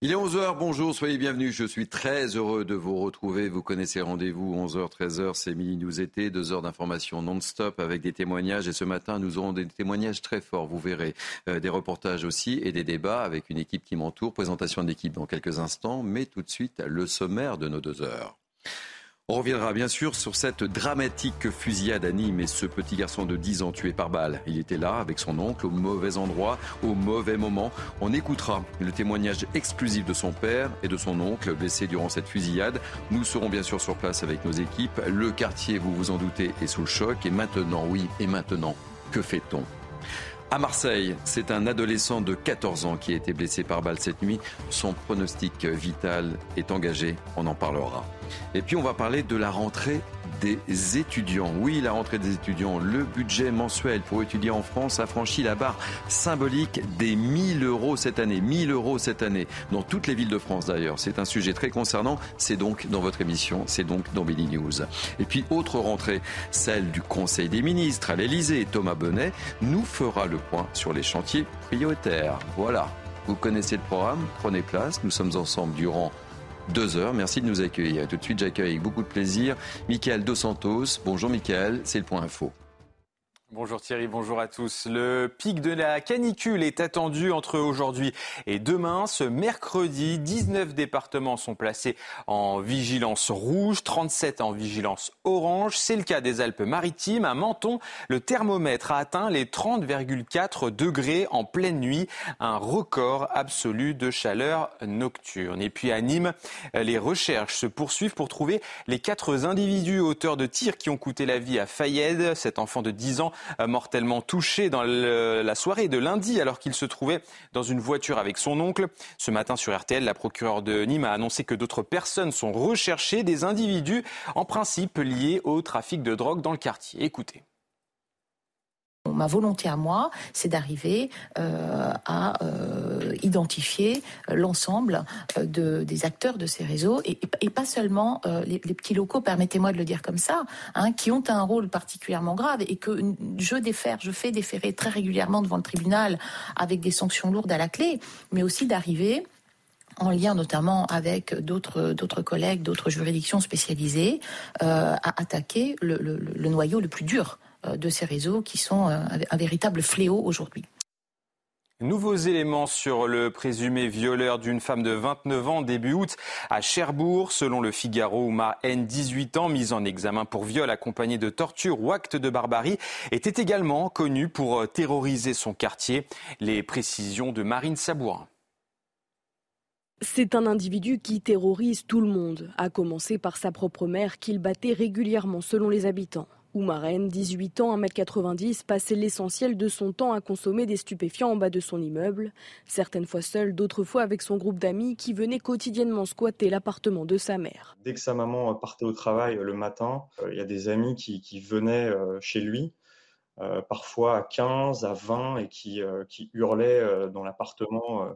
Il est 11h, bonjour, soyez bienvenus. Je suis très heureux de vous retrouver. Vous connaissez rendez-vous 11h, 13h, c'est Mini News été, deux heures d'information non-stop avec des témoignages. Et ce matin, nous aurons des témoignages très forts, vous verrez. Euh, des reportages aussi et des débats avec une équipe qui m'entoure. Présentation de l'équipe dans quelques instants, mais tout de suite, le sommaire de nos deux heures. On reviendra bien sûr sur cette dramatique fusillade à Nîmes et ce petit garçon de 10 ans tué par balle. Il était là avec son oncle au mauvais endroit, au mauvais moment. On écoutera le témoignage exclusif de son père et de son oncle blessés durant cette fusillade. Nous serons bien sûr sur place avec nos équipes. Le quartier, vous vous en doutez, est sous le choc. Et maintenant, oui, et maintenant, que fait-on? À Marseille, c'est un adolescent de 14 ans qui a été blessé par balle cette nuit. Son pronostic vital est engagé, on en parlera. Et puis on va parler de la rentrée des étudiants. Oui, la rentrée des étudiants, le budget mensuel pour étudier en France a franchi la barre symbolique des 1000 euros cette année. 1000 euros cette année, dans toutes les villes de France d'ailleurs. C'est un sujet très concernant. C'est donc dans votre émission, c'est donc dans Billy News. Et puis, autre rentrée, celle du Conseil des ministres à l'Elysée. Thomas Bonnet nous fera le point sur les chantiers prioritaires. Voilà. Vous connaissez le programme, prenez place. Nous sommes ensemble durant deux heures. Merci de nous accueillir. tout de suite, j'accueille avec beaucoup de plaisir Michael Dos Santos. Bonjour Michael, c'est le point info. Bonjour Thierry, bonjour à tous. Le pic de la canicule est attendu entre aujourd'hui et demain. Ce mercredi, 19 départements sont placés en vigilance rouge, 37 en vigilance orange. C'est le cas des Alpes-Maritimes. À Menton, le thermomètre a atteint les 30,4 degrés en pleine nuit, un record absolu de chaleur nocturne. Et puis à Nîmes, les recherches se poursuivent pour trouver les quatre individus auteurs de tirs qui ont coûté la vie à Fayed, cet enfant de 10 ans mortellement touché dans la soirée de lundi alors qu'il se trouvait dans une voiture avec son oncle. Ce matin sur RTL, la procureure de Nîmes a annoncé que d'autres personnes sont recherchées, des individus en principe liés au trafic de drogue dans le quartier. Écoutez. Ma volonté à moi, c'est d'arriver euh, à euh, identifier l'ensemble euh, de, des acteurs de ces réseaux et, pas seulement les, petits locaux, permettez-moi de le dire comme ça, hein, qui ont un rôle particulièrement grave et que je défère, je fais déférer très régulièrement devant le tribunal avec des sanctions lourdes à la clé, mais aussi d'arriver en lien notamment avec d'autres collègues, d'autres juridictions spécialisées, à attaquer le, noyau le plus dur de ces réseaux qui sont euh, un véritable fléau aujourd'hui. Nouveaux éléments sur le présumé violeur d'une femme de 29 ans début août à Cherbourg. Selon le Figaro, Oumar N, 18 ans, mis en examen pour viol accompagné de torture ou acte de barbarie, était également connu pour euh, terroriser son quartier. Les précisions de Marine Sabourin. C'est un individu qui terrorise tout le monde, à commencer par sa propre mère qu'il battait régulièrement selon les habitants. Oumarène, 18 ans, 1m90, passait l'essentiel de son temps à consommer des stupéfiants en bas de son immeuble, certaines fois seul, d'autres fois avec son groupe d'amis qui venaient quotidiennement squatter l'appartement de sa mère. Dès que sa maman partait au travail le matin, euh, il y a des amis qui, venaient euh, chez lui, euh, parfois à 15, à 20, et qui hurlaient dans l'appartement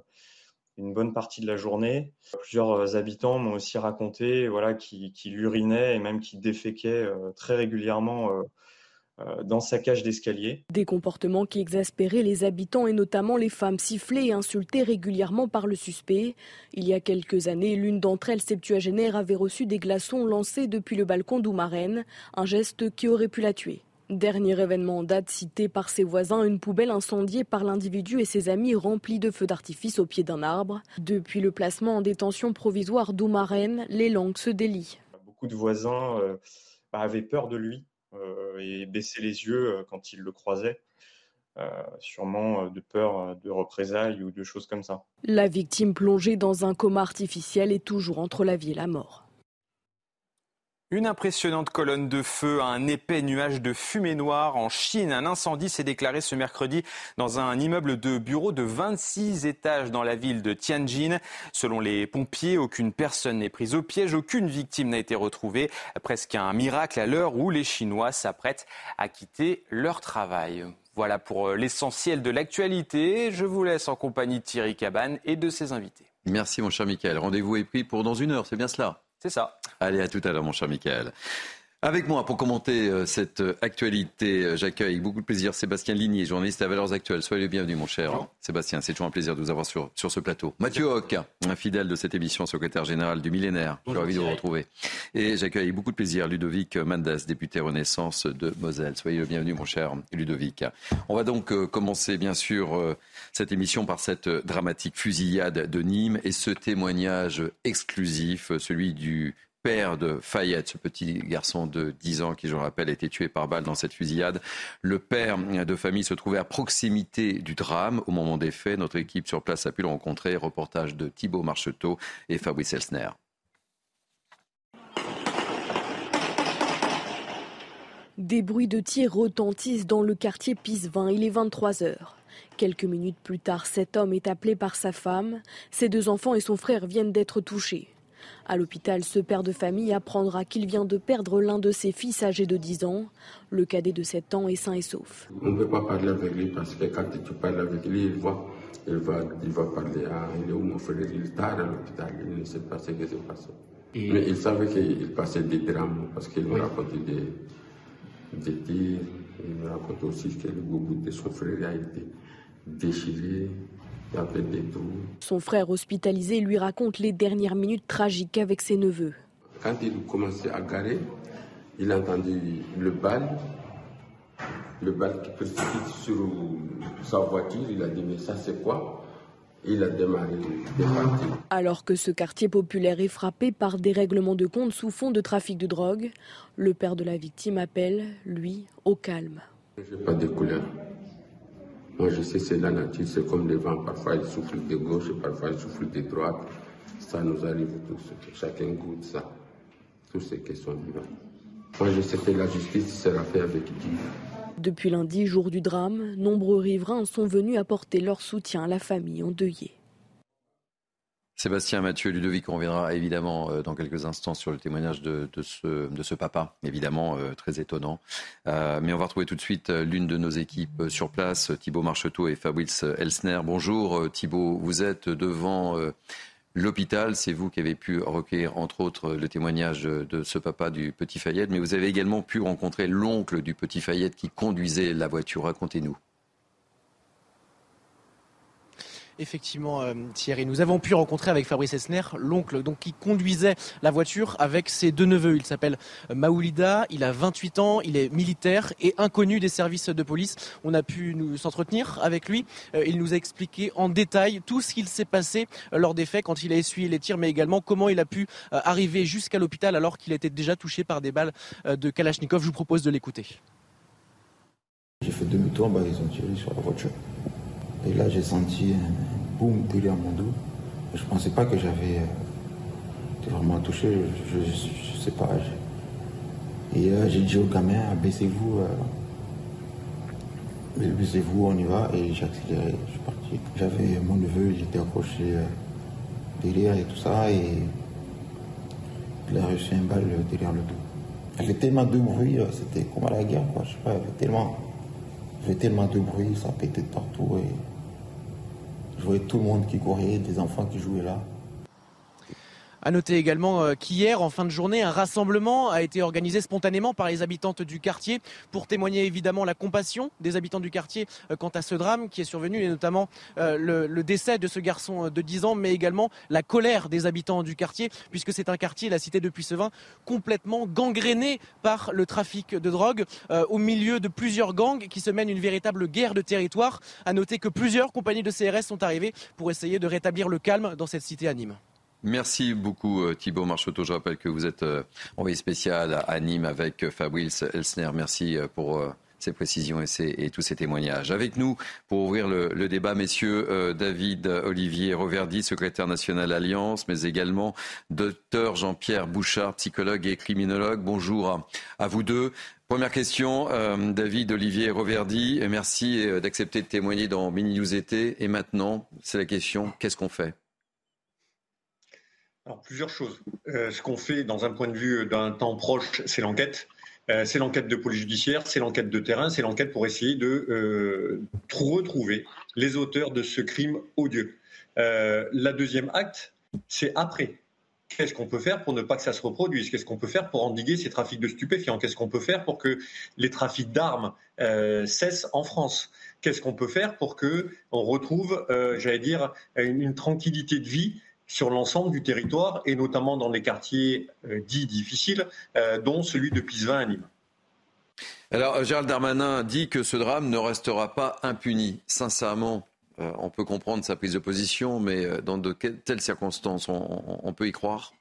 une bonne partie de la journée. Plusieurs euh, habitants m'ont aussi raconté voilà, qu'il urinait et même qu'il déféquait euh, très régulièrement euh, dans sa cage d'escalier. Des comportements qui exaspéraient les habitants et notamment les femmes sifflées et insultées régulièrement par le suspect. Il y a quelques années, l'une d'entre elles, septuagénaire, avait reçu des glaçons lancés depuis le balcon d'Oumarène, un geste qui aurait pu la tuer. Dernier événement en date cité par ses voisins, une poubelle incendiée par l'individu et ses amis remplie de feux d'artifice au pied d'un arbre. Depuis le placement en détention provisoire d'Oumarène, les langues se délient. Beaucoup de voisins euh, avaient peur de lui euh, et baissaient les yeux euh, quand ils le croisaient. sûrement de peur de représailles ou de choses comme ça. La victime plongée dans un coma artificiel est toujours entre la vie et la mort. Une impressionnante colonne de feu, un épais nuage de fumée noire en Chine. Un incendie s'est déclaré ce mercredi dans un immeuble de bureaux de 26 étages dans la ville de Tianjin. Selon les pompiers, aucune personne n'est prise au piège, aucune victime n'a été retrouvée. Presque un miracle à l'heure où les Chinois s'apprêtent à quitter leur travail. Voilà pour euh, l'essentiel de l'actualité. Je vous laisse en compagnie de Thierry Cabane et de ses invités. Merci mon cher Michael. Rendez-vous est pris pour dans une heure, c'est bien cela c'est ça. Allez, à tout à l'heure, mon cher Michael. Avec moi pour commenter euh, cette euh, actualité, euh, j'accueille avec beaucoup de plaisir Sébastien Ligny, journaliste à Valeurs Actuelles. Soyez le bienvenu, mon cher Sébastien. C'est toujours un plaisir de vous avoir sur, sur ce plateau. Mathieu Hoc, un fidèle de cette émission, secrétaire général du millénaire. Je suis ravi de vous retrouver. Et j'accueille avec beaucoup de plaisir Ludovic Mandas, député Renaissance de Moselle. Soyez le bienvenu, mon cher Ludovic. On va donc commencer, bien sûr, cette émission par cette dramatique fusillade de Nîmes et ce témoignage exclusif, celui du père de Fayette, ce petit garçon de 10 ans qui, je le rappelle, a été tué par balle dans cette fusillade. Le père de famille se trouvait à proximité du drame au moment des faits. Notre équipe sur place a pu le rencontrer. Reportage de Thibault Marcheteau et Fabrice Elsner. Des bruits de tirs retentissent dans le quartier Pisevin. Il est 23 heures. Quelques minutes plus tard, cet homme est appelé par sa femme. Ses deux enfants et son frère viennent d'être touchés. À l'hôpital, ce père de famille apprendra qu'il vient de perdre l'un de ses fils âgé de 10 ans. Le cadet de 7 ans est sain et sauf. On ne peut pas parler avec lui parce que quand tu parles avec lui, il voit, il va, il va parler à il est où mon frère, il est tard à l'hôpital, il ne sait pas ce qui s'est passé. Mais il savait qu'il passait des drames parce qu'il me racontait des, des tirs. Il me racontait aussi que le bout de son frère a été déchiré. Son frère hospitalisé lui raconte les dernières minutes tragiques avec ses neveux. Quand il commençait à garer, il a entendu le bal, le bal qui précipite sur sa voiture. Il a dit mais ça c'est quoi? Il a démarré Alors que ce quartier populaire est frappé par des règlements de compte sous fond de trafic de drogue, le père de la victime appelle, lui, au calme. Je n'ai pas de couleur. Moi, je sais, c'est la nature, c'est comme le vent. Parfois, il souffle de gauche, parfois, il souffle de droite. Ça nous arrive tous. Chacun goûte ça. Tous ces questions vivantes. Moi, je sais que la justice sera faite avec Dieu. Depuis lundi, jour du drame, nombreux riverains sont venus apporter leur soutien à la famille endeuillée. Sébastien Mathieu Ludovic, on reviendra évidemment euh, dans quelques instants sur le témoignage de, ce, papa, évidemment euh, très étonnant. Euh, mais on va retrouver tout de suite l'une de nos équipes sur place, Thibault Marcheteau et Fabrice Elsner. Bonjour Thibault, vous êtes devant l'hôpital, c'est vous qui avez pu recueillir entre autres le témoignage de ce papa du petit Fayette, mais vous avez également pu rencontrer l'oncle du petit Fayette qui conduisait la voiture. Racontez-nous. Effectivement, euh, Thierry, nous avons pu rencontrer avec Fabrice Esner l'oncle donc qui conduisait la voiture avec ses deux neveux. Il s'appelle euh, Maoulida, il a 28 ans, il est militaire et inconnu des services de police. On a pu nous s'entretenir avec lui. Euh, il nous a expliqué en détail tout ce qu'il s'est passé lors des faits quand il a essuyé les tirs, mais également comment il a pu arriver jusqu'à l'hôpital alors qu'il était déjà touché par des balles de Kalachnikov. Je vous propose de l'écouter. J'ai fait demi-tour, bah, ils ont tiré sur la voiture. Et là, j'ai senti boum derrière mon dos. Je pensais pas que j'avais été vraiment touché. Je sais pas. Et euh, j'ai dit au gamin, baissez-vous. Euh, baissez-vous, on y va. Et j'ai accéléré. Je suis parti. J'avais mon neveu, il était accroché euh, derrière et tout ça. Et il a reçu un balle derrière le dos. Y avait tellement de bruit, c'était comme à la guerre, quoi. Je sais pas, y avait tellement, avait tellement de bruit, ça pétait de partout. Et je voyais tout le monde qui courait, des enfants qui jouaient là. À noter également euh, qu'hier, en fin de journée, un rassemblement a été organisé spontanément par les habitantes du quartier pour témoigner évidemment la compassion des habitants du quartier euh, quant à ce drame qui est survenu et notamment euh, le, décès de ce garçon de 10 ans, mais également la colère des habitants du quartier puisque c'est un quartier, la cité de Puissevin, complètement gangréné par le trafic de drogue au milieu de plusieurs gangs qui se mènent une véritable guerre de territoire. À noter que plusieurs compagnies de CRS sont arrivées pour essayer de rétablir le calme dans cette cité à Nîmes. Merci beaucoup euh, Thibault Marcheteau. Je rappelle que vous êtes euh, envoyé spécial à Nîmes avec euh, Fabrice Elsner. Merci pour ces précisions et, tous ces témoignages. Avec nous, pour ouvrir le, débat, messieurs, David Olivier Reverdy, secrétaire national Alliance, mais également docteur Jean-Pierre Bouchard, psychologue et criminologue. Bonjour à, vous deux. Première question, David Olivier Reverdy, merci d'accepter de témoigner dans Mini News été. Et maintenant, c'est la question, qu'est-ce qu'on fait? Alors, plusieurs choses. Euh, ce qu'on fait dans un point de vue d'un temps proche, c'est l'enquête. Euh, c'est l'enquête de police judiciaire, c'est l'enquête de terrain, c'est l'enquête pour essayer de euh, retrouver les auteurs de ce crime odieux. la deuxième acte, c'est après. Qu'est-ce qu'on peut faire pour ne pas que ça se reproduise? Qu'est-ce qu'on peut faire pour endiguer ces trafics de stupéfiants? Qu'est-ce qu'on peut faire pour que les trafics d'armes euh, cessent en France? Qu'est-ce qu'on peut faire pour que on retrouve, euh, j'allais dire, une, tranquillité de vie sur l'ensemble du territoire et notamment dans les quartiers euh, dits difficiles, dont celui de Pisevin à Nîmes alors, Gérald Darmanin dit que ce drame ne restera pas impuni. Sincèrement, euh, on peut comprendre sa prise de position, mais euh, dans de telles circonstances, on, peut y croire?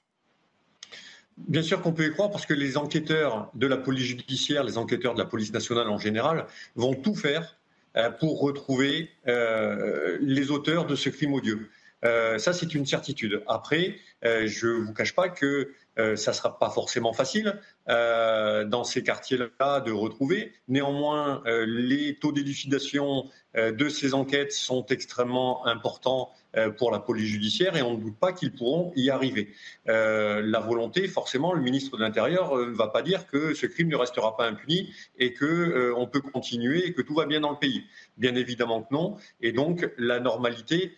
Bien sûr qu'on peut y croire parce que les enquêteurs de la police judiciaire, les enquêteurs de la police nationale en général, vont tout faire euh, pour retrouver les auteurs de ce crime odieux. Ça, c'est une certitude. Après, je ne vous cache pas que ça ne sera pas forcément facile dans ces quartiers-là de retrouver. Néanmoins, les taux d'élucidation euh, de ces enquêtes sont extrêmement importants euh, pour la police judiciaire et on ne doute pas qu'ils pourront y arriver. Euh, la volonté, forcément, le ministre de l'Intérieur ne va pas dire que ce crime ne restera pas impuni et que on peut continuer et que tout va bien dans le pays. Bien évidemment que non. Et donc la normalité,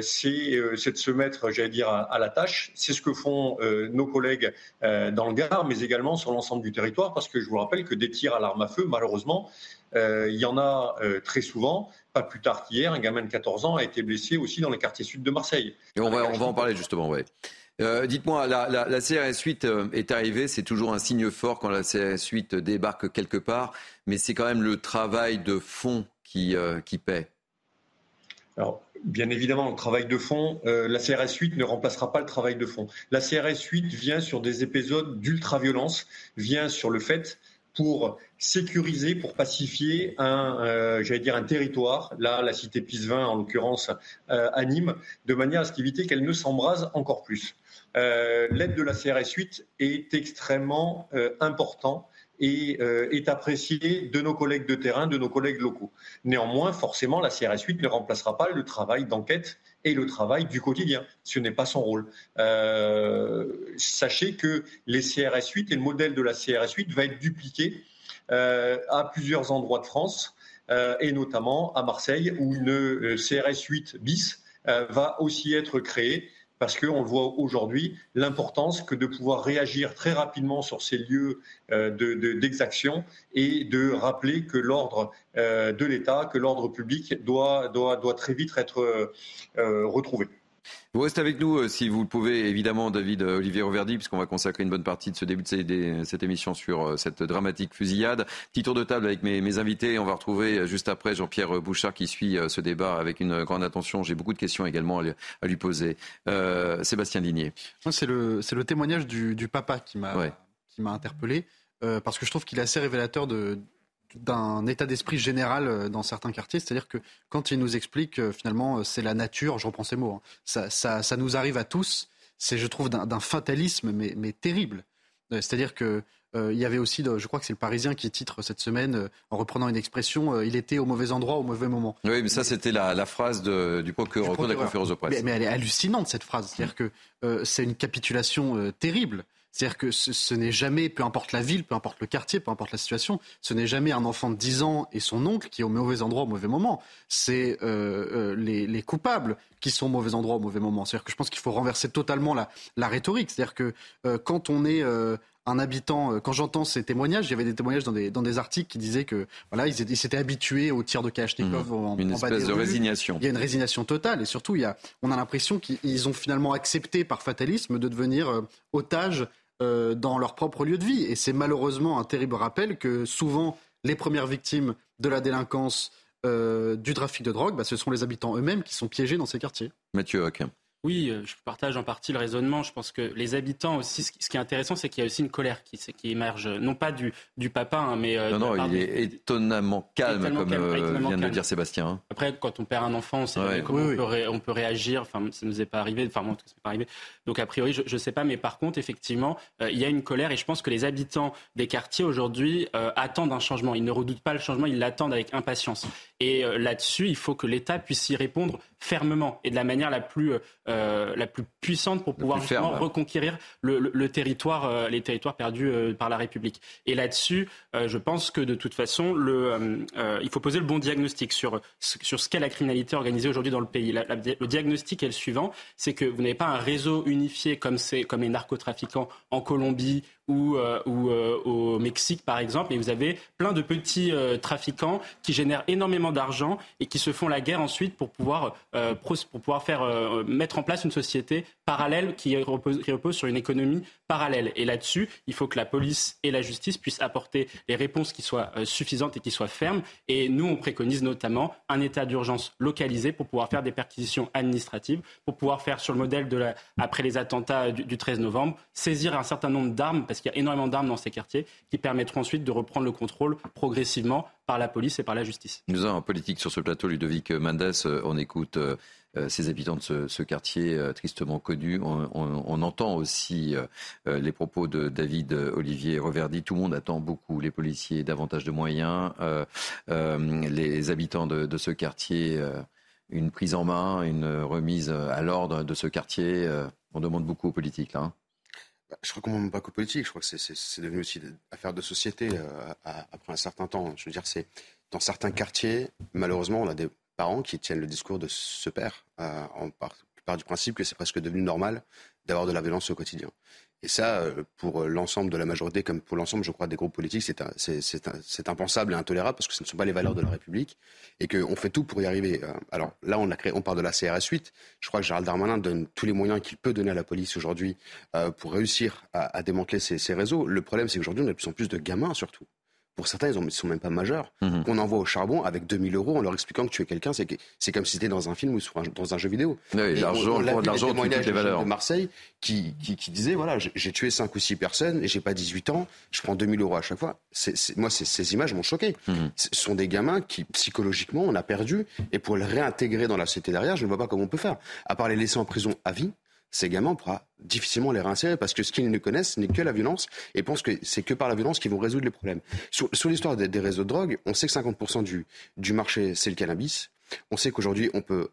c'est de se mettre, j'allais dire, à, la tâche. C'est ce que font nos collègues dans le Gard, mais également sur l'ensemble du territoire, parce que je vous rappelle que des tirs à l'arme à feu, malheureusement, euh, il y en a euh, très souvent. Pas plus tard qu'hier, un gamin de 14 ans a été blessé aussi dans les quartiers sud de Marseille. Et on va, on va en parler justement, ouais. Euh, dites-moi, la, la, CRS 8 est arrivée, c'est toujours un signe fort quand la CRS 8 débarque quelque part, mais c'est quand même le travail de fond qui, qui paie. Alors, bien évidemment, le travail de fond, la CRS 8 ne remplacera pas le travail de fond. La CRS 8 vient sur des épisodes d'ultra-violence, vient sur le fait pour sécuriser, pour pacifier un, euh, j'allais dire un territoire, là la cité Pisevin en l'occurrence euh, à Nîmes, de manière à ce qu'éviter qu'elle ne s'embrase encore plus. Euh, l'aide de la CRS 8 est extrêmement important et est appréciée de nos collègues de terrain, de nos collègues locaux. Néanmoins, forcément, la CRS 8 ne remplacera pas le travail d'enquête et le travail du quotidien. Ce n'est pas son rôle. Euh, sachez que les CRS 8 et le modèle de la CRS 8 va être dupliqué euh, à plusieurs endroits de France euh, et notamment à Marseille où une CRS 8 bis va aussi être créée parce qu'on voit aujourd'hui l'importance que de pouvoir réagir très rapidement sur ces lieux d'exaction et de rappeler que l'ordre euh, de l'État, que l'ordre public doit, doit, doit, très vite être euh, retrouvé. Vous restez avec nous, euh, si vous le pouvez, évidemment, David Olivier Roverdi, puisqu'on va consacrer une bonne partie de ce début de cette émission sur cette dramatique fusillade. Petit tour de table avec mes, invités. On va retrouver juste après Jean-Pierre Bouchard qui suit ce débat avec une grande attention. J'ai beaucoup de questions également à lui, poser. Sébastien Ligné. C'est le, le, témoignage du, papa qui m'a m'a interpellé, parce que je trouve qu'il est assez révélateur de, d'un état d'esprit général euh, dans certains quartiers. C'est-à-dire que quand il nous explique euh, finalement euh, c'est la nature, je reprends ces mots, hein, ça, nous arrive à tous, c'est je trouve d'un fatalisme mais, terrible. C'est-à-dire que il y avait aussi, je crois que c'est le Parisien qui titre cette semaine, en reprenant une expression, il était au mauvais endroit au mauvais moment. Oui, mais ça c'était la, phrase du, procureur, de la conférence de presse. Mais, elle est hallucinante cette phrase. C'est-à-dire que c'est une capitulation terrible. C'est-à-dire que ce, n'est jamais, peu importe la ville, peu importe le quartier, peu importe la situation, ce n'est jamais un enfant de 10 ans et son oncle qui est au mauvais endroit au mauvais moment. C'est euh, euh, les, coupables qui sont au mauvais endroit au mauvais moment. C'est-à-dire que je pense qu'il faut renverser totalement la, la rhétorique. C'est-à-dire que euh, quand on est un habitant, quand j'entends ces témoignages, il y avait des témoignages dans des, dans des articles qui disaient que voilà, ils s'étaient habitués aux tirs de Kalachnikov mmh. en, Une espèce de résignation. Il y a une résignation totale et surtout, il y a, on a l'impression qu'ils ont finalement accepté par fatalisme de devenir otages euh, dans leur propre lieu de vie. Et c'est malheureusement un terrible rappel que souvent les premières victimes de la délinquance, euh, du trafic de drogue, bah, ce sont les habitants eux-mêmes qui sont piégés dans ces quartiers. Mathieu Hakim. Oui, euh, je partage en partie le raisonnement. Je pense que les habitants aussi, ce qui est intéressant, c'est qu'il y a aussi une colère qui, qui émerge, non pas du, du papa, hein, mais... Euh, non, non, il est étonnamment calme, comme euh, vient de le dire Sébastien. Hein. Après, quand on perd un enfant, on sait comment on, peut on, peut réagir. Enfin, ça ne nous est pas arrivé. Enfin, moi, ça pas arrivé. Donc, a priori, je ne sais pas. Mais par contre, effectivement, il y a une colère et je pense que les habitants des quartiers aujourd'hui attendent un changement. Ils ne redoutent pas le changement, ils l'attendent avec impatience. Et là-dessus, il faut que l'État puisse y répondre fermement et de la manière la plus, la plus puissante pour pouvoir justement reconquérir le, territoire, les territoires perdus par la République. Et là-dessus, je pense que de toute façon, le, il faut poser le bon diagnostic sur, sur ce qu'est la criminalité organisée aujourd'hui dans le pays. le diagnostic est le suivant, c'est que vous n'avez pas un réseau unifié comme, comme les narcotrafiquants en Colombie ou, euh, ou euh, au Mexique, par exemple, et vous avez plein de petits euh, trafiquants qui génèrent énormément d'argent et qui se font la guerre ensuite pour pouvoir, pour pouvoir faire, mettre en place une société parallèle qui repose, qui repose sur une économie parallèle. Et là-dessus, il faut que la police et la justice puissent apporter les réponses qui soient suffisantes et qui soient fermes. Et nous, on préconise notamment un état d'urgence localisé pour pouvoir faire des perquisitions administratives, pour pouvoir faire, sur le modèle de la, après les attentats du 13 novembre, saisir un certain nombre d'armes parce qu'il y a énormément d'armes dans ces quartiers qui permettront ensuite de reprendre le contrôle progressivement par la police et par la justice. Nous avons un politique sur ce plateau, Ludovic Mendes. Euh, on écoute euh, euh, ces habitants de ce, quartier tristement connu. On, entend aussi les propos de David Olivier Reverdy. Tout le monde attend beaucoup, les policiers, davantage de moyens. les habitants de, ce quartier, une prise en main, une remise à l'ordre de ce quartier. on demande beaucoup aux politiques là. Hein. Je crois qu'on ne pas qu'aux politiques. Je crois que c'est devenu aussi affaire de société euh, après un certain temps. Je veux dire, c'est dans certains quartiers, malheureusement, on a des parents qui tiennent le discours de ce père, euh, en part, du principe que c'est presque devenu normal d'avoir de la violence au quotidien. Et ça, euh, pour l'ensemble de la majorité, comme pour l'ensemble, je crois, des groupes politiques, c'est impensable et intolérable parce que ce ne sont pas les valeurs de la République et qu'on fait tout pour y arriver. Euh, alors là, on, a créé, on parle de la CRS 8. Je crois que Gérald Darmanin donne tous les moyens qu'il peut donner à la police aujourd'hui euh, pour réussir à, démanteler ces, ces réseaux. Le problème, c'est qu'aujourd'hui, on a de plus en plus de gamins, surtout, pour certains, ils ne sont même pas majeurs, mhm. qu'on envoie au charbon avec 2000 euros en leur expliquant que tu es quelqu'un. C'est comme si c'était dans un film ou dans un jeu vidéo. Oui, l'argent, l'argent, toutes les valeurs. de Marseille qui, qui, qui disait voilà, j'ai tué 5 ou 6 personnes et j'ai pas 18 ans, je prends 2000 euros à chaque fois. moi, ces images m'ont choqué. Mhm. Ce sont des gamins qui, psychologiquement, on a perdu et pour les réintégrer dans la société derrière, je ne vois pas comment on peut faire. À part les laisser en prison à vie, ces gamins, pourra difficilement les réinsérer parce que ce qu'ils ne connaissent n'est que la violence et pensent que c'est que par la violence qu'ils vont résoudre les problèmes. Sur, l'histoire des, réseaux de drogue, on sait que 50% du, du marché, c'est le cannabis. On sait qu'aujourd'hui, on peut,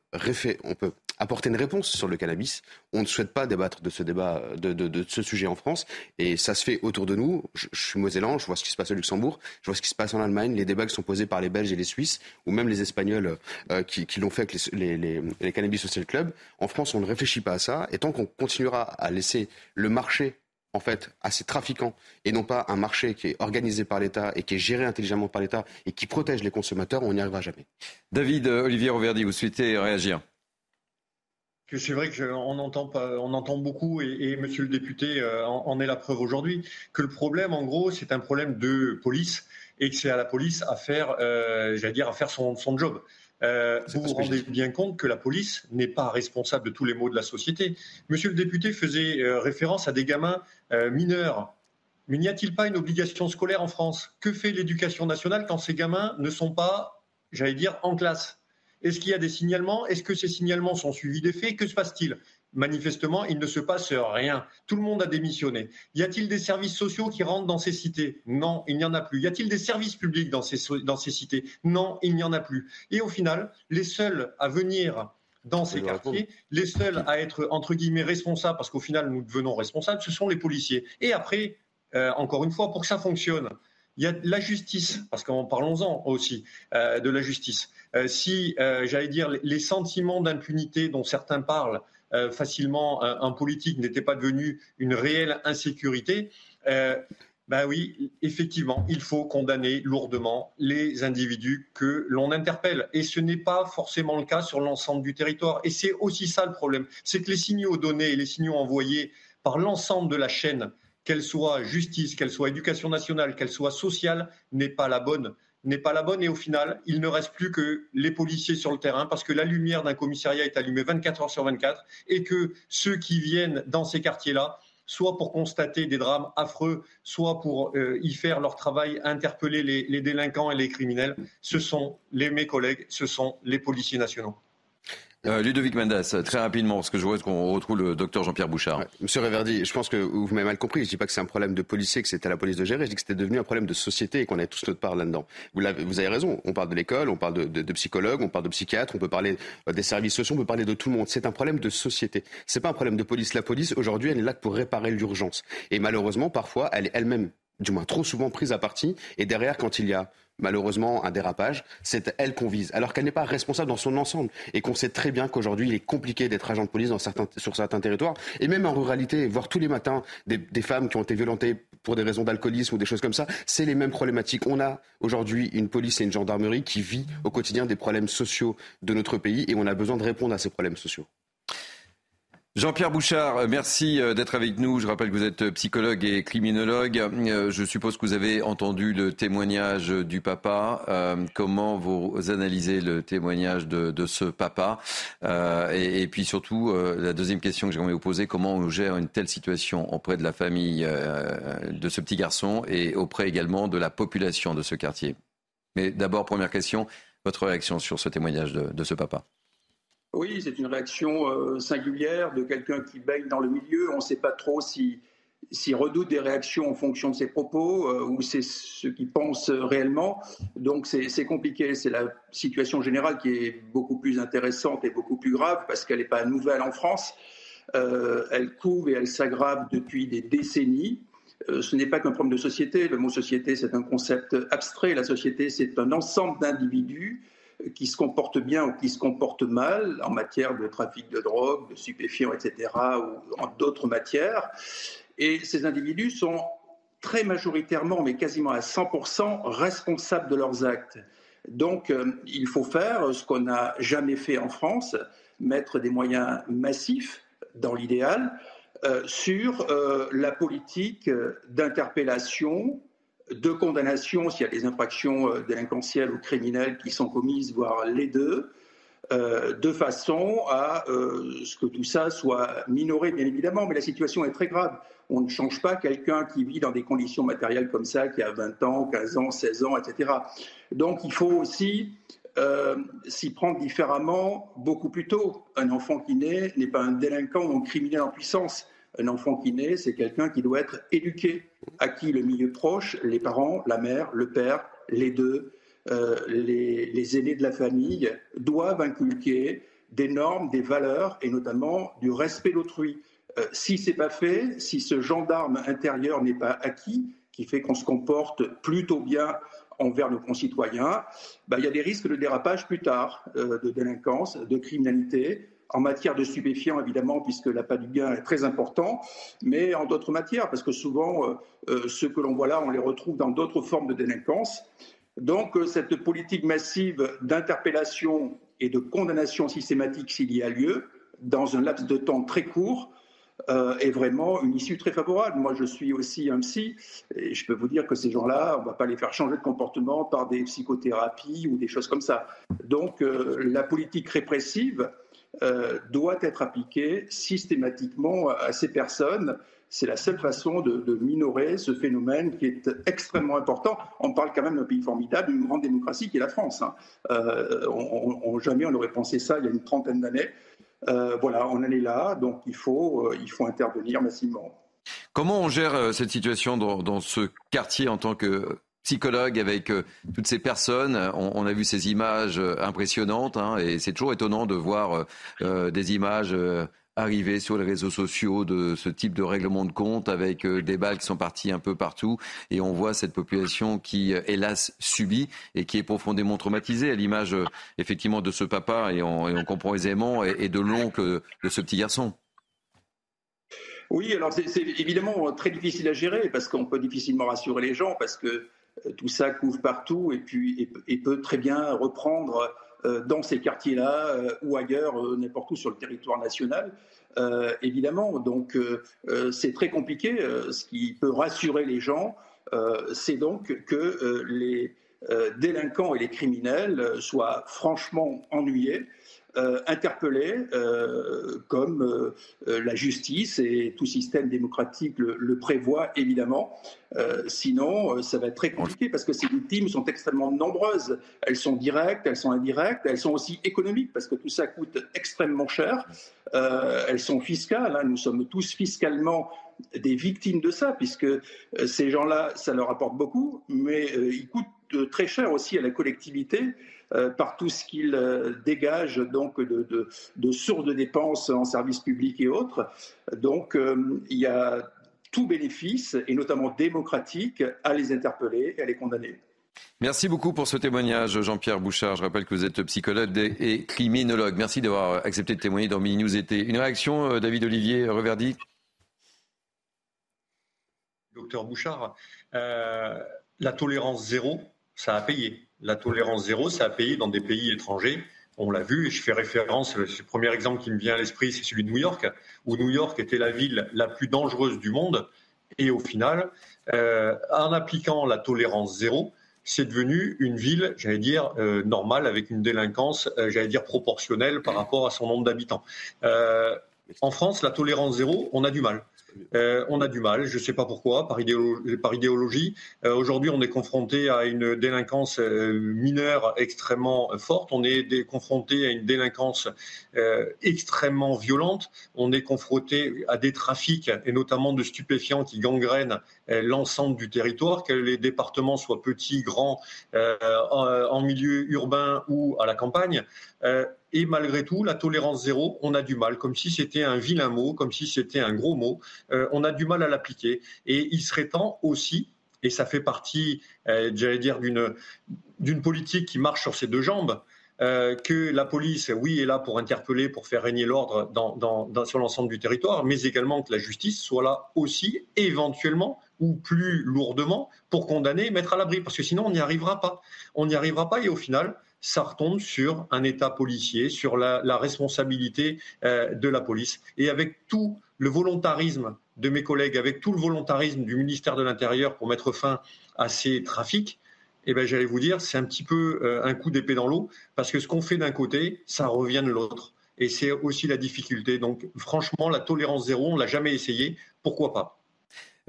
on peut apporter une réponse sur le cannabis. On ne souhaite pas débattre de ce débat, de, ce sujet en France, et ça se fait autour de nous. Je, suis mosellan, je vois ce qui se passe au Luxembourg, je vois ce qui se passe en Allemagne, les débats qui sont posés par les Belges et les Suisses, ou même les Espagnols euh, qui, l'ont fait avec les, les, les Cannabis Social Club. En France, on ne réfléchit pas à ça, et tant qu'on continuera à laisser le marché en fait, à ces trafiquants et non pas un marché qui est organisé par l'État et qui est géré intelligemment par l'État et qui protège les consommateurs, on n'y arrivera jamais. David euh, Olivier Roverdi, vous souhaitez réagir? C'est vrai qu'on entend, on entend beaucoup, et, monsieur le député euh, en, est la preuve aujourd'hui, que le problème, en gros, c'est un problème de police et que c'est à la police à faire, euh, j'allais dire, à faire son, son job. Euh, vous vous rendez bien compte que la police n'est pas responsable de tous les maux de la société. Monsieur le député faisait euh, référence à des gamins euh, mineurs. Mais n'y a-t-il pas une obligation scolaire en France? Que fait l'éducation nationale quand ces gamins ne sont pas, j'allais dire, en classe? Est-ce qu'il y a des signalements? Est-ce que ces signalements sont suivis des faits Que se passe-t-il? Manifestement, il ne se passe rien. Tout le monde a démissionné. Y a-t-il des services sociaux qui rentrent dans ces cités? Non, il n'y en a plus. Y a-t-il des services publics dans ces, dans ces cités? Non, il n'y en a plus. Et au final, les seuls à venir dans ces quartiers, les seuls à être, entre guillemets, responsables, parce qu'au final, nous devenons responsables, ce sont les policiers. Et après, euh, encore une fois, pour que ça fonctionne, il y a la justice, parce qu'en parlons-en aussi euh, de la justice. Euh, si, j'allais dire, les sentiments d'impunité dont certains parlent facilement un, politique n'était pas devenu une réelle insécurité, ben oui, effectivement, il faut condamner lourdement les individus que l'on interpelle. Et ce n'est pas forcément le cas sur l'ensemble du territoire. Et c'est aussi ça le problème. C'est que les signaux donnés et les signaux envoyés par l'ensemble de la chaîne, qu'elle soit justice, qu'elle soit éducation nationale, qu'elle soit sociale, n'est pas la bonne n'est pas la bonne et au final, il ne reste plus que les policiers sur le terrain parce que la lumière d'un commissariat est allumée 24 heures sur 24 et que ceux qui viennent dans ces quartiers-là, soit pour constater des drames affreux, soit pour euh, y faire leur travail, interpeller les, délinquants et les criminels, ce sont les, mes collègues, ce sont les policiers nationaux. Euh, Ludovic Mendes, très rapidement, parce que je vois qu'on retrouve le docteur Jean-Pierre Bouchard. Monsieur Reverdy, je pense que vous m'avez mal compris. Je ne dis pas que c'est un problème de policier, que c'était à la police de gérer. Je dis que c'était devenu un problème de société et qu'on avait tous notre part là-dedans. Vous, avez raison. On parle de l'école, on parle de, de, de, psychologues, on parle de psychiatres, on peut parler euh, des services sociaux, on peut parler de tout le monde. C'est un problème de société. C'est pas un problème de police. La police, aujourd'hui, elle est là pour réparer l'urgence. Et malheureusement, parfois, elle est elle-même du moins trop souvent prise à partie. Et derrière, quand il y a malheureusement un dérapage, c'est elle qu'on vise, alors qu'elle n'est pas responsable dans son ensemble et qu'on sait très bien qu'aujourd'hui il est compliqué d'être agent de police dans certains, sur certains territoires et même en ruralité, voir tous les matins des, femmes qui ont été violentées pour des raisons d'alcoolisme ou des choses comme ça, c'est les mêmes problématiques. On a aujourd'hui une police et une gendarmerie qui vit au quotidien des problèmes sociaux de notre pays et on a besoin de répondre à ces problèmes sociaux. Jean-Pierre Bouchard, euh, merci euh, d'être avec nous. Je rappelle que vous êtes euh, psychologue et criminologue. Je suppose que vous avez entendu le témoignage du papa. comment vous analysez le témoignage de, ce papa? Et, puis surtout, la deuxième question que j'aimerais vous poser, comment on gère une telle situation auprès de la famille de ce petit garçon et auprès également de la population de ce quartier? Mais d'abord, première question, votre réaction sur ce témoignage de ce papa oui, c'est une réaction euh, singulière de quelqu'un qui baigne dans le milieu. On ne sait pas trop s'il redoute des réactions en fonction de ses propos euh, ou c'est ce qu'il pense réellement. Donc c'est compliqué. C'est la situation générale qui est beaucoup plus intéressante et beaucoup plus grave parce qu'elle n'est pas nouvelle en France. Euh, elle couve et elle s'aggrave depuis des décennies. ce n'est pas qu'un problème de société. Le mot société, c'est un concept abstrait. La société, c'est un ensemble d'individus qui se comportent bien ou qui se comportent mal en matière de trafic de drogue, de stupéfiants, etc., ou en d'autres matières. Et ces individus sont très majoritairement, mais quasiment à 100%, responsables de leurs actes. Donc, euh, il faut faire ce qu'on n'a jamais fait en France, mettre des moyens massifs, dans l'idéal, euh, sur euh, la politique d'interpellation, de condamnation s'il y a des infractions euh, délinquentielles ou criminelles qui sont commises, voire les deux, euh, de façon à euh, ce que tout ça soit minoré, bien évidemment. Mais la situation est très grave. On ne change pas quelqu'un qui vit dans des conditions matérielles comme ça, qui a 20 ans, 15 ans, 16 ans, etc. Donc il faut aussi s'y prendre différemment beaucoup plus tôt. Un enfant qui naît n'est pas un délinquant ou un criminel en puissance. Un enfant qui naît, c'est quelqu'un qui doit être éduqué, à qui le milieu proche, les parents, la mère, le père, les deux, euh, les, aînés de la famille, doivent inculquer des normes, des valeurs et notamment du respect d'autrui. Euh, si ce n'est pas fait, si ce gendarme intérieur n'est pas acquis, qui fait qu'on se comporte plutôt bien envers nos concitoyens, bah, il y a des risques de dérapage plus tard, euh, de délinquance, de criminalité, en matière de stupéfiants, évidemment, puisque l'appât du gain est très important, mais en d'autres matières, parce que souvent, euh, euh, ceux que l'on voit là, on les retrouve dans d'autres formes de délinquance. Donc, euh, cette politique massive d'interpellation et de condamnation systématique s'il y a lieu, dans un laps de temps très court, est vraiment une issue très favorable. Moi, je suis aussi un psy, et je peux vous dire que ces gens-là, on ne va pas les faire changer de comportement par des psychothérapies ou des choses comme ça. Donc, la politique répressive, euh, doit être appliquée systématiquement à ces personnes. C'est la seule façon de, minorer ce phénomène qui est extrêmement important. On parle quand même d'un pays formidable, d'une grande démocratie qui est la France. Hein. Euh, jamais on aurait pensé ça il y a une trentaine d'années. Euh, voilà, on en est là, donc il faut intervenir massivement. Comment on gère cette situation dans ce quartier en tant que psychologue avec euh, toutes ces personnes. On, a vu ces images euh, impressionnantes hein, et c'est toujours étonnant de voir euh, des images arriver sur les réseaux sociaux de ce type de règlement de compte avec des balles qui sont parties un peu partout et on voit cette population qui hélas subit et qui est profondément traumatisée à l'image effectivement de ce papa et on, comprend aisément et, et de l'oncle de ce petit garçon. Oui, alors c'est évidemment très difficile à gérer parce qu'on peut difficilement rassurer les gens parce que tout ça couvre partout et, puis, peut très bien reprendre euh, dans ces quartiers-là euh, ou ailleurs, n'importe où sur le territoire national. évidemment, donc c'est très compliqué. ce qui peut rassurer les gens, c'est donc que les, délinquants et les criminels soient franchement ennuyés euh, interpellés euh, comme euh, la justice et tout système démocratique le, prévoit évidemment. sinon, ça va être très compliqué parce que ces victimes sont extrêmement nombreuses. Elles sont directes, elles sont indirectes, elles sont aussi économiques parce que tout ça coûte extrêmement cher. elles sont fiscales. Hein. Nous sommes tous fiscalement des victimes de ça, puisque ces gens-là, ça leur apporte beaucoup, mais ils coûtent très cher aussi à la collectivité. Euh, par tout ce qu'il euh, dégage donc de, sourdes dépenses en services publics et autres. Donc euh, il y a tout bénéfice, et notamment démocratique, à les interpeller et à les condamner. Merci beaucoup pour ce témoignage, Jean-Pierre Bouchard. Je rappelle que vous êtes psychologue et criminologue. Merci d'avoir accepté de témoigner dans Mini News été. Une réaction, David Olivier Reverdy? Docteur Bouchard, la tolérance zéro, ça a payé la tolérance zéro, ça a payé dans des pays étrangers. On l'a vu, et je fais référence, le premier exemple qui me vient à l'esprit, c'est celui de New York, où New York était la ville la plus dangereuse du monde. Et au final, euh, en appliquant la tolérance zéro, c'est devenu une ville, j'allais dire, euh, normale, avec une délinquance, euh, j'allais dire, proportionnelle par rapport à son nombre d'habitants. en France, la tolérance zéro, on a du mal. Euh, on a du mal, je ne sais pas pourquoi, par, idéologie. Euh, aujourd'hui, on est confronté à une délinquance euh, mineure extrêmement forte. On est confronté à une délinquance extrêmement violente. On est confronté à des trafics, et notamment de stupéfiants qui gangrènent l'ensemble du territoire, que les départements soient petits, grands, en milieu urbain ou à la campagne. Et malgré tout, la tolérance zéro, on a du mal, comme si c'était un vilain mot, comme si c'était un gros mot. Euh, on a du mal à l'appliquer. Et il serait temps aussi, et ça fait partie, euh, j'allais dire, d'une politique qui marche sur ses deux jambes, euh, que la police, oui, est là pour interpeller, pour faire régner l'ordre sur l'ensemble du territoire, mais également que la justice soit là aussi, éventuellement, ou plus lourdement, pour condamner et mettre à l'abri, parce que sinon on n'y arrivera pas. On n'y arrivera pas et au final, ça retombe sur un État policier, sur la, responsabilité euh, de la police. Et avec tout le volontarisme de mes collègues, avec tout le volontarisme du ministère de l'Intérieur pour mettre fin à ces trafics, eh ben, j'allais vous dire, c'est un petit peu euh, un coup d'épée dans l'eau, parce que ce qu'on fait d'un côté, ça revient de l'autre. Et c'est aussi la difficulté. Donc, franchement, la tolérance zéro, on l'a jamais essayé. Pourquoi pas?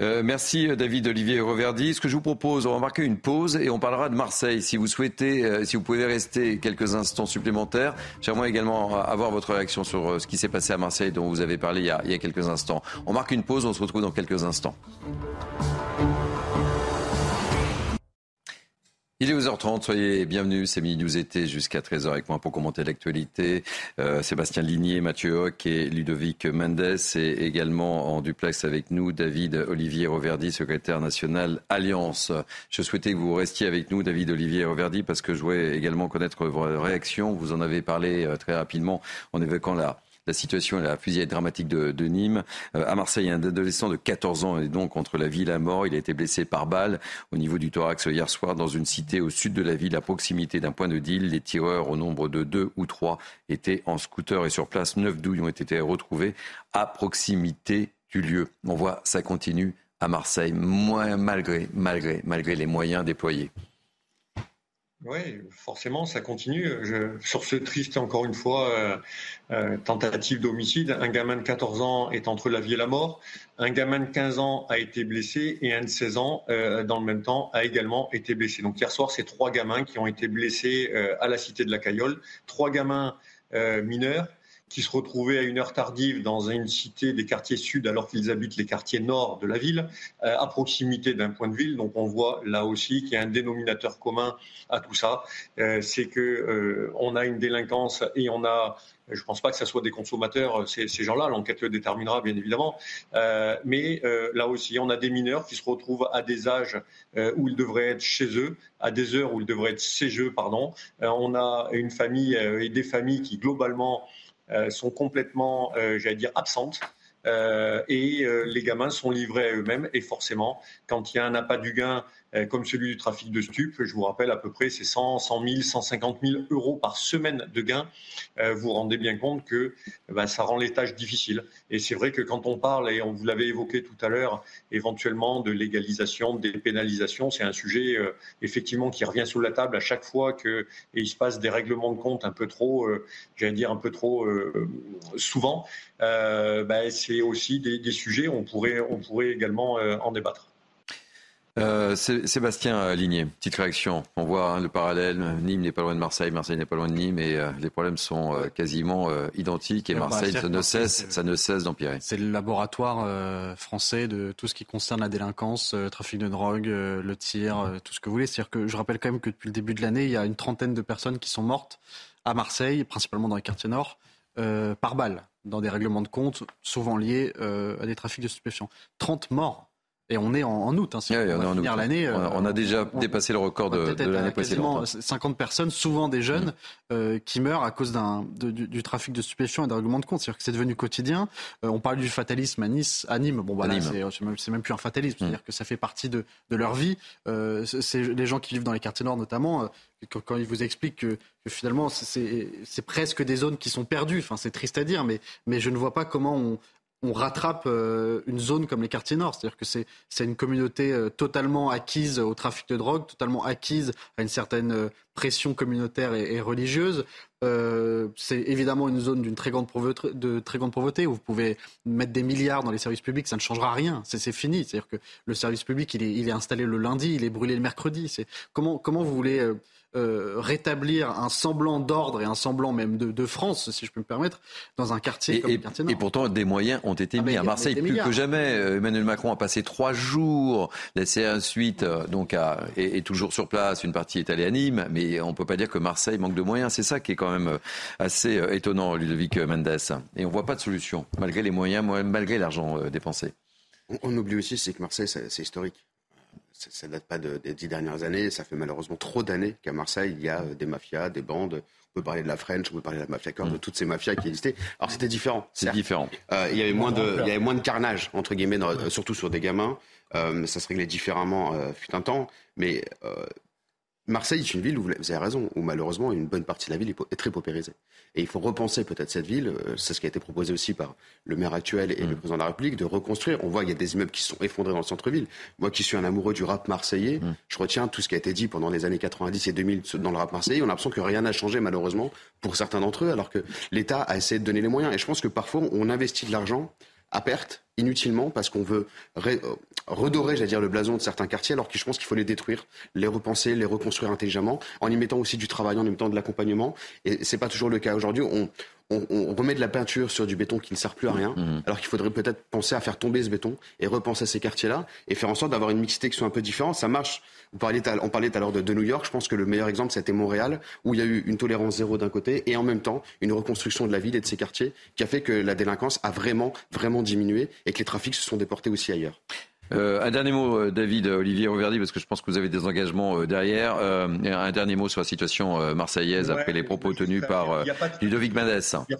Euh, merci euh, David Olivier Reverdy. Ce que je vous propose, on va marquer une pause et on parlera de Marseille. Si vous souhaitez, euh, si vous pouvez rester quelques instants supplémentaires, j'aimerais également avoir votre réaction sur ce qui s'est passé à Marseille dont vous avez parlé il y, a, il y a quelques instants. On marque une pause, on se retrouve dans quelques instants. Il est 12h30, soyez bienvenus, c'est Midi News été jusqu'à 13h avec moi pour commenter l'actualité. Euh, Sébastien Ligné, Mathieu Hoc et Ludovic Mendes et également en duplex avec nous David Olivier Roverdi, secrétaire national Alliance. Je souhaitais que vous restiez avec nous, David Olivier Roverdi, parce que je voulais également connaître vos réactions. Vous en avez parlé euh, très rapidement en évoquant la la situation la fusillade dramatique de, Nîmes. Euh, à Marseille, un adolescent de 14 ans est donc contre la ville à mort. Il a été blessé par balle au niveau du thorax hier soir dans une cité au sud de la ville, à proximité d'un point de deal. Les tireurs, au nombre de deux ou trois, étaient en scooter et sur place. Neuf douilles ont été retrouvées à proximité du lieu. On voit, ça continue à Marseille, malgré, malgré, malgré les moyens déployés. Oui, forcément, ça continue. sur ce triste, encore une fois, euh, euh, tentative d'homicide, un gamin de 14 ans est entre la vie et la mort. Un gamin de 15 ans a été blessé et un de 16 ans, euh, dans le même temps, a également été blessé. Donc hier soir, c'est trois gamins qui ont été blessés à la Cité de la Cayolle. Trois gamins mineurs qui se retrouvaient à une heure tardive dans une cité des quartiers sud alors qu'ils habitent les quartiers nord de la ville, euh, à proximité d'un point de ville. Donc on voit là aussi qu'il y a un dénominateur commun à tout ça, euh, c'est que euh, on a une délinquance et on a je ne pense pas que ce soit des consommateurs, ces, gens-là, l'enquête le déterminera bien évidemment, mais là aussi, on a des mineurs qui se retrouvent à des âges où ils devraient être chez eux, à des heures où ils devraient être chez eux, pardon. on a une famille et des familles qui globalement sont complètement, euh, j'allais dire, absentes. Euh, et les gamins sont livrés à eux-mêmes. Et forcément, quand il y a un appât du gain comme celui du trafic de stupes. Je vous rappelle à peu près c'est 100, 100 000, 150 000 euros par semaine de gains. vous vous rendez bien compte que ben, ça rend les tâches difficiles. Et c'est vrai que quand on parle, et on vous l'avait évoqué tout à l'heure, éventuellement de légalisation, des pénalisations, c'est un sujet effectivement qui revient sous la table à chaque fois qu'il se passe des règlements de compte un peu trop, j'allais dire un peu trop souvent. Ben, c'est aussi des, des, sujets, on pourrait, on pourrait également en débattre. Euh, Sébastien Ligné, petite réaction. On voit hein, le parallèle. Nîmes n'est pas loin de Marseille, Marseille n'est pas loin de Nîmes, et euh, les problèmes sont euh, quasiment identiques. Et Marseille, ça, ne cesse, ça ne cesse d'empirer. C'est le laboratoire français de tout ce qui concerne la délinquance, le trafic de drogue, le tir, tout ce que vous voulez. C'est-à-dire que je rappelle quand même que depuis le début de l'année, il y a une trentaine de personnes qui sont mortes à Marseille, principalement dans les quartiers nord, par balle, dans des règlements de compte, souvent liés à des trafics de stupéfiants. 30 morts et on est en, août. Hein, on, on, l'année, on, a euh, déjà dépassé le record de, de l'année précédente. 50 hein. personnes, souvent des jeunes, mm. euh, qui meurent à cause du, trafic de stupéfiants et d'un règlement de compte. C'est-à-dire que c'est devenu quotidien. Euh, on parle du fatalisme à Nice, à Nîmes. Bon, bah, c'est, même, plus un fatalisme. Mm. C'est-à-dire que ça fait partie de, de leur vie. c'est les gens qui vivent dans les quartiers nord, notamment. Quand, ils vous expliquent que, finalement c'est, presque des zones qui sont perdues, enfin c'est triste à dire, mais, mais je ne vois pas comment on, on rattrape euh, une zone comme les quartiers nord. C'est-à-dire que c'est, une communauté euh, totalement acquise au trafic de drogue, totalement acquise à une certaine euh, pression communautaire et, religieuse. c'est évidemment une zone d'une très grande pauvreté, de très grande pauvreté où vous pouvez mettre des milliards dans les services publics, ça ne changera rien. C'est, fini. C'est-à-dire que le service public, il est, il est installé le lundi, il est brûlé le mercredi. C'est comment, comment vous voulez euh, rétablir un semblant d'ordre et un semblant même de, France, si je peux me permettre, dans un quartier et, comme le quartier Nord? Et pourtant, des moyens ont été ah, mis à Marseille plus que jamais. Euh, Emmanuel Macron a passé trois jours, laissé ensuite euh, donc à, est, toujours sur place. Une partie est allée à Nîmes, mais on peut pas dire que Marseille manque de moyens. C'est ça qui est quand même assez étonnant, Ludovic Mendes. Et on voit pas de solution, malgré les moyens, malgré l'argent dépensé. On, oublie aussi, c'est que Marseille, c'est historique ça ne date pas des dix dernières années. Ça fait malheureusement trop d'années qu'à Marseille, il y a euh, des mafias, des bandes. On peut parler de la French, on peut parler de la mafia corps, de mm. toutes ces mafias qui existaient. Alors c'était différent. C'est différent. Euh, il y avait moins de, il y avait moins de carnage entre guillemets, surtout sur des gamins. Euh, ça se réglait différemment euh, fut un temps, mais Marseille est une ville où vous avez raison, où malheureusement une bonne partie de la ville est très paupérisée. Et il faut repenser peut-être cette ville. Euh, c'est ce qui a été proposé aussi par le maire actuel et le mm. président de la République de reconstruire. On voit qu'il y a des immeubles qui sont effondrés dans le centre-ville. Moi, qui suis un amoureux du rap marseillais, mm. je retiens tout ce qui a été dit pendant les années 90 et 2000 dans le rap marseillais. On a l'impression que rien n'a changé malheureusement pour certains d'entre eux, alors que l'État a essayé de donner les moyens. Et je pense que parfois on investit de l'argent à perte inutilement parce qu'on veut euh, redorer, j'allais dire, le blason de certains quartiers, alors que je pense qu'il faut les détruire, les repenser, les reconstruire intelligemment, en y mettant aussi du travail, en y mettant de l'accompagnement. Et c'est pas toujours le cas aujourd'hui. On, on, remet de la peinture sur du béton qui ne sert plus à rien, mmh. alors qu'il faudrait peut-être penser à faire tomber ce béton et repenser ces quartiers-là et faire en sorte d'avoir une mixité qui soit un peu différente. Ça marche. on parlait tout à l'heure de, New York. Je pense que le meilleur exemple, c'était Montréal, où il y a eu une tolérance zéro d'un côté et en même temps une reconstruction de la ville et de ses quartiers qui a fait que la délinquance a vraiment, vraiment diminué et que les trafics se sont déportés aussi ailleurs. Euh, un dernier mot, euh, David, Olivier Rouverdi, parce que je pense que vous avez des engagements euh, derrière. un dernier mot sur la situation marseillaise après les propos tenus par Ludovic Mendes. Il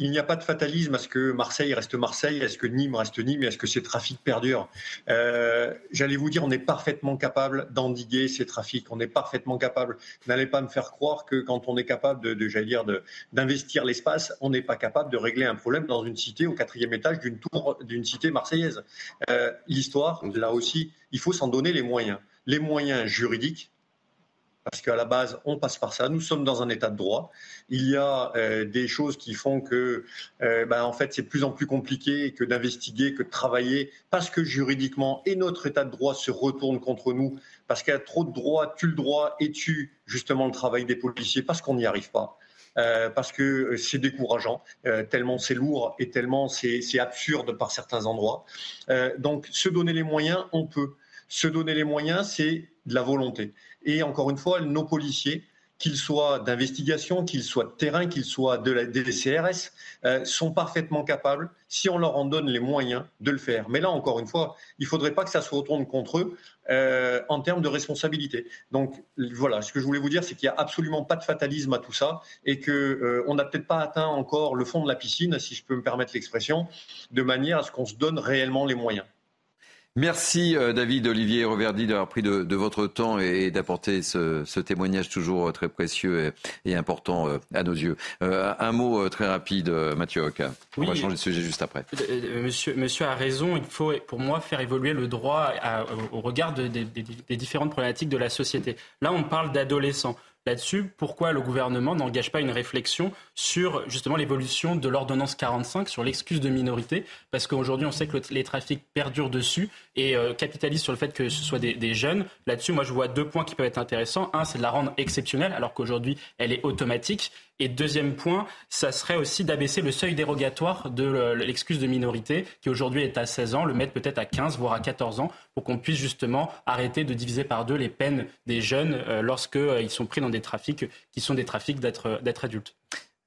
n'y a pas de fatalisme à ce que Marseille reste Marseille, à ce que Nîmes reste Nîmes et à ce que ces trafics perdurent. J'allais vous dire, on est parfaitement capable d'endiguer ces trafics. On est parfaitement capable. N'allez pas me faire croire que quand on est capable de, j'allais dire, d'investir l'espace, on n'est pas capable de régler un problème dans une cité au quatrième étage d'une tour d'une cité marseillaise. L'histoire, là aussi, il faut s'en donner les moyens. Les moyens juridiques, parce qu'à la base, on passe par ça. Nous sommes dans un état de droit. Il y a euh, des choses qui font que, euh, ben, en fait, c'est de plus en plus compliqué que d'investiguer, que de travailler, parce que juridiquement, et notre état de droit se retourne contre nous, parce qu'il y a trop de droits, tue le droit et tue justement le travail des policiers, parce qu'on n'y arrive pas. Euh, parce que c'est décourageant, tellement c'est lourd et tellement c'est absurde par certains endroits. donc, se donner les moyens, on peut. Se donner les moyens, c'est de la volonté. Et encore une fois, nos policiers, qu'ils soient d'investigation, qu'ils soient de terrain, qu'ils soient de la, des CRS, euh, sont parfaitement capables, si on leur en donne les moyens, de le faire. Mais là, encore une fois, il ne faudrait pas que ça se retourne contre eux euh, en termes de responsabilité. Donc voilà, ce que je voulais vous dire, c'est qu'il n'y a absolument pas de fatalisme à tout ça et qu'on euh, n'a peut-être pas atteint encore le fond de la piscine, si je peux me permettre l'expression, de manière à ce qu'on se donne réellement les moyens. Merci euh, David Olivier Reverdy d'avoir pris de, votre temps et d'apporter ce, témoignage toujours très précieux et, important euh, à nos yeux. Euh, un mot très rapide, Mathieu Oka. On va changer de sujet juste après. Monsieur, monsieur a raison. Il faut, pour moi, faire évoluer le droit au regard des différentes problématiques de la société. Là, on parle d'adolescents là-dessus, pourquoi le gouvernement n'engage pas une réflexion sur justement l'évolution de l'ordonnance 45, sur l'excuse de minorité? Parce qu'aujourd'hui, on sait que les trafics perdurent dessus et euh, capitalisent sur le fait que ce soit des, des jeunes. Là-dessus, moi, je vois deux points qui peuvent être intéressants. Un, c'est de la rendre exceptionnelle, alors qu'aujourd'hui, elle est automatique. Et deuxième point, ça serait aussi d'abaisser le seuil dérogatoire de l'excuse de minorité, qui aujourd'hui est à 16 ans, le mettre peut-être à 15, voire à 14 ans, pour qu'on puisse justement arrêter de diviser par deux les peines des jeunes euh, lorsqu'ils euh, sont pris dans des trafics qui sont des trafics d'être adultes.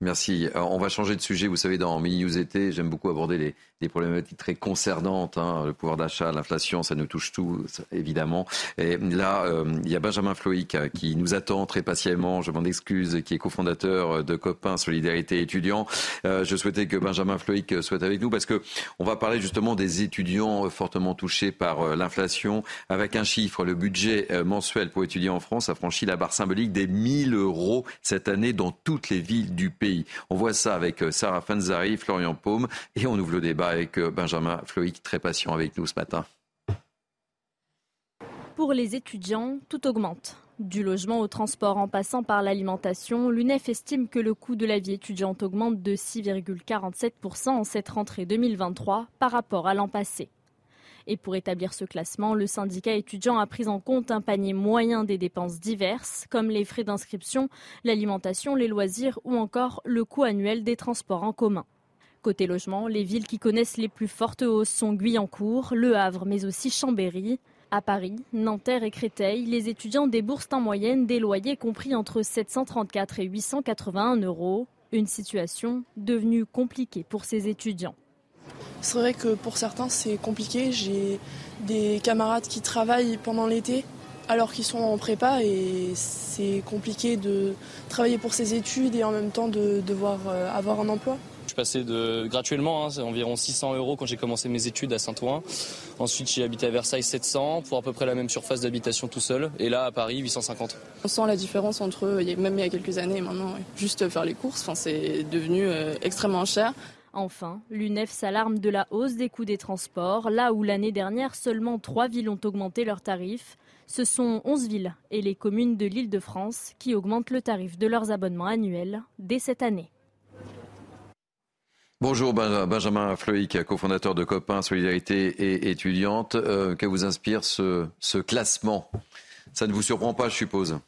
Merci. on va changer de sujet. Vous savez, dans Mini News été, j'aime beaucoup aborder les, problématiques très concernantes. Hein. Le pouvoir d'achat, l'inflation, ça nous touche tous, évidemment. Et là, euh, il y a Benjamin Floïc euh, qui nous attend très patiemment. Je m'en excuse, qui est cofondateur de Copain Solidarité étudiant. Euh, je souhaitais que Benjamin Floïc soit avec nous parce que on va parler justement des étudiants fortement touchés par l'inflation. Avec un chiffre, le budget mensuel pour étudier en France a franchi la barre symbolique des 1000 euros cette année dans toutes les villes du pays. On voit ça avec Sarah Fanzari, Florian Paume et on ouvre le débat avec euh, Benjamin Floïc, très patient avec nous ce matin. Pour les étudiants, tout augmente. Du logement au transport en passant par l'alimentation, l'UNEF estime que le coût de la vie étudiante augmente de 6,47% en cette rentrée 2023 par rapport à l'an passé. Et pour établir ce classement, le syndicat étudiant a pris en compte un panier moyen des dépenses diverses, comme les frais d'inscription, l'alimentation, les loisirs ou encore le coût annuel des transports en commun. Côté logement, les villes qui connaissent les plus fortes hausses sont Guyancourt, Le Havre, mais aussi Chambéry. À Paris, Nanterre et Créteil, les étudiants déboursent en moyenne des loyers compris entre 734 et 881 euros. Une situation devenue compliquée pour ces étudiants. C'est vrai que pour certains, c'est compliqué. J'ai des camarades qui travaillent pendant l'été alors qu'ils sont en prépa et c'est compliqué de travailler pour ses études et en même temps de devoir euh, avoir un emploi. Je passais de, gratuitement, hein, c'est environ 600 euros quand j'ai commencé mes études à Saint-Ouen. Ensuite, j'ai habité à Versailles 700 pour à peu près la même surface d'habitation tout seul. Et là, à Paris, 850. On sent la différence entre même il y a quelques années et maintenant. Juste faire les courses, enfin, c'est devenu euh, extrêmement cher. Enfin, l'UNEF s'alarme de la hausse des coûts des transports, là où l'année dernière seulement trois villes ont augmenté leurs tarifs. Ce sont 11 villes et les communes de l'île de France qui augmentent le tarif de leurs abonnements annuels dès cette année. Bonjour Benjamin Floïc, cofondateur de Copain Solidarité et étudiante. Euh, que vous inspire ce, classement? Ça ne vous surprend pas, je suppose?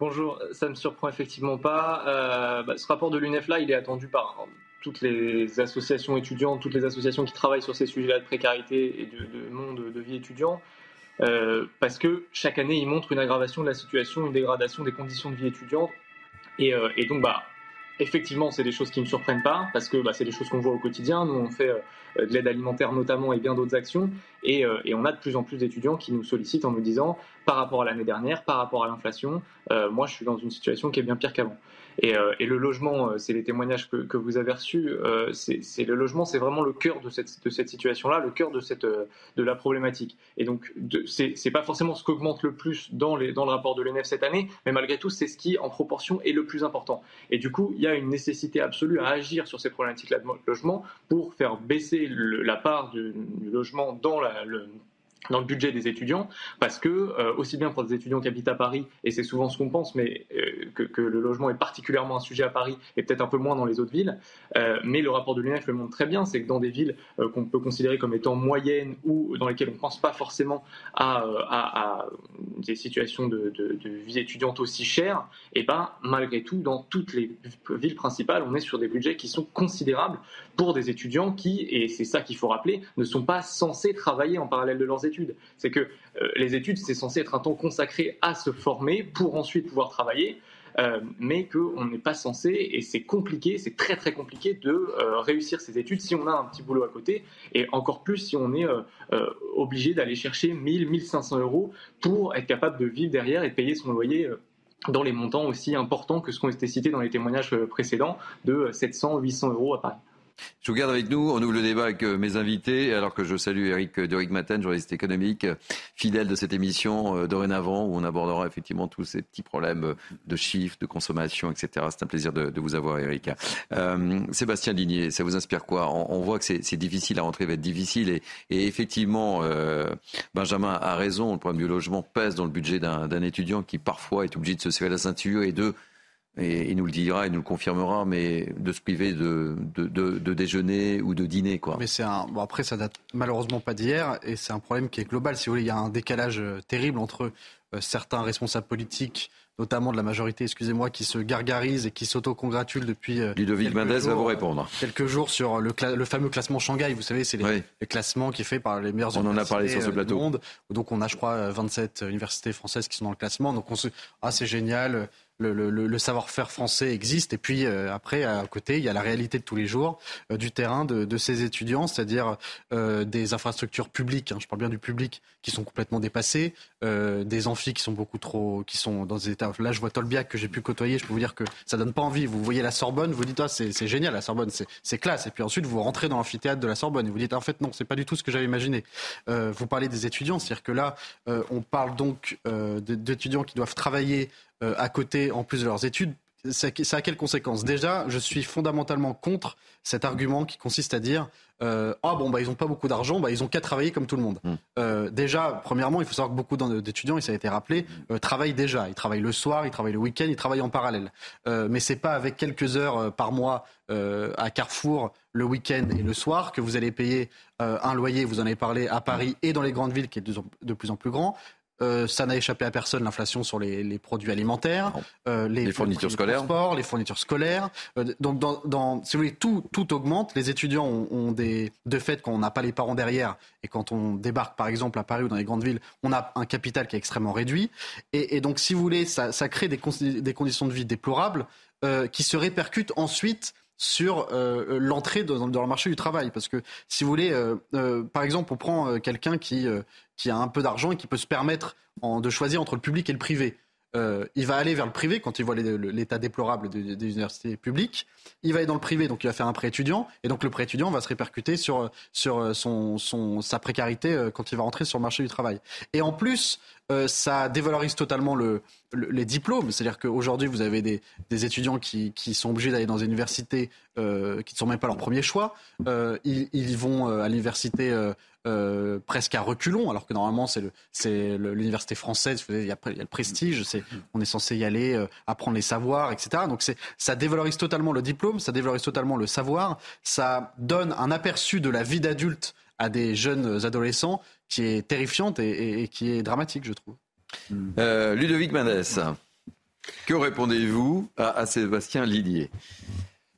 Bonjour, ça ne me surprend effectivement pas. Euh, bah, ce rapport de l'UNEF là, il est attendu par toutes les associations étudiantes, toutes les associations qui travaillent sur ces sujets-là de précarité et de, monde de vie étudiant. Euh, parce que chaque année, il montre une aggravation de la situation, une dégradation des conditions de vie étudiante. Et, et donc, bah, effectivement, c'est des choses qui ne me surprennent pas, parce que bah, c'est des choses qu'on voit au quotidien. Nous, on fait euh, de l'aide alimentaire notamment et bien d'autres actions. Et, euh, et, on a de plus en plus d'étudiants qui nous sollicitent en nous disant, par rapport à l'année dernière, par rapport à l'inflation, euh, moi, je suis dans une situation qui est bien pire qu'avant. Et, euh, et, le logement, euh, c'est les témoignages que, vous avez reçus. Euh, c'est le logement, c'est vraiment le cœur de cette, situation-là, le cœur de, cette, de la problématique. Et donc, c'est pas forcément ce qu'augmente le plus dans, le rapport de l'ENF cette année, mais malgré tout, c'est ce qui, en proportion, est le plus important. Et du coup, il y a une nécessité absolue à agir sur ces problématiques-là de logement pour faire baisser la part du, du logement dans la, le, dans le budget des étudiants, parce que euh, aussi bien pour des étudiants qui habitent à Paris, et c'est souvent ce qu'on pense, mais euh, que, le logement est particulièrement un sujet à Paris et peut-être un peu moins dans les autres villes, euh, mais le rapport de l'UNEF le montre très bien, c'est que dans des villes qu'on peut considérer comme étant moyennes ou dans lesquelles on ne pense pas forcément à, à, des situations de, vie étudiante aussi chères, et ben malgré tout, dans toutes les villes principales, on est sur des budgets qui sont considérables pour des étudiants qui, et c'est ça qu'il faut rappeler, ne sont pas censés travailler en parallèle de leurs études c'est que euh, les études, c'est censé être un temps consacré à se former pour ensuite pouvoir travailler. Euh, mais qu'on n'est pas censé, et c'est compliqué, c'est très très compliqué de euh, réussir ses études si on a un petit boulot à côté, et encore plus si on est obligé d'aller chercher 1000, 1500 euros pour être capable de vivre derrière et payer son loyer dans les montants aussi importants que ce qui ont été cités dans les témoignages précédents de 700, 800 euros à Paris. Je vous garde avec nous. On ouvre le débat avec euh, mes invités, alors que je salue Eric Doric Maten, journaliste économique, fidèle de cette émission euh, dorénavant, où on abordera effectivement tous ces petits problèmes euh, de chiffres, de consommation, etc. C'est un plaisir de, vous avoir, Eric. Sébastien Ligné, ça vous inspire quoi? On, voit que c'est difficile, la rentrée va être difficile. Et, effectivement, Benjamin a raison, le problème du logement pèse dans le budget d'un étudiant qui parfois est obligé de se serrer la ceinture et de et il nous le dira, il nous le confirmera, mais de se priver de, de, déjeuner ou de dîner. Quoi. Mais c'est un... bon, après, ça date malheureusement pas d'hier, et c'est un problème qui est global. Si vous voulez, il y a un décalage euh, terrible entre euh, certains responsables politiques, notamment de la majorité, excusez-moi, qui se gargarisent et qui s'auto-congratulent depuis. Euh, Ludovic Mendes va vous répondre. Quelques jours sur le, le fameux classement Shanghai. Vous savez, c'est les, classements qui est fait par les meilleures on universités en a parlé sur ce plateau. du monde. Donc on a, je crois, 27 universités françaises qui sont dans le classement. Donc on se... ah, c'est génial le, savoir-faire français existe. Et puis euh, après, à côté, il y a la réalité de tous les jours euh, du terrain de, ces étudiants, c'est-à-dire euh, des infrastructures publiques. Hein, je parle bien du public qui sont complètement dépassés, des amphis qui sont beaucoup trop, qui sont dans des états. Là, je vois Tolbiac que j'ai pu côtoyer. Je peux vous dire que ça donne pas envie. Vous voyez la Sorbonne, vous dites ah c'est génial la Sorbonne, c'est classe. Et puis ensuite vous rentrez dans l'amphithéâtre de la Sorbonne et vous dites en fait non, c'est pas du tout ce que j'avais imaginé. vous parlez des étudiants, c'est-à-dire que là, on parle donc d'étudiants qui doivent travailler euh, à côté, en plus de leurs études, ça, a quelles conséquences? Déjà, je suis fondamentalement contre cet argument qui consiste à dire euh, ah bon bah ils n'ont pas beaucoup d'argent, bah ils ont qu'à travailler comme tout le monde. Mm. Euh, déjà, premièrement, il faut savoir que beaucoup d'étudiants, et ça a été rappelé, travaillent déjà. Ils travaillent le soir, ils travaillent le week-end, ils travaillent en parallèle. mais c'est pas avec quelques heures par mois à Carrefour le week-end et le soir que vous allez payer un loyer. Vous en avez parlé à Paris et dans les grandes villes, qui est de plus en plus grand. Euh, ça n'a échappé à personne, l'inflation sur les, produits alimentaires, euh, les, fournitures scolaires, les fournitures scolaires. Euh, donc, dans, si vous voulez, tout, tout augmente. Les étudiants ont, des, de fait, quand on n'a pas les parents derrière et quand on débarque, par exemple, à Paris ou dans les grandes villes, on a un capital qui est extrêmement réduit. Et, donc, si vous voulez, ça, crée des, des, conditions de vie déplorables qui se répercutent ensuite sur l'entrée dans, dans, le marché du travail. Parce que, si vous voulez, par exemple, on prend quelqu'un qui qui a un peu d'argent et qui peut se permettre de choisir entre le public et le privé. Euh, il va aller vers le privé quand il voit l'état déplorable des, universités publiques. Il va aller dans le privé, donc il va faire un prêt étudiant, et donc le prêt étudiant va se répercuter sur, sur son, son, sa précarité euh, quand il va rentrer sur le marché du travail. Et en plus, euh, ça dévalorise totalement le, les diplômes. C'est-à-dire qu'aujourd'hui, vous avez des, étudiants qui, qui, sont obligés d'aller dans des universités qui ne sont même pas leur premier choix. Ils, ils, vont à l'université euh, presque à reculons, alors que normalement c'est l'université française, il y, a, le prestige, on est censé y aller, euh, apprendre les savoirs, etc. Donc ça dévalorise totalement le diplôme, ça dévalorise totalement le savoir, ça donne un aperçu de la vie d'adulte à des jeunes adolescents qui est terrifiante et, qui est dramatique, je trouve. Euh, Ludovic Mendes, que répondez-vous à, Sébastien Lidier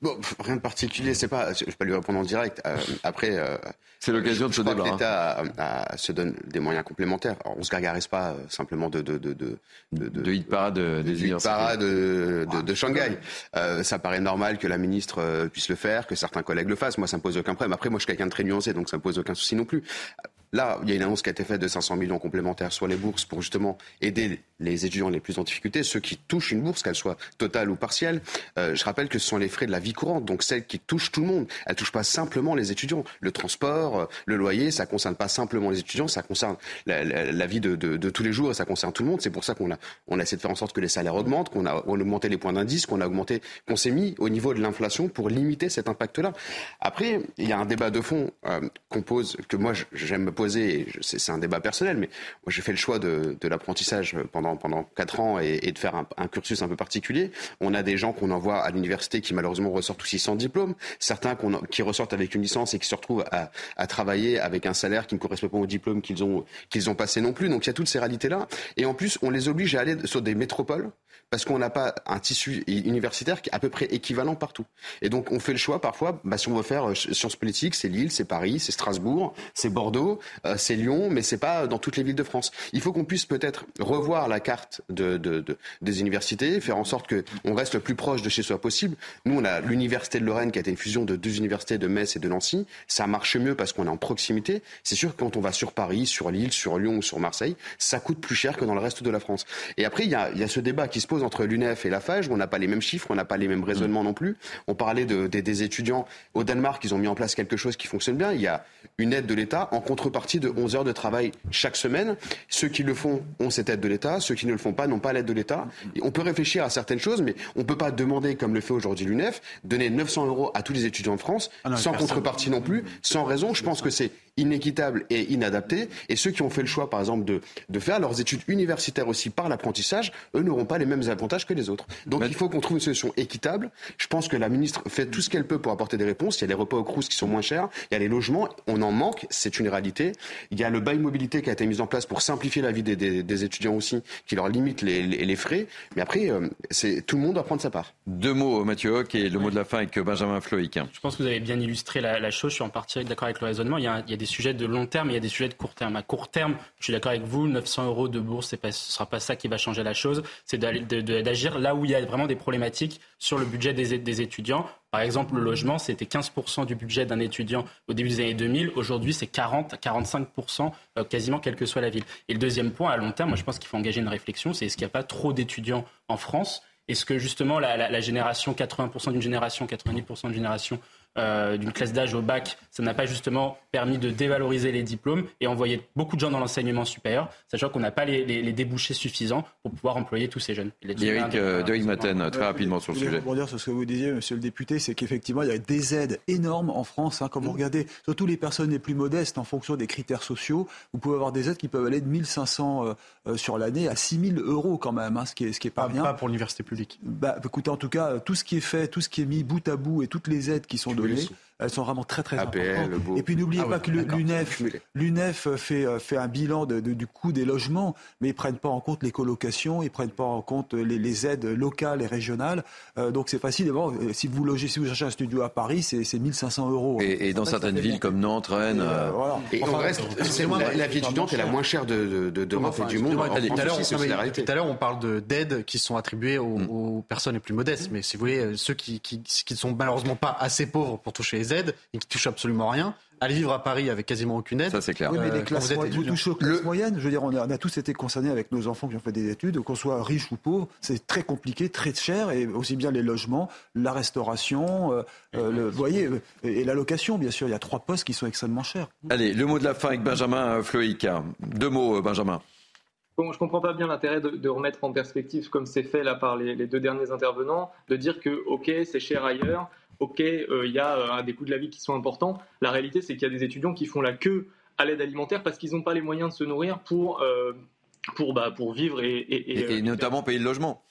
Bon, rien de particulier, c'est pas. Je vais pas lui répondre en direct. Euh, après, euh, c'est l'occasion de débat. L'État hein. se donne des moyens complémentaires. Alors, on se gargarise pas euh, simplement de de de de de, de hit parade des de, parade de, de, de Shanghai. Euh, ça paraît normal que la ministre puisse le faire, que certains collègues le fassent. Moi, ça me pose aucun problème. Après, moi, je suis quelqu'un de très nuancé, donc ça me pose aucun souci non plus. Là, il y a une annonce qui a été faite de 500 millions complémentaires sur les bourses pour justement aider les étudiants les plus en difficulté, ceux qui touchent une bourse, qu'elle soit totale ou partielle. Euh, je rappelle que ce sont les frais de la vie courante, donc celles qui touchent tout le monde. Elles ne touchent pas simplement les étudiants. Le transport, euh, le loyer, ça ne concerne pas simplement les étudiants, ça concerne la, vie de, tous les jours et ça concerne tout le monde. C'est pour ça qu'on a, essayé de faire en sorte que les salaires augmentent, qu'on a, augmenté les points d'indice, qu'on a augmenté, qu'on s'est mis au niveau de l'inflation pour limiter cet impact-là. Après, il y a un débat de fond euh, qu'on pose, que moi j'aime me c'est un débat personnel, mais moi j'ai fait le choix de, l'apprentissage pendant pendant quatre ans et, de faire un, cursus un peu particulier. On a des gens qu'on envoie à l'université qui malheureusement ressortent aussi sans diplôme, certains qui ressortent avec une licence et qui se retrouvent à, travailler avec un salaire qui ne correspond pas au diplôme qu'ils ont qu'ils ont passé non plus. Donc il y a toutes ces réalités là, et en plus on les oblige à aller sur des métropoles parce qu'on n'a pas un tissu universitaire qui est à peu près équivalent partout. Et donc on fait le choix parfois, bah, si on veut faire euh, sciences politiques, c'est Lille, c'est Paris, c'est Strasbourg, c'est Bordeaux, euh, c'est Lyon, mais c'est pas dans toutes les villes de France. Il faut qu'on puisse peut-être revoir la, carte de, des universités, faire en sorte qu'on reste le plus proche de chez soi possible. Nous, on a l'université de Lorraine qui a été une fusion de deux universités de Metz et de Nancy. Ça marche mieux parce qu'on est en proximité. C'est sûr que quand on va sur Paris, sur Lille, sur Lyon ou sur Marseille, ça coûte plus cher que dans le reste de la France. Et après, il y a, ce débat qui se pose entre l'UNEF et la FAGE, où on n'a pas les mêmes chiffres, on n'a pas les mêmes raisonnements non plus. On parlait de, des étudiants au Danemark, ils ont mis en place quelque chose qui fonctionne bien. Il y a une aide de l'État en contrepartie de 11 heures de travail chaque semaine. Ceux qui le font ont cette aide de l'État, ceux qui ne le font pas n'ont pas l'aide de l'État. On peut réfléchir à certaines choses, mais on ne peut pas demander, comme le fait aujourd'hui l'UNEF, donner 900 euros à tous les étudiants de France, ah sans contrepartie non plus, sans raison. Je pense que c'est inéquitable et inadapté. Et ceux qui ont fait le choix, par exemple, de, de faire leurs études universitaires aussi par l'apprentissage, eux n'auront pas les mêmes avantages que les autres. Donc il faut qu'on trouve une solution équitable. Je pense que la ministre fait tout ce qu'elle peut pour apporter des réponses. Il y a les repas au Crous qui sont moins chers, il y a les logements, on en manque, c'est une réalité. Il y a le bail mobilité qui a été mis en place pour simplifier la vie des, des, étudiants aussi, qui leur limite les, les, frais. Mais après, euh, c'est tout le monde doit prendre sa part. Deux mots, Mathieu Hoc, et le mot de la fin avec Benjamin Floïc. Je pense que vous avez bien illustré la, chose. Je suis en partie d'accord avec le raisonnement. Il y, a, il y a des sujets de long terme il y a des sujets de court terme. À court terme, je suis d'accord avec vous, 900 euros de bourse, ce ne sera pas ça qui va changer la chose. C'est d'agir là où il y a vraiment des problématiques sur le budget des, étudiants. Par exemple, le logement, c'était 15% du budget d'un étudiant au début des années 2000. Aujourd'hui, c'est 40 à 45%, quasiment quelle que soit la ville. Et le deuxième point, à long terme, moi, je pense qu'il faut engager une réflexion, c'est est-ce qu'il n'y a pas trop d'étudiants en France? Est-ce que justement la, la génération, 80% d'une génération, 90% d'une génération euh, d'une classe d'âge au bac, ça n'a pas justement permis de dévaloriser les diplômes et envoyer beaucoup de gens dans l'enseignement supérieur, sachant qu'on n'a pas les, débouchés suffisants pour pouvoir employer tous ces jeunes. Eric, euh, Maten, très rapidement sur le sujet. Pour dire sur ce que vous disiez, monsieur le député, c'est qu'effectivement, il y a des aides énormes en France. Hein, quand vous mm. regardez, surtout les personnes les plus modestes, en fonction des critères sociaux, vous pouvez avoir des aides qui peuvent aller de 1500 euh, sur l'année à 6000 euros quand même, hein, ce, qui est, ce qui est pas, bien. Pas pour l'université publique. Bah, écoutez, en tout cas, tout ce qui est fait, tout ce qui est mis bout à bout et toutes les aides qui sont de blé elles sont vraiment très très importantes. Et puis n'oubliez ah pas que l'UNEF, l'UNEF fait, euh, fait un bilan de, du coût des logements, mais ils prennent pas en compte les colocations, ils prennent pas en compte les, aides locales et régionales. Euh, donc c'est facile. D'abord, euh, si vous logez, si vous cherchez un studio à Paris, c'est 1500 euros. Et, dans certaines villes comme Nantes, Rennes. Et, reste, c'est la, la vie étudiante est la moins chère de, de, d'Europe et du monde. Tout à l'heure, on parle d'aides qui sont attribuées mm. aux, personnes les plus modestes, mais si vous voulez, ceux qui, qui, qui sont malheureusement pas assez pauvres pour toucher les aides et qui touchent absolument rien, aller vivre à Paris avec quasiment aucune aide. Ça, c'est clair. Oui, mais les classes, vous touchez aux classes moyennes. Je veux dire, on a, tous été concernés avec nos enfants qui ont fait des études, qu'on soit riche ou pauvre. C'est très compliqué, très cher, et aussi bien les logements, la restauration, euh, euh, le, vous voyez, euh, et la location, bien sûr. Il y a trois postes qui sont extrêmement chers. Allez, le mot de la fin avec Benjamin Floïc. Deux mots, Benjamin. Bon, je comprends pas bien l'intérêt de, remettre en perspective, comme c'est fait là par les, les, deux derniers intervenants, de dire que ok, c'est cher ailleurs, ok, euh, il y a euh, des coûts de la vie qui sont importants. La réalité, c'est qu'il y a des étudiants qui font la queue à l'aide alimentaire parce qu'ils n'ont pas les moyens de se nourrir pour, euh, pour, bah, pour vivre et, et notamment payer le logement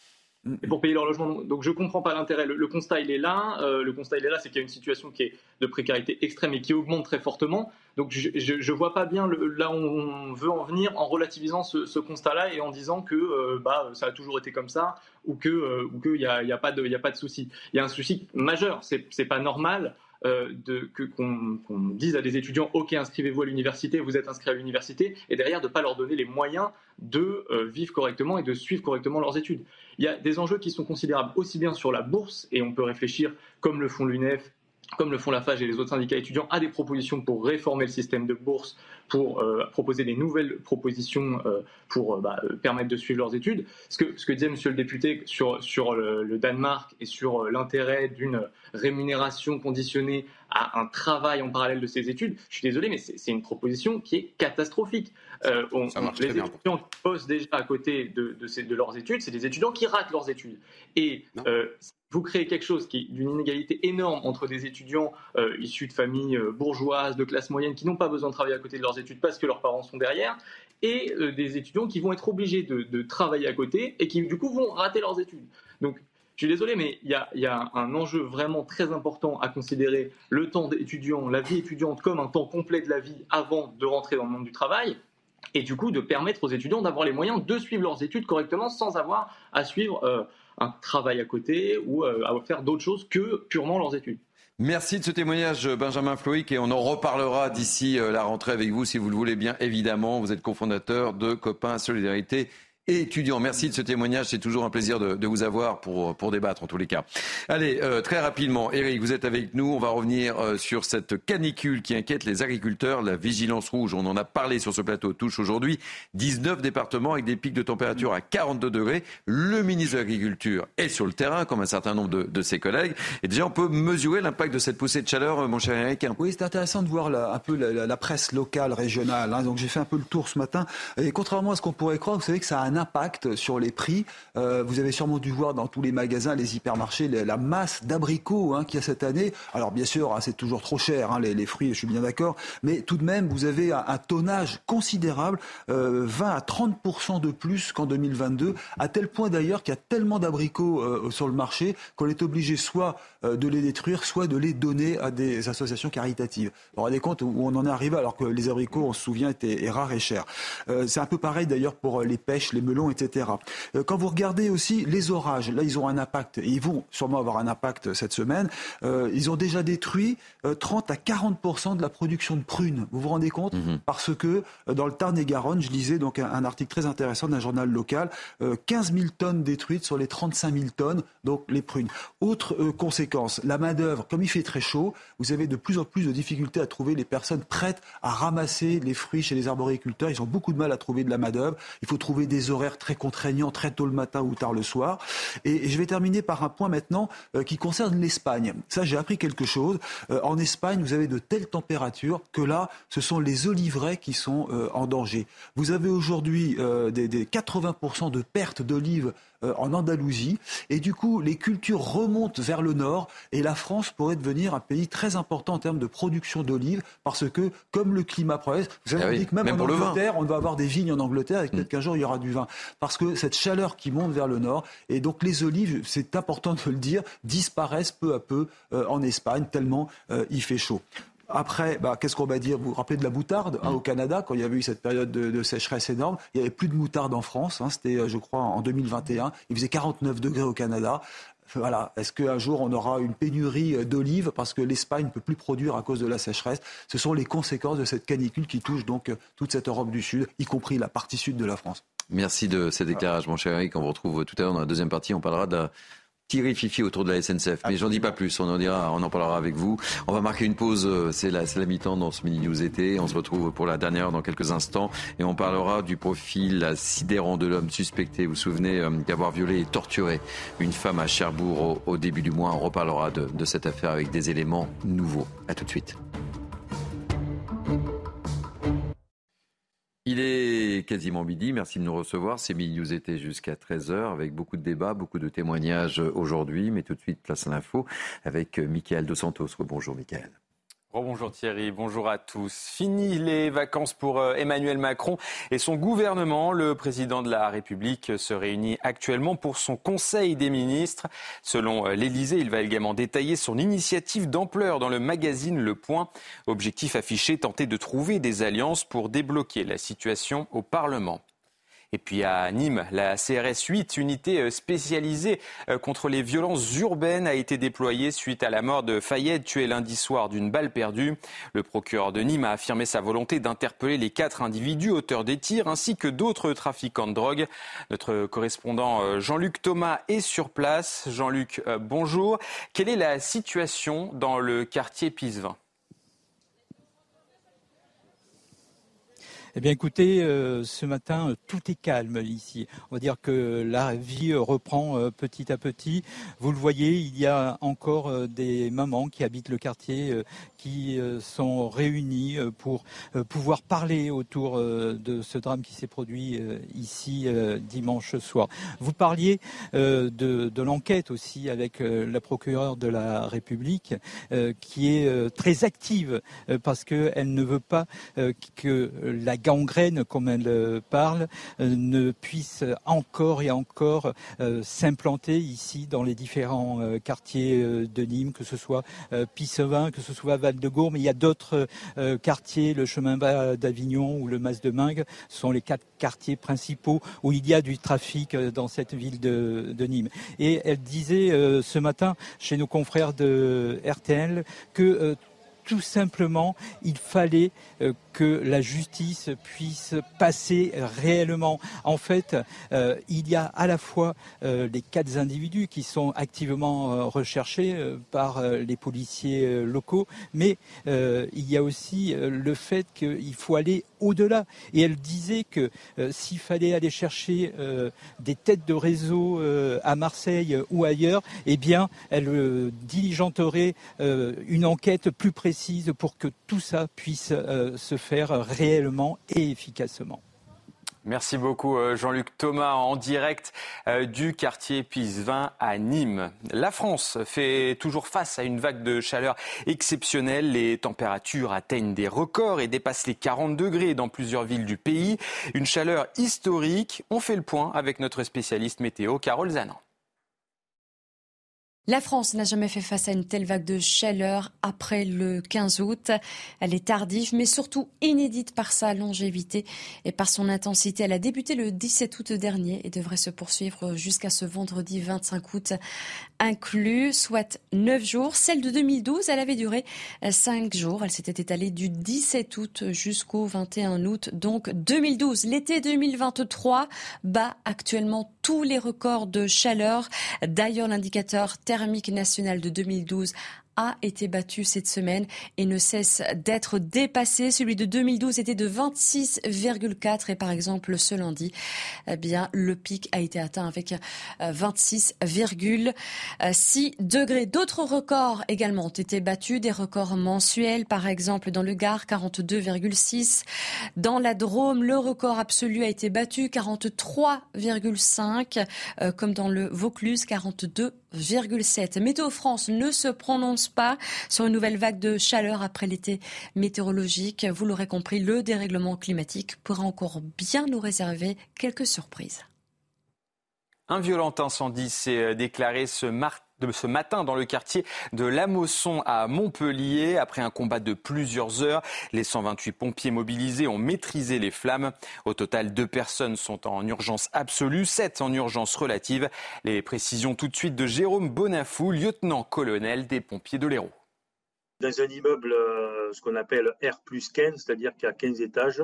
pour payer leur logement. Donc je comprends pas l'intérêt. Le, constat il est là. Euh, le constat il est là, c'est qu'il y a une situation qui est de précarité extrême et qui augmente très fortement. Donc je, je, vois pas bien là où on veut en venir en relativisant ce, constat-là et en disant que euh, bah ça a toujours été comme ça ou euh, qu'il y a, y a pas de de souci. Il y a un souci majeur. C'est c'est pas normal. Que, qu'on, dise à des étudiants ok inscrivez-vous à l'université, vous êtes inscrits à l'université, et derrière de ne pas leur donner les moyens de vivre correctement et de suivre correctement leurs études. Il y a des enjeux qui sont considérables aussi bien sur la bourse, et on peut réfléchir, comme le font l'UNEF, comme le font la FAGE et les autres syndicats étudiants, à des propositions pour réformer le système de bourse, pour euh, proposer des nouvelles propositions euh, pour euh, bah, permettre de suivre leurs études. Ce que, ce que disait Monsieur le député sur, sur le, Danemark et sur l'intérêt d'une rémunération conditionnée à un travail en parallèle de ces études, je suis désolé, mais c'est une proposition qui est catastrophique. les étudiants qui bossent déjà à côté de, de, de leurs études, c'est des étudiants qui ratent leurs études. Et vous créez quelque chose qui est d'une inégalité énorme entre des étudiants euh, issus de familles euh, bourgeoises, de classe moyenne, qui n'ont pas besoin de travailler à côté de leurs études parce que leurs parents sont derrière, et euh, des étudiants qui vont être obligés de, travailler à côté et qui du coup vont rater leurs études. Donc je suis désolé, mais il y, a, un enjeu vraiment très important à considérer le temps d'étudiant, la vie étudiante comme un temps complet de la vie avant de rentrer dans le monde du travail et du coup de permettre aux étudiants d'avoir les moyens de suivre leurs études correctement sans avoir à suivre un travail à côté ou euh, à faire d'autres choses que purement leurs études. Merci de ce témoignage, Benjamin Floïc, et on en reparlera d'ici euh, la rentrée avec vous, si vous le voulez bien, évidemment. Vous êtes cofondateur de Copains Solidarité étudiants. Merci de ce témoignage. C'est toujours un plaisir de, vous avoir pour, pour débattre en tous les cas. Allez, euh, très rapidement, Eric, vous êtes avec nous. On va revenir euh, sur cette canicule qui inquiète les agriculteurs. La vigilance rouge, on en a parlé sur ce plateau, touche aujourd'hui 19 départements avec des pics de température à 42 degrés. Le ministre de l'Agriculture est sur le terrain, comme un certain nombre de, ses collègues. Et déjà, on peut mesurer l'impact de cette poussée de chaleur, mon cher Eric Oui, c'est intéressant de voir un peu la, presse locale, régionale. Hein. Donc j'ai fait un peu le tour ce matin. Et contrairement à ce qu'on pourrait croire, vous savez que ça a un impact sur les prix. Euh, vous avez sûrement dû voir dans tous les magasins, les hypermarchés, la masse d'abricots hein, qu'il y a cette année. Alors bien sûr, hein, c'est toujours trop cher, hein, les, fruits, je suis bien d'accord. Mais tout de même, vous avez un, tonnage considérable, 20 euh, à 30% de plus qu'en 2022, à tel point d'ailleurs qu'il y a tellement d'abricots euh, sur le marché qu'on est obligé soit de les détruire, soit de les donner à des associations caritatives. Vous rendez compte où on en est arrivé alors que les abricots, on se souvient, étaient rares et chers. c'est un peu pareil d'ailleurs pour les pêches, melons, etc. Euh, quand vous regardez aussi les orages, là, ils ont un impact, et ils vont sûrement avoir un impact cette semaine. Euh, ils ont déjà détruit 30 euh, à 40% de la production de prunes. Vous vous rendez compte? Mhm. Parce que dans le Tarn-et-Garonne, je lisais donc un, article très intéressant d'un journal local, 15 000 tonnes détruites sur les 35 000 tonnes, donc les prunes. Autre conséquence, la main-d'œuvre, comme il fait très chaud, vous avez de plus en plus de difficultés à trouver les personnes prêtes à ramasser les fruits chez les arboriculteurs. Ils ont beaucoup de mal à trouver de la main-d'œuvre. Il faut trouver des horaires très contraignant très tôt le matin ou tard le soir. Et, je vais terminer par un point maintenant euh, qui concerne l'Espagne. Ça, j'ai appris quelque chose. Euh, en Espagne, vous avez de telles températures que là, ce sont les oliveraies qui sont euh, en danger. Vous avez aujourd'hui des, des 80% de pertes d'olives euh, en Andalousie. Et du coup, les cultures remontent vers le nord et la France pourrait devenir un pays très important en termes de production d'olives parce que, comme le climat progresse, vous avez ah dit que même, en Angleterre, on va avoir des vignes en Angleterre et peut-être mm. qu'un jour il y aura du vin. Parce que cette chaleur qui monte vers le nord et donc les olives, c'est important de le dire, disparaissent peu à peu euh, en Espagne tellement euh, il fait chaud. Après, bah, qu'est-ce qu'on va dire? Vous vous rappelez de la moutarde? Hein, au Canada, quand il y avait eu cette période de, sécheresse énorme Il n'y avait plus de moutarde en France. Hein, C'était, euh, je crois, en 2021. Il faisait 49 degrés au Canada. Voilà. Est-ce qu'un jour on aura une pénurie euh, d'olives? Parce que l'Espagne ne peut plus produire à cause de la sécheresse Ce sont les conséquences de cette canicule qui touche donc euh, toute cette Europe du Sud, y compris la partie sud de la France. Merci de ces éclairages, mon cher Eric. On vous retrouve tout à l'heure dans la deuxième partie. On parlera de Thierry Fifi autour de la SNCF. Mais j'en dis pas plus, on en dira, on en parlera avec vous. On va marquer une pause, euh, c'est la, la mi-temps dans ce Mini News été. On se retrouve pour la dernière dans quelques instants et on parlera du profil sidérant de l'homme suspecté. Vous vous souvenez euh, d'avoir violé et torturé une femme à Cherbourg au, début du mois. On reparlera de, de cette affaire avec des éléments nouveaux. À tout de suite. Il est quasiment midi. Merci de nous recevoir. C'est Midi News était jusqu'à 13h avec beaucoup de débats, beaucoup de témoignages aujourd'hui. Mais tout de suite, place à l'info avec Michael Dos Santos. Bonjour Michael. Bonjour Thierry, bonjour à tous. Fini les vacances pour euh, Emmanuel Macron et son gouvernement. Le président de la République se réunit actuellement pour son Conseil des ministres. Selon euh, l'Élysée, il va également détailler son initiative d'ampleur dans le magazine Le Point. Objectif affiché, tenter de trouver des alliances pour débloquer la situation au Parlement. Et puis à Nîmes, la CRS 8, unité euh, spécialisée euh, contre les violences urbaines, a été déployée suite à la mort de Fayette, tué lundi soir d'une balle perdue. Le procureur de Nîmes a affirmé sa volonté d'interpeller les quatre individus auteurs des tirs ainsi que d'autres trafiquants de drogue. Notre correspondant euh, Jean-Luc Thomas est sur place. Jean-Luc, bonjour. Quelle est la situation dans le quartier Pisevin Eh bien, écoutez, euh, ce matin, tout est calme ici. On va dire que la vie reprend euh, petit à petit. Vous le voyez, il y a encore euh, des mamans qui habitent le quartier qui sont réunies pour pouvoir parler autour de ce drame qui s'est produit ici dimanche soir. Vous parliez de, de l'enquête aussi avec la procureure de la République qui est très active parce qu'elle ne veut pas que la gangrène, comme elle euh, parle, euh, ne puisse encore et encore euh, s'implanter ici dans les différents quartiers de Nîmes, que ce soit Pissevin, que ce soit Val-de-Gour, mais il y a d'autres quartiers, le chemin d'Avignon ou le Mas de Mingue, sont les quatre quartiers principaux où il y a du trafic dans cette ville de Nîmes. Et elle disait ce matin chez nos confrères de RTL que tout simplement, il fallait que la justice puisse passer réellement. En fait, il y a à la fois les quatre individus qui sont activement recherchés par les policiers locaux, mais il y a aussi le fait qu'il faut aller au-delà. Et elle disait que s'il fallait aller chercher des têtes de réseau à Marseille ou ailleurs, eh bien, elle diligenterait une enquête plus précise pour que tout ça puisse euh, se faire réellement et efficacement. Merci beaucoup euh, Jean-Luc Thomas en direct euh, du quartier Pisevin à Nîmes. La France fait toujours face à une vague de chaleur exceptionnelle. Les températures atteignent des records et dépassent les 40 degrés dans plusieurs villes du pays. Une chaleur historique. On fait le point avec notre spécialiste météo Carole Zanan. La France n'a jamais fait face à une telle vague de chaleur après le 15 août. Elle est tardive, mais surtout inédite par sa longévité et par son intensité. Elle a débuté le 17 août dernier et devrait se poursuivre jusqu'à ce vendredi 25 août inclus, soit 9 jours. Celle de 2012, elle avait duré 5 jours. Elle s'était étalée du 17 août jusqu'au 21 août. Donc 2012, l'été 2023 bat actuellement tous les records de chaleur. D'ailleurs, l'indicateur thermique national de 2012 a été battu cette semaine et ne cesse d'être dépassé. Celui de 2012 était de 26,4 et par exemple ce lundi, eh bien le pic a été atteint avec 26,6 euh, degrés. D'autres records également ont été battus, des records mensuels par exemple dans le Gard 42,6, dans la Drôme le record absolu a été battu 43,5 euh, comme dans le Vaucluse 42 Météo France ne se prononce pas sur une nouvelle vague de chaleur après l'été météorologique. Vous l'aurez compris, le dérèglement climatique pourra encore bien nous réserver quelques surprises. Un violent incendie s'est déclaré ce mardi de ce matin dans le quartier de Lamosson à Montpellier. Après un combat de plusieurs heures, les 128 pompiers mobilisés ont maîtrisé les flammes. Au total, deux personnes sont en urgence absolue, sept en urgence relative. Les précisions tout de suite de Jérôme Bonafou, lieutenant-colonel des pompiers de l'Hérault. Dans un immeuble, euh, ce qu'on appelle R plus 15, c'est-à-dire qu'il y a 15 étages.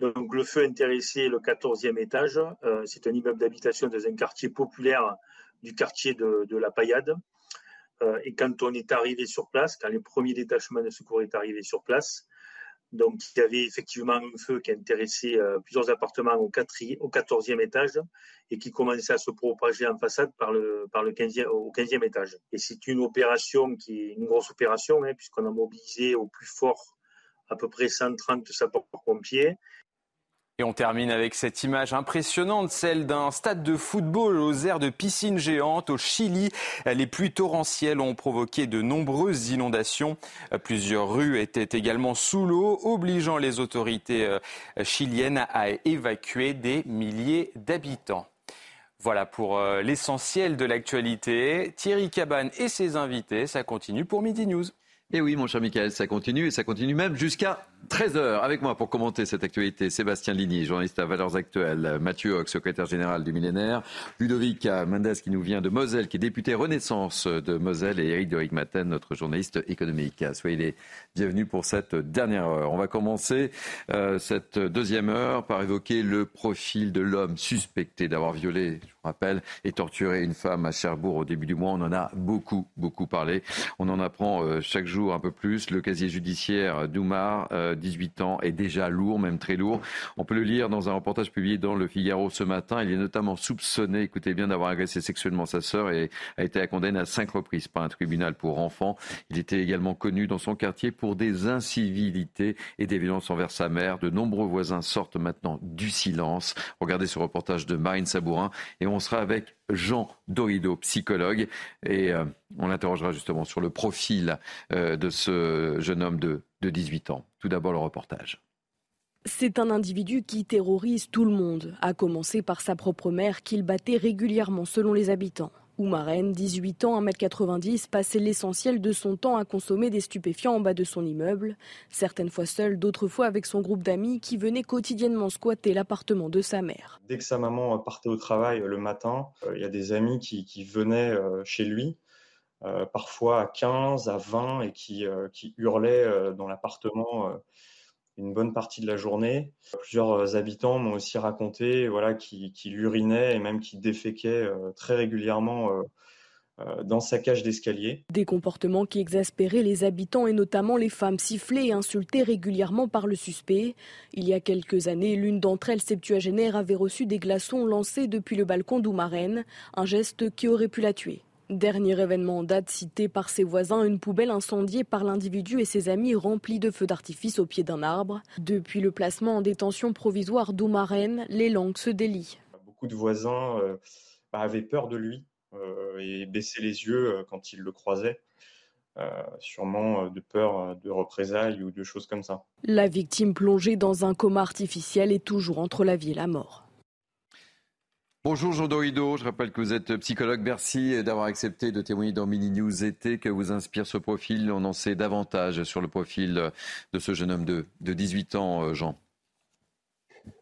Donc le feu intéressé le 14e étage. Euh, c'est un immeuble d'habitation dans un quartier populaire du quartier de, la Paillade. Euh, et quand on est arrivé sur place, quand les premiers détachements de secours est arrivé sur place, donc il y avait effectivement un feu qui intéressait euh, plusieurs appartements au, 14e étage et qui commençait à se propager en façade par le, par le 15e, au 15e étage. Et c'est une opération qui est une grosse opération, hein, puisqu'on a mobilisé au plus fort à peu près 130 sapeurs-pompiers et on termine avec cette image impressionnante, celle d'un stade de football aux aires de piscine géante au Chili. Les pluies torrentielles ont provoqué de nombreuses inondations. Plusieurs rues étaient également sous l'eau, obligeant les autorités euh, chiliennes à évacuer des milliers d'habitants. Voilà pour euh, l'essentiel de l'actualité. Thierry Cabane et ses invités, ça continue pour Midi News. Et oui, mon cher Michael, ça continue et ça continue même jusqu'à 13h avec moi pour commenter cette actualité. Sébastien Ligny, journaliste à Valeurs Actuelles, Mathieu Hoc, secrétaire général du millénaire, Ludovic Mendes qui nous vient de Moselle, qui est député Renaissance de Moselle et Eric Doric Maten, notre journaliste économique. Soyez les bienvenus pour cette dernière heure. On va commencer euh, cette deuxième heure par évoquer le profil de l'homme suspecté d'avoir violé, je vous rappelle, et torturé une femme à Cherbourg au début du mois. On en a beaucoup, beaucoup parlé. On en apprend euh, chaque jour un peu plus. Le casier judiciaire d'Oumar. Euh, 18 ans, est déjà lourd, même très lourd. On peut le lire dans un reportage publié dans Le Figaro ce matin. Il est notamment soupçonné, écoutez bien, d'avoir agressé sexuellement sa sœur et a été condamné à cinq reprises par un tribunal pour enfants. Il était également connu dans son quartier pour des incivilités et des violences envers sa mère. De nombreux voisins sortent maintenant du silence. Regardez ce reportage de Marine Sabourin et on sera avec Jean Dorido, psychologue, et euh, on l'interrogera justement sur le profil euh, de ce jeune homme de, de 18 ans. Tout d'abord le reportage. C'est un individu qui terrorise tout le monde, à commencer par sa propre mère qu'il battait régulièrement selon les habitants. Oumarène, 18 ans, 1m90, passait l'essentiel de son temps à consommer des stupéfiants en bas de son immeuble, certaines fois seul, d'autres fois avec son groupe d'amis qui venaient quotidiennement squatter l'appartement de sa mère. Dès que sa maman partait au travail le matin, euh, il y a des amis qui, venaient euh, chez lui, euh, parfois à 15, à 20, et qui, qui hurlaient dans l'appartement une bonne partie de la journée. Plusieurs habitants m'ont aussi raconté voilà, qu'il urinait et même qu'il déféquait très régulièrement euh, dans sa cage d'escalier. Des comportements qui exaspéraient les habitants et notamment les femmes sifflées et insultées régulièrement par le suspect. Il y a quelques années, l'une d'entre elles, septuagénaire, avait reçu des glaçons lancés depuis le balcon d'Oumarène, un geste qui aurait pu la tuer. Dernier événement en date cité par ses voisins, une poubelle incendiée par l'individu et ses amis remplie de feux d'artifice au pied d'un arbre. Depuis le placement en détention provisoire d'Oumarène, les langues se délient. Beaucoup de voisins euh, avaient peur de lui euh, et baisser les yeux euh, quand il le croisait. Euh, sûrement de peur de représailles ou de choses comme ça. La victime plongée dans un coma artificiel est toujours entre la vie et la mort. Bonjour Jean Dorido, je rappelle que vous êtes psychologue. Merci d'avoir accepté de témoigner dans Mini News été. Que vous inspire ce profil On en sait davantage sur le profil de ce jeune homme de, de 18 ans, Jean.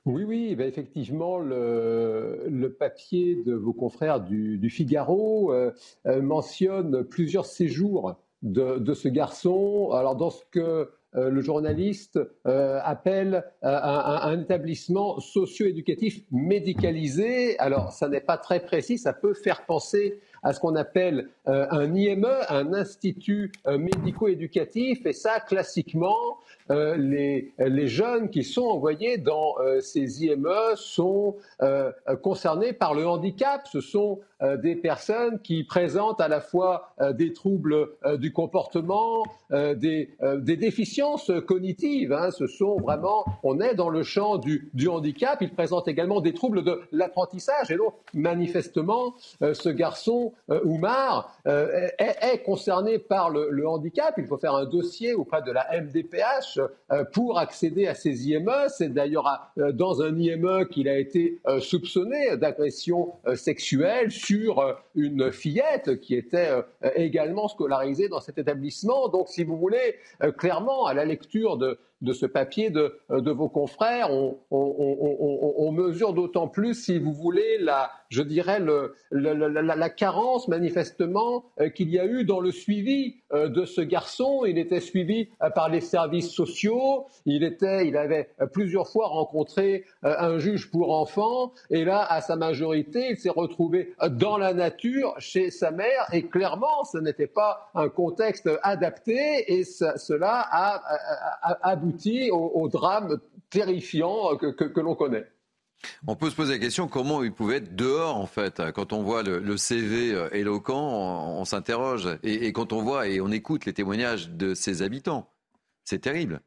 Oui, oui, ben effectivement, le, papier de vos confrères du, Figaro euh, euh, mentionne plusieurs séjours de, ce garçon. Alors, dans ce que euh, le journaliste appelle un, un, établissement socio-éducatif médicalisé. Alors, ça n'est pas très précis, ça peut faire penser à ce qu'on appelle un IME, un institut médico-éducatif, et ça, classiquement, euh, les, les, jeunes qui sont envoyés dans euh, ces IME sont euh, concernés par le handicap. Ce sont des personnes qui présentent à la fois des troubles du comportement, des, déficiences cognitives. Hein. Ce sont vraiment, on est dans le champ du, handicap. Ils présentent également des troubles de l'apprentissage. Et donc, manifestement, ce garçon, Oumar, est, concerné par le handicap. Il faut faire un dossier auprès de la MDPH euh, pour accéder à ces IME. C'est d'ailleurs euh, dans un IME qu'il a été euh, soupçonné d'agression sexuelle sur une fillette qui était également scolarisée dans cet établissement. Donc, si vous voulez, clairement, à la lecture de, de ce papier de, de vos confrères. On, mesure d'autant plus, si vous voulez, la, je dirais, le, la, carence manifestement euh, qu'il y a eu dans le suivi euh, de ce garçon. Il était suivi euh, par les services sociaux. Il, était, il avait plusieurs fois rencontré un juge pour enfants. Et là, à sa majorité, il s'est retrouvé dans la nature chez sa mère. Et clairement, ce n'était pas un contexte adapté. Et cela a, a, a au, drame terrifiant que, l'on connaît. On peut se poser la question comment il pouvait être dehors en fait? Quand on voit le, CV euh, éloquent, on, s'interroge. Et, quand on voit et on écoute les témoignages de ses habitants, c'est terrible.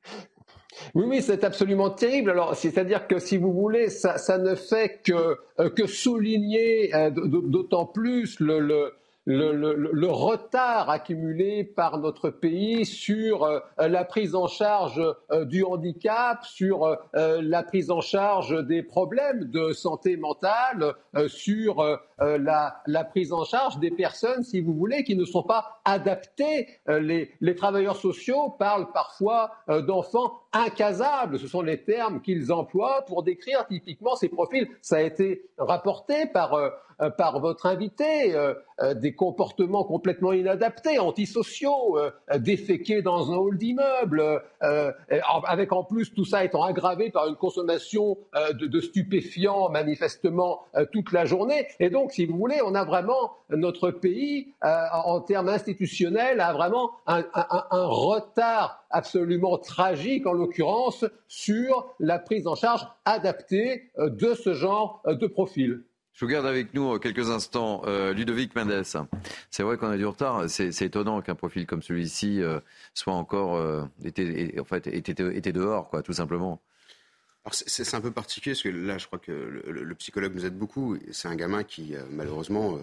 Oui, oui, c'est absolument terrible. Alors, c'est-à-dire que si vous voulez, ça, ne fait que, euh, que souligner euh, d'autant plus le le, retard accumulé par notre pays sur euh, la prise en charge euh, du handicap, sur euh, la prise en charge des problèmes de santé mentale, sur la, prise en charge des personnes, si vous voulez, qui ne sont pas adaptées. Les travailleurs sociaux parlent parfois d'enfants incasables. Ce sont les termes qu'ils emploient pour décrire typiquement ces profils. Ça a été rapporté par euh, par votre invité, euh, euh, des comportements complètement inadaptés, antisociaux, déféqués dans un hall d'immeuble, avec en plus tout ça étant aggravé par une consommation de, stupéfiants manifestement toute la journée. Et donc, si vous voulez, on a vraiment notre pays, en termes institutionnels, a vraiment un, un retard absolument tragique, en l'occurrence, sur la prise en charge adaptée de ce genre de profil. Je vous garde avec nous quelques instants. Euh, Ludovic Mendes, c'est vrai qu'on a du retard. C'est étonnant qu'un profil comme celui-ci euh, soit encore euh, était, en fait, était, dehors, quoi, tout simplement. C'est un peu particulier parce que là, je crois que le, psychologue nous aide beaucoup. C'est un gamin qui, malheureusement,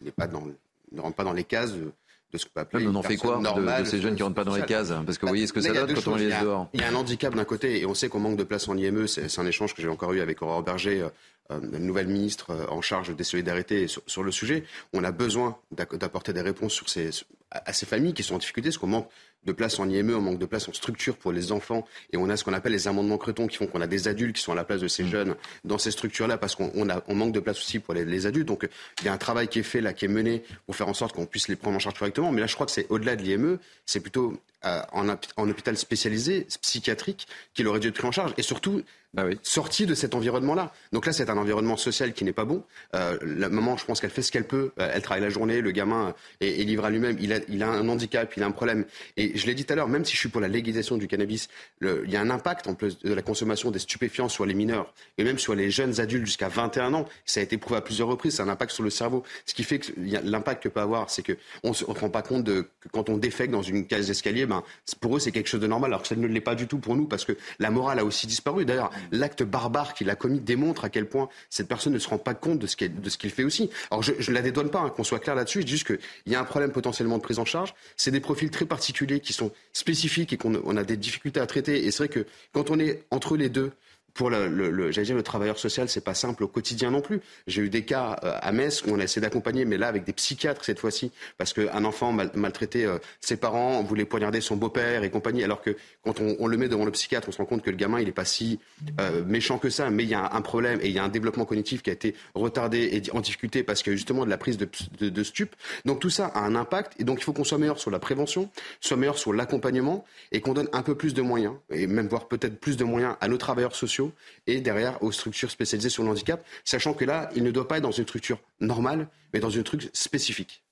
n'est pas dans, ne rentre pas dans les cases de ce qu'on peut appeler. on en fait quoi de, ces jeunes qui rentrent pas dans les cases Parce que vous voyez ce que ça donne quand on les laisse dehors. Il y a un handicap d'un côté et on sait qu'on manque de place en IME. C'est un échange que j'ai encore eu avec Aurore Berger euh, nouvelle ministre euh, en charge des solidarités sur, le sujet. On a besoin d'apporter des réponses sur ces, à ces familles qui sont en difficulté, parce qu'on manque de place en IME, on manque de place en structure pour les enfants, et on a ce qu'on appelle les amendements cretons qui font qu'on a des adultes qui sont à la place de ces mm. jeunes dans ces structures-là, parce qu'on on manque de place aussi pour les, adultes. Donc il y a un travail qui est fait là, qui est mené pour faire en sorte qu'on puisse les prendre en charge correctement. Mais là, je crois que c'est au-delà de l'IME, c'est plutôt en, en, hôpital spécialisé, psychiatrique, qu'il aurait dû être pris en charge. Et surtout, bah oui. sorti de cet environnement-là. Donc là, c'est un environnement social qui n'est pas bon. Euh, la maman, je pense qu'elle fait ce qu'elle peut. Euh, elle travaille la journée, le gamin est, est livré à lui-même. Il a, il a un handicap, il a un problème. Et je l'ai dit tout à l'heure, même si je suis pour la légalisation du cannabis, le, il y a un impact en plus de la consommation des stupéfiants sur les mineurs et même sur les jeunes adultes jusqu'à 21 ans. Ça a été prouvé à plusieurs reprises. C'est un impact sur le cerveau. Ce qui fait que l'impact que peut avoir, c'est qu'on ne se rend pas compte de que quand on défecte dans une case d'escalier, ben, pour eux, c'est quelque chose de normal, alors que ça ne l'est pas du tout pour nous parce que la morale a aussi disparu. D'ailleurs, l'acte barbare qu'il a commis démontre à quel point cette personne ne se rend pas compte de ce qu'il fait aussi. Alors je ne la dédouane pas, hein, qu'on soit clair là-dessus, je dis juste qu'il y a un problème potentiellement de prise en charge. C'est des profils très particuliers qui sont spécifiques et qu'on a des difficultés à traiter. Et c'est vrai que quand on est entre les deux, pour le, le, dire, le travailleur social, c'est pas simple au quotidien non plus. J'ai eu des cas euh, à Metz où on a essayé d'accompagner, mais là avec des psychiatres cette fois-ci, parce qu'un enfant mal, maltraité euh, ses parents, voulait poignarder son beau-père et compagnie, alors que quand on, le met devant le psychiatre, on se rend compte que le gamin, il n'est pas si euh, méchant que ça, mais il y a un problème et il y a un développement cognitif qui a été retardé et en difficulté parce a justement de la prise de, de, de stupes. Donc tout ça a un impact et donc il faut qu'on soit meilleur sur la prévention, soit meilleur sur l'accompagnement et qu'on donne un peu plus de moyens et même voire peut-être plus de moyens à nos travailleurs sociaux et derrière aux structures spécialisées sur le handicap, sachant que là, il ne doit pas être dans une structure normale, mais dans une truc spécifique.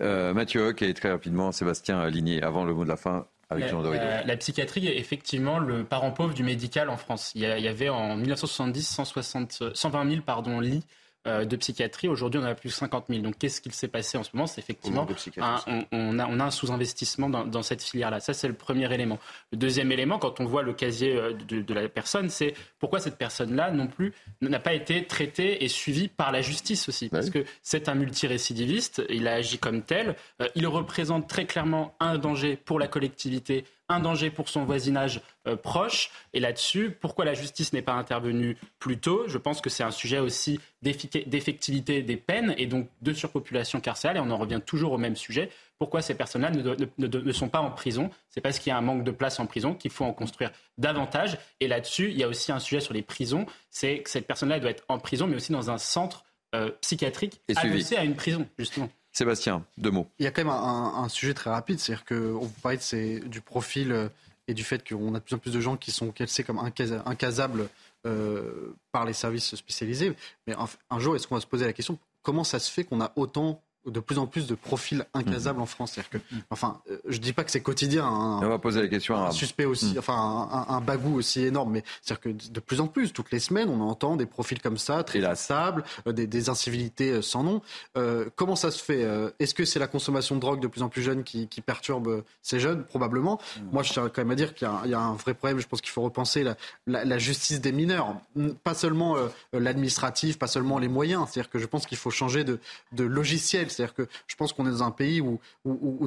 Euh, Mathieu Hoc et très rapidement Sébastien Aligné, avant le mot de la fin. Avec Jean la, la, psychiatrie est effectivement le parent pauvre du médical en France. Il y, avait en 1970 160, 120 000 pardon, lits de psychiatrie. Aujourd'hui, on a plus de 50 000. Donc, qu'est-ce qu'il s'est passé en ce moment? C'est effectivement un, on, a, on, a, un sous-investissement dans, dans, cette filière-là. Ça, c'est le premier élément. Le deuxième élément, quand on voit le casier euh, de, de la personne, c'est pourquoi cette personne-là non plus n'a pas été traitée et suivie par la justice aussi. Parce que c'est un multirécidiviste, il a agi comme tel, euh, il représente très clairement un danger pour la collectivité un danger pour son voisinage euh, proche. Et là-dessus, pourquoi la justice n'est pas intervenue plus tôt? Je pense que c'est un sujet aussi d'effectivité des peines et donc de surpopulation carcérale. Et on en revient toujours au même sujet. Pourquoi ces personnes-là ne, sont pas en prison? C'est parce qu'il y a un manque de place en prison, qu'il faut en construire davantage. Et là-dessus, il y a aussi un sujet sur les prisons. C'est que cette personne-là doit être en prison, mais aussi dans un centre euh, psychiatrique adossé à une prison, justement. Sébastien, deux mots. Il y a quand même un, sujet très rapide, c'est-à-dire qu'on vous parlait de du profil euh, et du fait qu'on a de plus en plus de gens qui sont classés comme incasables euh, par les services spécialisés. Mais un jour, est-ce qu'on va se poser la question comment ça se fait qu'on a autant de plus en plus de profils incasables en France. Que, enfin, euh, je dis pas que c'est quotidien. Hein. On va poser la question un suspect aussi, mm. enfin, un, un, bagou aussi énorme, mais c'est-à-dire que de plus en plus, toutes les semaines, on entend des profils comme ça, très lassables, euh, des, des, incivilités euh, sans nom. Euh, comment ça se fait Est-ce que c'est la consommation de drogue de plus en plus jeune qui, qui perturbe ces jeunes? Probablement. Mm. Moi, je tiens quand même à dire qu'il y, y, a un vrai problème. Je pense qu'il faut repenser la, la, la, justice des mineurs, pas seulement l'administratif, pas seulement les moyens. C'est-à-dire que je pense qu'il faut changer de, de logiciel c'est-à-dire que je pense qu'on est dans un pays où,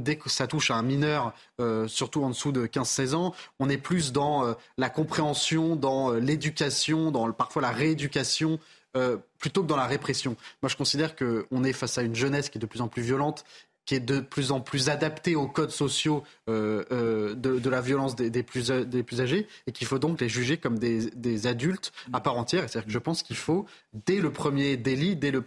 dès que ça touche à un mineur, euh, surtout en dessous de 15-16 ans, on est plus dans euh, la compréhension, dans euh, l'éducation, dans parfois la rééducation. plutôt que dans la répression. Moi, je considère qu'on est face à une jeunesse qui est de plus en plus violente qui est de plus en plus adaptée aux codes sociaux de, la violence des, plus, âgés et qu'il faut donc les juger comme des, adultes à part entière. C'est-à-dire que je pense qu'il faut, dès le premier délit, dès le,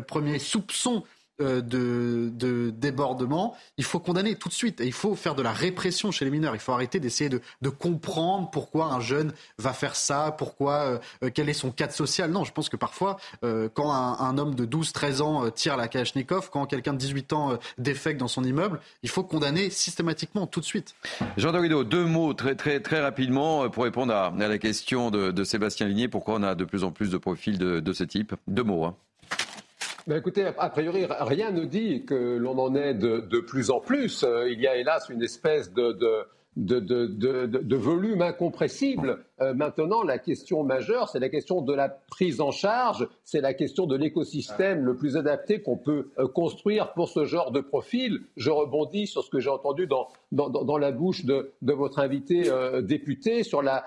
premier soupçon de, de, débordement, il faut condamner tout de suite. Et il faut faire de la répression chez les mineurs. Il faut arrêter d'essayer de, comprendre pourquoi un jeune va faire ça, pourquoi, euh, quel est son cadre social. Non, je pense que parfois, euh, quand un, homme de 12-13 ans tire la Kalachnikov, quand quelqu'un de 18 ans défecte dans son immeuble, il faut condamner systématiquement tout de suite. Jean Dorido, deux mots très, très, très rapidement pour répondre à, la question de, Sébastien Ligné. Pourquoi on a de plus en plus de profils de, de ce type? Deux mots. Hein. Ben écoutez, a priori, rien ne dit que l'on en est de, plus en plus. Euh, il y a hélas une espèce de, de de, de, de, de, volume incompressible. Euh, maintenant, la question majeure, c'est la question de la prise en charge, c'est la question de l'écosystème le plus adapté qu'on peut euh, construire pour ce genre de profil. Je rebondis sur ce que j'ai entendu dans, dans, la bouche de, votre invité euh, député sur la,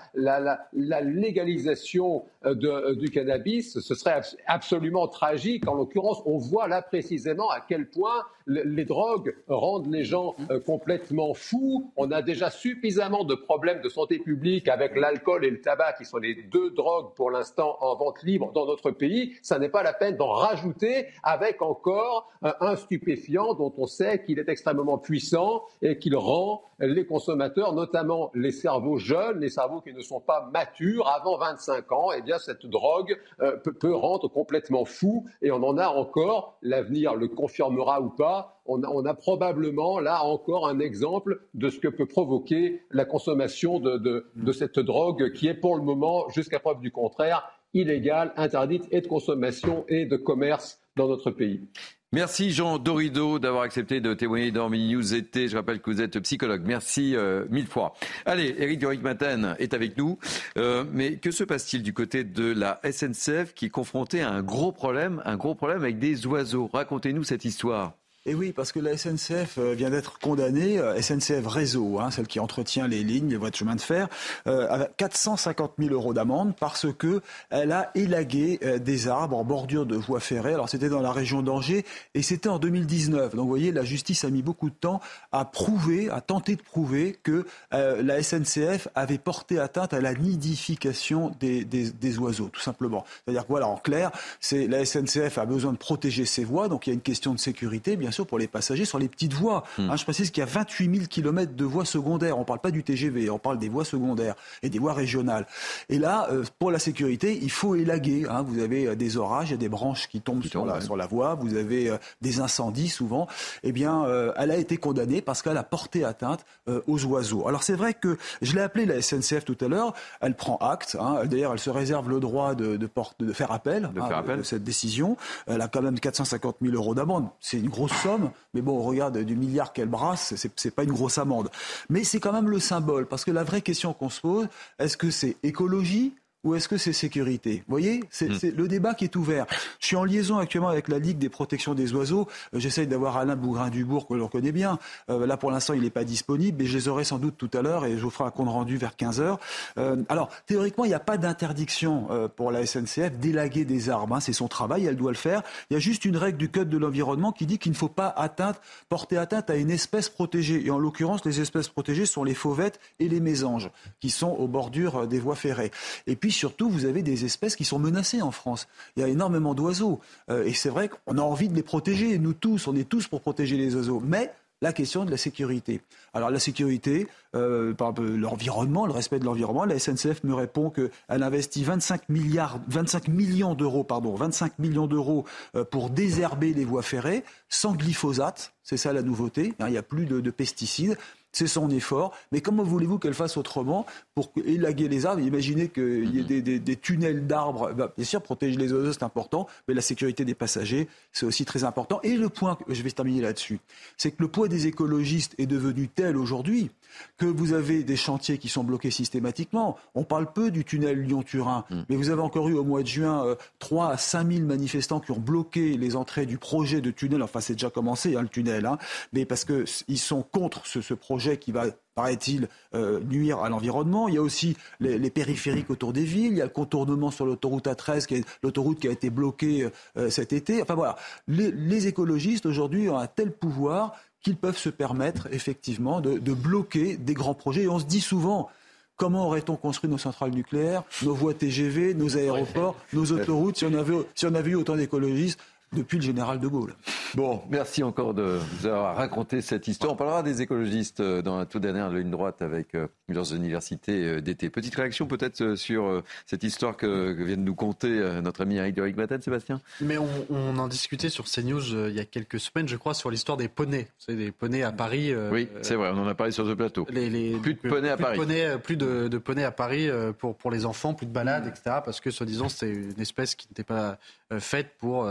légalisation de, du cannabis. Ce serait absolument tragique. En l'occurrence, on voit là précisément à quel point les drogues rendent les gens complètement fous. On a déjà suffisamment de problèmes de santé publique avec l'alcool et le tabac, qui sont les deux drogues pour l'instant en vente libre dans notre pays. Ça n'est pas la peine d'en rajouter avec encore un stupéfiant dont on sait qu'il est extrêmement puissant et qu'il rend les consommateurs, notamment les cerveaux jeunes, les cerveaux qui ne sont pas matures avant 25 ans, eh cette drogue euh, peut, rendre complètement fou. Et on en a encore, l'avenir le confirmera ou pas, on a, probablement là encore un exemple de ce que peut provoquer la consommation de cette drogue qui est pour le moment, jusqu'à preuve du contraire, illégale, interdite et de consommation et de commerce dans notre pays. Merci Jean Dorido d'avoir accepté de témoigner dans News été. Je rappelle que vous êtes psychologue. Merci euh, mille fois. Allez, Eric Duric Matin est avec nous. Euh, mais que se passe-t-il du côté de la SNCF qui est confrontée à un gros problème, un gros problème avec des oiseaux? Racontez-nous cette histoire. Et oui, parce que la SNCF euh, vient d'être condamnée, euh, SNCF Réseau, hein, celle qui entretient les lignes, les voies de chemin de fer, euh, à 450 000 euros d'amende parce que elle a élagué des arbres en bordure de voies ferrées. Alors c'était dans la région d'Angers et c'était en 2019. Donc vous voyez, la justice a mis beaucoup de temps à prouver, à tenter de prouver que la SNCF avait porté atteinte à la nidification des, des oiseaux, tout simplement. C'est-à-dire que voilà, en clair, c'est la SNCF a besoin de protéger ses voies, donc il y a une question de sécurité, bien sûr pour les passagers sur les petites voies. Hmm. Hein, je précise qu'il y a 28 000 km de voies secondaires. On ne parle pas du TGV, on parle des voies secondaires et des voies régionales. Et là, euh, pour la sécurité, il faut élaguer. Hein. Vous avez euh, des orages, il y a des branches qui tombent sur, la, sur, la, voie, vous avez euh, des incendies souvent. Eh bien, elle a été condamnée parce qu'elle a porté atteinte aux oiseaux. Alors c'est vrai que je l'ai appelé la SNCF tout à l'heure. Elle prend acte. Hein. D'ailleurs, elle se réserve le droit de, de, de faire appel, de, faire appel. de cette décision. Elle a quand même 450 000 euros d'amende. C'est une grosse somme, mais bon, on regarde du milliard qu'elle brasse, c'est pas une grosse amende. Mais c'est quand même le symbole, parce que la vraie question qu'on se pose, est-ce que c'est écologie ou est-ce que c'est sécurité? Vous voyez, hmm. c'est le débat qui est ouvert. Je suis en liaison actuellement avec la Ligue des protections des oiseaux. Euh, j'essaye d'avoir Alain Bougrain-Dubourg, que l'on connaît bien. Euh, là, pour l'instant, il n'est pas disponible, mais je les aurai sans doute tout à l'heure et je vous ferai un compte rendu vers 15 heures. Euh, alors, théoriquement, il n'y a pas d'interdiction pour la SNCF d'élaguer des arbres. Hein. C'est son travail, elle doit le faire. Il y a juste une règle du Code de l'environnement qui dit qu'il ne faut pas atteinte, porter atteinte à une espèce protégée. Et en l'occurrence, les espèces protégées sont les fauvettes et les mésanges, qui sont aux bordures des voies ferrées. Et puis, surtout, vous avez des espèces qui sont menacées en France. Il y a énormément d'oiseaux. Euh, et c'est vrai qu'on a envie de les protéger. Nous tous, on est tous pour protéger les oiseaux. Mais la question de la sécurité. Alors la sécurité, euh, l'environnement, le respect de l'environnement, la SNCF me répond qu'elle investit 25 milliards, 25 millions d'euros, pardon, 25 millions d'euros euh, pour désherber les voies ferrées sans glyphosate. C'est ça la nouveauté. Hein, il n'y a plus de pesticides c'est son effort. Mais comment voulez-vous qu'elle fasse autrement pour élaguer les arbres Imaginez qu'il y ait des, tunnels d'arbres? Bah, bien sûr, protéger les oiseaux, c'est important, mais la sécurité des passagers, c'est aussi très important. Et le point, je vais terminer là-dessus, c'est que le poids des écologistes est devenu tel aujourd'hui que vous avez des chantiers qui sont bloqués systématiquement. On parle peu du tunnel Lyon-Turin, mm. mais vous avez encore eu au mois de juin 3 euh, à 5 000 manifestants qui ont bloqué les entrées du projet de tunnel. Enfin, c'est déjà commencé, hein, le tunnel, hein, mais parce qu'ils sont contre ce, projet qui va paraît-il, euh, nuire à l'environnement. Il y a aussi les, périphériques autour des villes. Il y a le contournement sur l'autoroute A13, qui est l'autoroute qui a été bloquée euh, cet été. Enfin voilà, les, les écologistes aujourd'hui ont un tel pouvoir qu'ils peuvent se permettre effectivement de, bloquer des grands projets. Et on se dit souvent, comment aurait-on construit nos centrales nucléaires, nos voies TGV, nos aéroports, nos autoroutes si on avait, si on avait eu autant d'écologistes depuis le général de Gaulle. Bon, merci encore de vous avoir raconté cette histoire. On parlera des écologistes euh, dans la toute dernière ligne droite avec euh, leurs universités euh, d'été. Petite réaction peut-être sur cette histoire que, vient de nous conter notre ami Eric Matin, Sébastien? Mais on, en discutait sur CNews il y a quelques semaines, je crois, sur l'histoire des poneys. C'est des poneys à Paris. oui, c'est vrai, on en a parlé sur ce plateau. plus de poneys à Paris. plus de, de poneys à Paris pour, pour les enfants, plus de balades, etc. Parce que, soi-disant, c'est une espèce qui n'était pas faite pour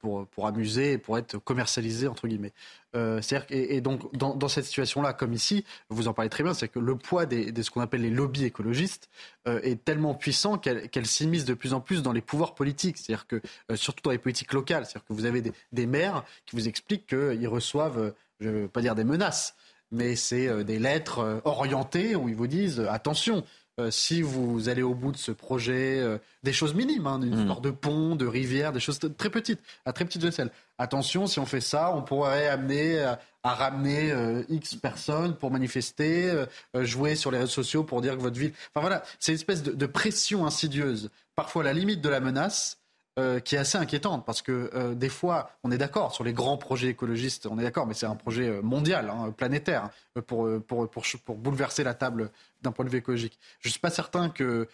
pour, pour amuser et pour être commercialisé, entre guillemets. Euh, et, et, donc, dans, cette situation-là, comme ici, vous en parlez très bien, c'est que le poids des, de ce qu'on appelle les lobbies écologistes euh, est tellement puissant qu'elle qu s'immisce de plus en plus dans les pouvoirs politiques, c'est-à-dire que, euh, surtout dans les politiques locales, c'est-à-dire que vous avez des, des maires qui vous expliquent qu'ils reçoivent, je ne veux pas dire des menaces, mais c'est des lettres orientées où ils vous disent attention, euh, si vous allez au bout de ce projet, euh, des choses minimes, hein, une mmh. de pont, de rivière, des choses très petites, à très petite vaisselle. Attention, si on fait ça, on pourrait amener à, ramener euh, X personnes pour manifester, jouer sur les réseaux sociaux pour dire que votre ville. Enfin voilà, c'est une espèce de, pression insidieuse, parfois à la limite de la menace, euh, qui est assez inquiétante parce que euh, des fois, on est d'accord sur les grands projets écologistes, on est d'accord, mais c'est un projet euh, mondial, hein, planétaire, pour, pour, pour, pour, bouleverser la table d'un point de vue écologique. Je ne suis pas certain que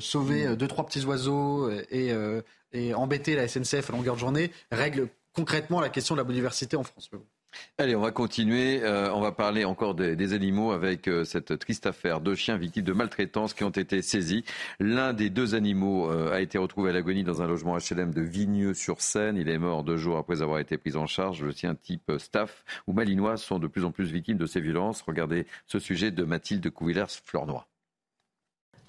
sauver deux, trois petits oiseaux et, et embêter la SNCF à longueur de journée règle concrètement la question de la biodiversité en France. Allez, on va continuer. Euh, on va parler encore des, animaux avec euh, cette triste affaire. Deux chiens victimes de maltraitance qui ont été saisis. L'un des deux animaux euh, a été retrouvé à l'agonie dans un logement HLM de Vigneux-sur-Seine. Il est mort deux jours après avoir été pris en charge. Le sien type staff ou malinois sont de plus en plus victimes de ces violences. Regardez ce sujet de Mathilde Couvillers-Fleurnoy.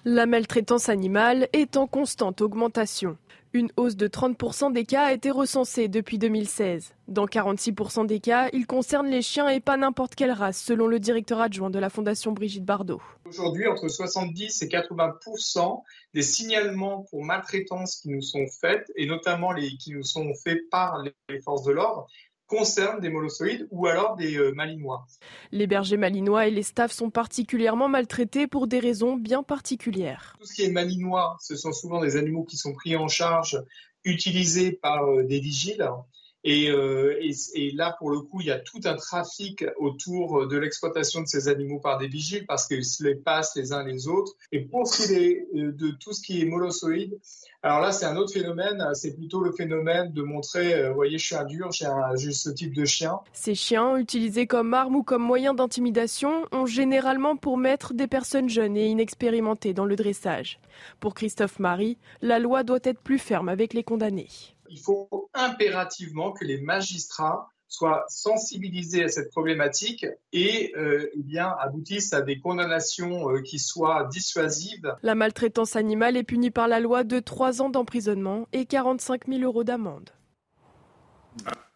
La maltraitance animale est en constante augmentation. Une hausse de 30% des cas a été recensée depuis 2016. Dans 46% des cas, il concerne les chiens et pas n'importe quelle race, selon le directeur adjoint de la Fondation Brigitte Bardot. Aujourd'hui, entre 70 et 80% des signalements pour maltraitance qui nous sont faits, et notamment les qui nous sont faits par les forces de l'ordre, concernent des molossoïdes ou alors des euh, malinois. Les bergers malinois et les staffs sont particulièrement maltraités pour des raisons bien particulières. Tout ce qui est malinois, ce sont souvent des animaux qui sont pris en charge, utilisés par euh, des vigiles euh, et, là, pour le coup, il y a tout un trafic autour de l'exploitation de ces animaux par des vigiles parce qu'ils se les passent les uns les autres. Et pour ce qui est euh, de tout ce qui est molossoïde, alors là, c'est un autre phénomène. C'est plutôt le phénomène de montrer, euh, vous voyez, je suis un dur, j'ai ce type de chien. Ces chiens, utilisés comme arme ou comme moyen d'intimidation, ont généralement pour maître des personnes jeunes et inexpérimentées dans le dressage. Pour Christophe Marie, la loi doit être plus ferme avec les condamnés il faut impérativement que les magistrats soient sensibilisés à cette problématique et euh, eh bien, aboutissent à des condamnations euh, qui soient dissuasives. La maltraitance animale est punie par la loi de 3 ans d'emprisonnement et 45 000 euros d'amende.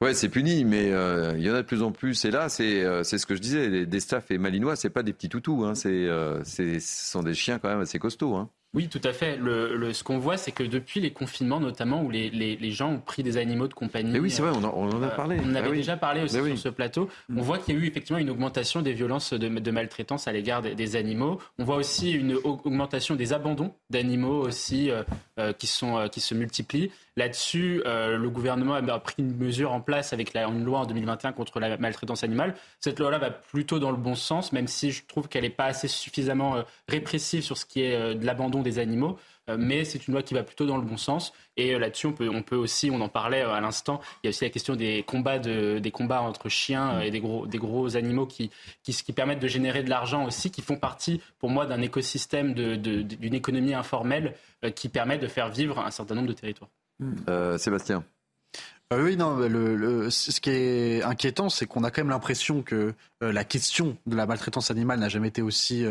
Ouais, c'est puni, mais euh, il y en a de plus en plus. Et là, c'est ce que je disais, des staffs et malinois, c'est pas des petits toutous, hein, c'est ce sont des chiens quand même assez costauds. Hein. Oui, tout à fait. Le, ce qu'on voit, c'est que depuis les confinements, notamment, où les, les, gens ont pris des animaux de compagnie. Mais oui, c'est vrai, on, en a euh, parlé. on avait ah déjà parlé aussi sur ce plateau. On voit qu'il y a eu effectivement une augmentation des violences de, de maltraitance à l'égard des, animaux. On voit aussi une augmentation des abandons d'animaux aussi euh, euh, qui, sont, qui se multiplient. Là-dessus, le gouvernement a pris une mesure en place avec une loi en 2021 contre la maltraitance animale. Cette loi-là va plutôt dans le bon sens, même si je trouve qu'elle n'est pas assez suffisamment répressive sur ce qui est de l'abandon des animaux euh, mais c'est une loi qui va plutôt dans le bon sens. Et euh, là-dessus, on peut, aussi, on en parlait euh, à l'instant, il y a aussi la question des combats, entre chiens et des gros, animaux qui, permettent de générer de l'argent aussi, qui font partie, pour moi, d'un écosystème, d'une économie informelle qui permet de faire vivre un certain nombre de territoires. Sébastien. oui, non, le, ce qui est inquiétant, c'est qu'on a quand même l'impression que la question de la maltraitance animale n'a jamais été aussi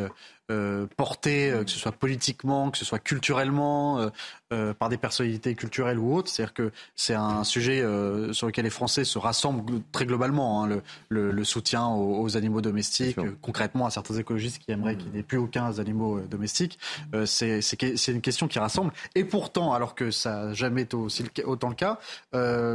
euh, euh, que ce soit politiquement, que ce soit culturellement, euh, par des personnalités culturelles ou autres. C'est-à-dire que c'est un sujet sur lequel les Français se rassemblent très globalement. Hein, le, le, soutien aux, animaux domestiques, concrètement à certains écologistes qui aimeraient qu'il n'y ait plus aucun animaux domestiques. c'est une question qui rassemble. Et pourtant, alors que ça n'a jamais été aussi autant le cas,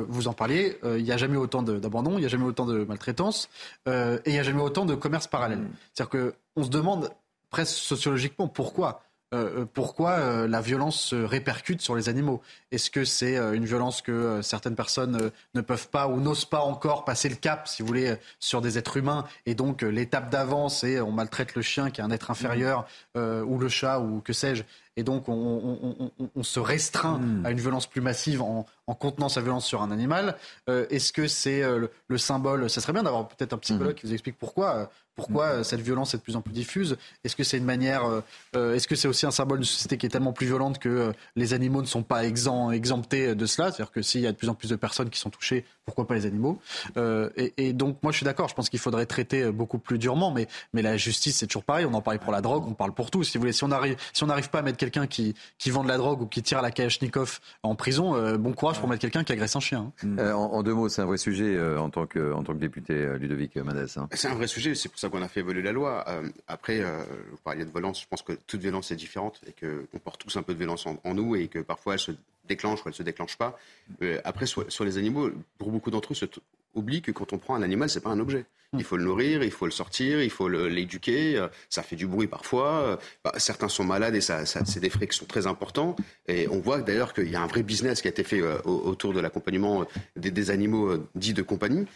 vous en parliez, il n'y a jamais autant d'abandon, il n'y a jamais autant de maltraitance, et il n'y a jamais autant de commerce parallèle. Mm. C'est-à-dire qu'on se demande presque sociologiquement pourquoi euh, euh, pourquoi euh, la violence se répercute sur les animaux Est-ce que c'est une violence que certaines personnes ne peuvent pas ou n'osent pas encore passer le cap, si vous voulez, sur des êtres humains Et donc l'étape d'avant, c'est on maltraite le chien qui est un être inférieur, ou le chat, ou que sais-je. Et donc on, se restreint hmm. à une violence plus massive en, contenant sa violence sur un animal. Est-ce que c'est le, symbole Ça serait bien d'avoir peut-être un psychologue hmm. qui vous explique pourquoi pourquoi euh, cette violence est de plus en plus diffuse Est-ce que c'est une manière, euh, euh, est-ce que c'est aussi un symbole d'une société qui est tellement plus violente que les animaux ne sont pas exemptés de cela? C'est-à-dire que s'il y a de plus en plus de personnes qui sont touchées, pourquoi pas les animaux? Et, donc moi je suis d'accord, je pense qu'il faudrait traiter beaucoup plus durement, mais, mais la justice c'est toujours pareil. On en parle pour la drogue, on parle pour tout. Si vous voulez, si on arrive, si on n'arrive pas à mettre quelqu'un qui, qui vend de la drogue ou qui tire à la Kalachnikov en prison, bon courage pour mettre quelqu'un qui agresse un chien. Hein. En, deux mots, c'est un vrai sujet en tant que en tant que député Ludovic Madès. Hein. C'est un vrai sujet, c'est pour ça qu'on a fait évoluer la loi. Euh, après, euh, vous parliez de violence, je pense que toute violence est différente et qu'on porte tous un peu de violence en, nous et que parfois elle se déclenche ou elle ne se déclenche pas. Euh, après, sur, les animaux, pour beaucoup d'entre eux, se oublient que quand on prend un animal, c'est pas un objet. Il faut le nourrir, il faut le sortir, il faut l'éduquer. Euh, ça fait du bruit parfois. Euh, bah, certains sont malades et ça, ça c'est des frais qui sont très importants. Et on voit d'ailleurs qu'il y a un vrai business qui a été fait autour de l'accompagnement des, des, animaux dits de compagnie.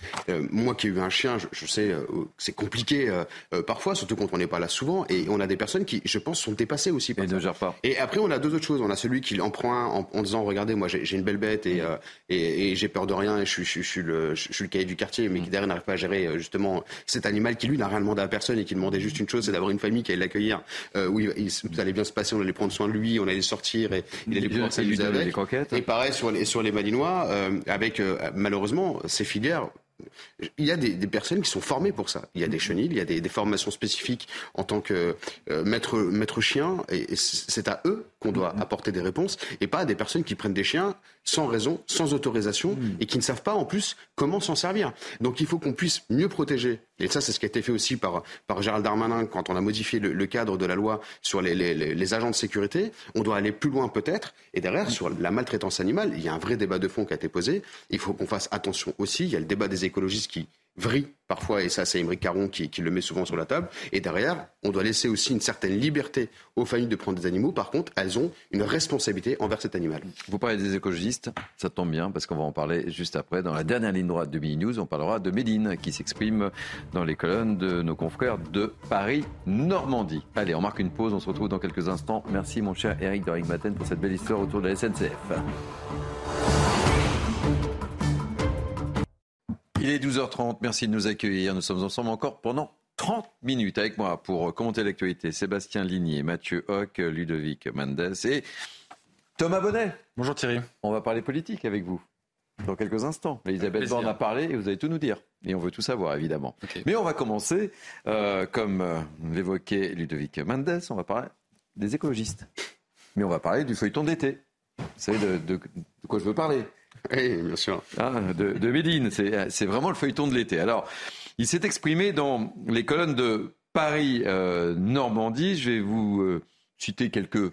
moi qui ai eu un chien, je, je sais que c'est compliqué parfois, surtout quand on n'est pas là souvent. Et on a des personnes qui, je pense, sont dépassées aussi. Par et ne gèrent pas. Et après, on a deux autres choses. On a celui qui en prend un en, en disant, regardez, moi j'ai une belle bête et, et, et j'ai peur de rien et je, je, je, suis le, je, suis le cahier du quartier, mais qui derrière n'arrive pas à gérer euh, cet animal qui lui n'a rien demandé à personne et qui demandait juste une chose, c'est d'avoir une famille qui allait l'accueillir, euh, où il, allait bien se passer, on allait prendre soin de lui, on allait sortir et il allait pouvoir s'amuser avec. Et pareil sur les, sur les Malinois, euh, avec malheureusement ces filières il y a des, personnes qui sont formées pour ça. Il y a des chenilles, il y a des, formations spécifiques en tant que euh, maître, maître chien, et, c'est à eux qu'on doit mm-hmm. apporter des réponses, et pas à des personnes qui prennent des chiens sans raison, sans autorisation, mm. et qui ne savent pas en plus comment s'en servir. Donc il faut qu'on puisse mieux protéger. Et ça, c'est ce qui a été fait aussi par, par Gérald Darmanin quand on a modifié le, cadre de la loi sur les, les, agents de sécurité. On doit aller plus loin peut-être. Et derrière, sur la maltraitance animale, il y a un vrai débat de fond qui a été posé. Il faut qu'on fasse attention aussi. Il y a le débat des écologistes qui vrille parfois, et ça c'est Émeric Caron qui, le met souvent sur la table. Et derrière, on doit laisser aussi une certaine liberté aux familles de prendre des animaux. Par contre, elles ont une responsabilité envers cet animal. Vous parlez des écologistes, ça tombe bien parce qu'on va en parler juste après. Dans la dernière ligne droite de Mini News, on parlera de Médine qui s'exprime dans les colonnes de nos confrères de Paris-Normandie. Allez, on marque une pause, on se retrouve dans quelques instants. Merci mon cher Eric Doring-Maten pour cette belle histoire autour de la SNCF. Il est 12h30, merci de nous accueillir. Nous sommes ensemble encore pendant 30 minutes avec moi pour commenter l'actualité. Sébastien Ligné, Mathieu Hoc, Ludovic Mendes et Thomas Bonnet. Bonjour Thierry. On va parler politique avec vous dans quelques instants. Elisabeth Borne a parlé et vous allez tout nous dire. Et on veut tout savoir, évidemment. Mais on va commencer, euh, comme euh, l'évoquait Ludovic Mendes, on va parler des écologistes. Mais on va parler du feuilleton d'été. Vous savez de quoi je veux parler oui, bien sûr. Ah, de, de Médine, c'est vraiment le feuilleton de l'été. Alors, il s'est exprimé dans les colonnes de Paris-Normandie. Euh, Je vais vous euh, citer quelques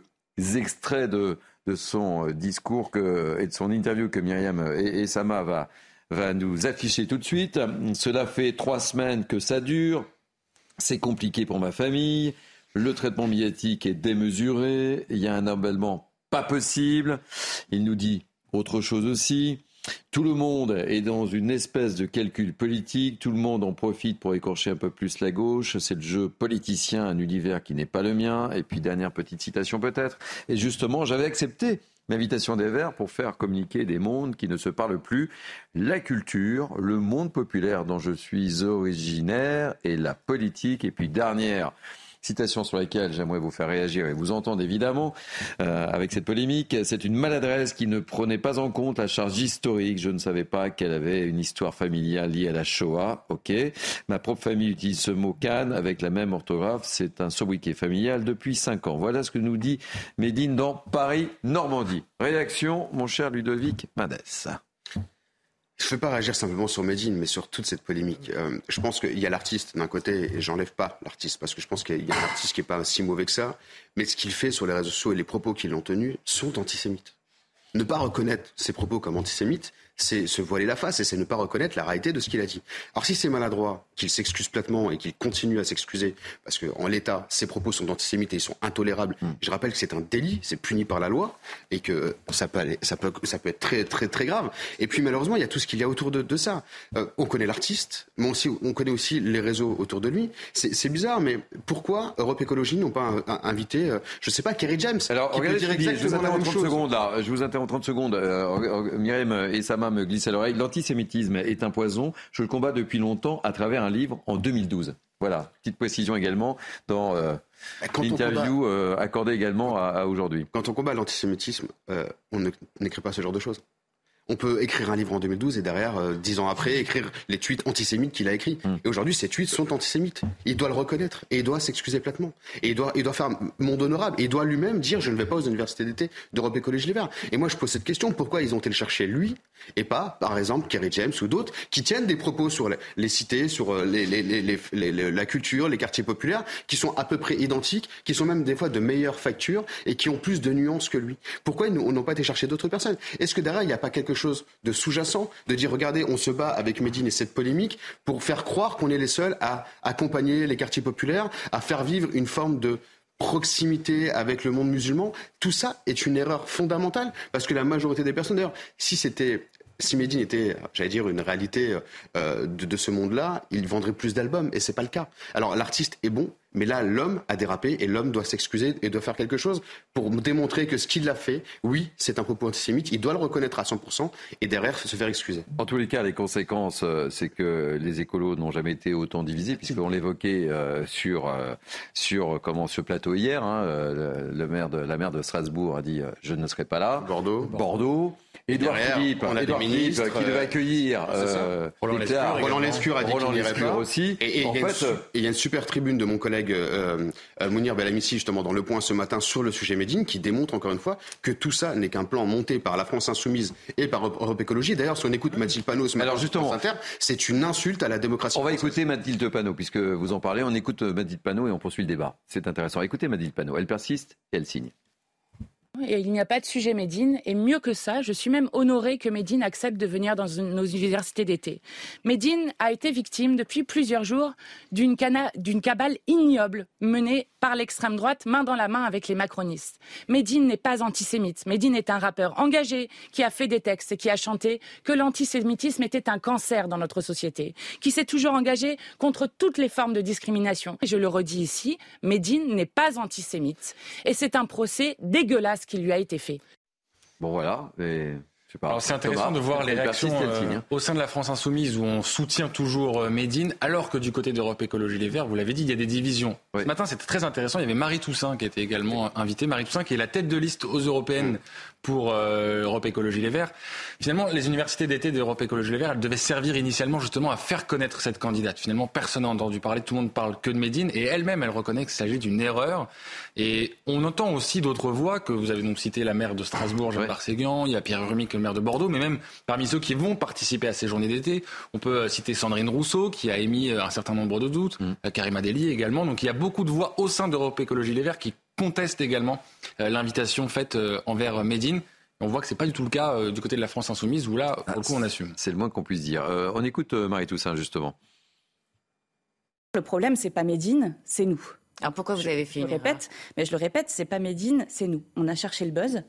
extraits de, son euh, discours et de son interview que Myriam et, et va, va nous afficher tout de suite. Cela fait trois semaines que ça dure. C'est compliqué pour ma famille. Le traitement médiatique est démesuré. Il y a un emballement pas possible. Il nous dit autre chose aussi, tout le monde est dans une espèce de calcul politique, tout le monde en profite pour écorcher un peu plus la gauche, c'est le jeu politicien, un univers qui n'est pas le mien, et puis dernière petite citation peut-être, et justement j'avais accepté l'invitation des Verts pour faire communiquer des mondes qui ne se parlent plus, la culture, le monde populaire dont je suis originaire, et la politique, et puis dernière citation sur laquelle j'aimerais vous faire réagir et vous entendre évidemment euh, avec cette polémique. C'est une maladresse qui ne prenait pas en compte la charge historique. Je ne savais pas qu'elle avait une histoire familiale liée à la Shoah. Ok. Ma propre famille utilise ce mot Cannes avec la même orthographe. C'est un sobriquet familial depuis cinq ans. Voilà ce que nous dit Médine dans Paris-Normandie. Réaction, mon cher Ludovic Madès. Je ne veux pas réagir simplement sur Medine, mais sur toute cette polémique. Euh, je pense qu'il y a l'artiste d'un côté, et j'enlève pas l'artiste, parce que je pense qu'il y a un artiste qui n'est pas si mauvais que ça, mais ce qu'il fait sur les réseaux sociaux et les propos qu'il a tenus sont antisémites. Ne pas reconnaître ses propos comme antisémites, c'est se voiler la face et c'est ne pas reconnaître la réalité de ce qu'il a dit. Alors si c'est maladroit, qu'il s'excuse platement et qu'il continue à s'excuser, parce qu'en l'état, ses propos sont antisémites et ils sont intolérables. Hmm. Je rappelle que c'est un délit, c'est puni par la loi et que ça peut, ça peut, ça peut être très, très, très grave. Et puis malheureusement, il y a tout ce qu'il y a autour de, de ça. Euh, on connaît l'artiste, mais aussi, on connaît aussi les réseaux autour de lui. C'est bizarre, mais pourquoi Europe Écologie n'ont pas invité, euh, je ne sais pas, Kerry James Alors, qui regardez, peut dire je vous interromps 30 secondes là. Je vous interromps 30 secondes. Euh, Myriam et Me glissent à l'oreille. L'antisémitisme est un poison. Je le combats depuis longtemps à travers un livre en 2012. Voilà, petite précision également dans euh, l'interview euh, accordée également à, aujourd'hui. Quand on combat l'antisémitisme, euh, on n'écrit pas ce genre de choses. On peut écrire un livre en 2012 et derrière, euh, dix ans après, écrire les tweets antisémites qu'il a écrits. Hmm. Et aujourd'hui, ces tweets sont antisémites. Il doit le reconnaître et il doit s'excuser platement. Et il doit, il doit faire monde honorable. Et il doit lui-même dire je ne vais pas aux universités d'été d'Europe Écologie Les Verts. Et moi, je pose cette question pourquoi ils ont été le chercher lui et pas, par exemple, Kerry James ou d'autres qui tiennent des propos sur les, cités, sur euh, les, les, la culture, les quartiers populaires, qui sont à peu près identiques, qui sont même des fois de meilleure facture et qui ont plus de nuances que lui? Pourquoi ils n'ont pas été chercher d'autres personnes? Est-ce que derrière, il n'y a pas quelque quelque chose de sous-jacent, de dire regardez, on se bat avec Médine et cette polémique pour faire croire qu'on est les seuls à accompagner les quartiers populaires, à faire vivre une forme de proximité avec le monde musulman, tout ça est une erreur fondamentale parce que la majorité des personnes, d'ailleurs, si c'était si Medine était, j'allais dire, une réalité euh, de, ce monde-là, il vendrait plus d'albums, et c'est pas le cas. Alors l'artiste est bon, mais là l'homme a dérapé et l'homme doit s'excuser et doit faire quelque chose pour démontrer que ce qu'il a fait, oui, c'est un propos antisémite, il doit le reconnaître à 100% et derrière se faire excuser. En tous les cas, les conséquences, euh, c'est que les écolos n'ont jamais été autant divisés, puisqu'on l'évoquait euh, sur sur comment ce plateau hier. Hein, le, maire de la maire de Strasbourg a dit je ne serai pas là. Bordeaux. Bordeaux. Édouard Philippe, on a des ministres qui devait accueillir euh, Roland Lescure, a dit qu'il n'irait pas. aussi. Et, il y a une super tribune de mon collègue euh, euh, Mounir Belamissi justement dans Le Point ce matin sur le sujet Médine qui démontre encore une fois que tout ça n'est qu'un plan monté par la France Insoumise et par Europe Écologie. D'ailleurs, si on écoute Mathilde Panot ce matin Alors justement, c'est une insulte à la démocratie. On va écouter Mathilde Panot puisque vous en parlez. On écoute Mathilde Panot et on poursuit le débat. C'est intéressant. Écoutez Mathilde Panot. Elle persiste et elle signe. Et il n'y a pas de sujet Médine. Et mieux que ça, je suis même honorée que Médine accepte de venir dans nos universités d'été. Médine a été victime depuis plusieurs jours d'une cabale ignoble menée par l'extrême droite, main dans la main avec les macronistes. Médine n'est pas antisémite. Médine est un rappeur engagé qui a fait des textes et qui a chanté que l'antisémitisme était un cancer dans notre société, qui s'est toujours engagé contre toutes les formes de discrimination. Et je le redis ici, Médine n'est pas antisémite. Et c'est un procès dégueulasse qui lui a été fait. Bon voilà, c'est intéressant de voir les réactions euh, au sein de la France insoumise où on soutient toujours euh, Médine, alors que du côté d'Europe Écologie Les Verts, vous l'avez dit, il y a des divisions. Ce matin, c'était très intéressant. Il y avait Marie Toussaint qui était également invitée. Marie Toussaint qui est la tête de liste aux européennes pour euh, Europe Écologie Les Verts. Finalement, les universités d'été d'Europe Écologie Les Verts, elles devaient servir initialement justement à faire connaître cette candidate. Finalement, personne n'a entendu parler, tout le monde parle que de Médine, et elle-même, elle reconnaît qu'il s'agit d'une erreur. Et on entend aussi d'autres voix, que vous avez donc cité la maire de Strasbourg, Jean ouais. il y a Pierre Rumic, le maire de Bordeaux, mais même parmi ceux qui vont participer à ces journées d'été, on peut citer Sandrine Rousseau, qui a émis un certain nombre de doutes, mmh. Karima Deli également. Donc il y a beaucoup de voix au sein d'Europe Écologie Les Verts qui conteste également euh, l'invitation faite euh, envers Médine. On voit que ce n'est pas du tout le cas euh, du côté de la France insoumise, où là, pour le coup, on assume. C'est le moins qu'on puisse dire. on écoute Marie Toussaint, justement. Le problème, c'est pas Médine, c'est nous. Alors pourquoi vous avez fait Je le répète, mais je le répète, c'est pas Médine, c'est nous. On a cherché le buzz,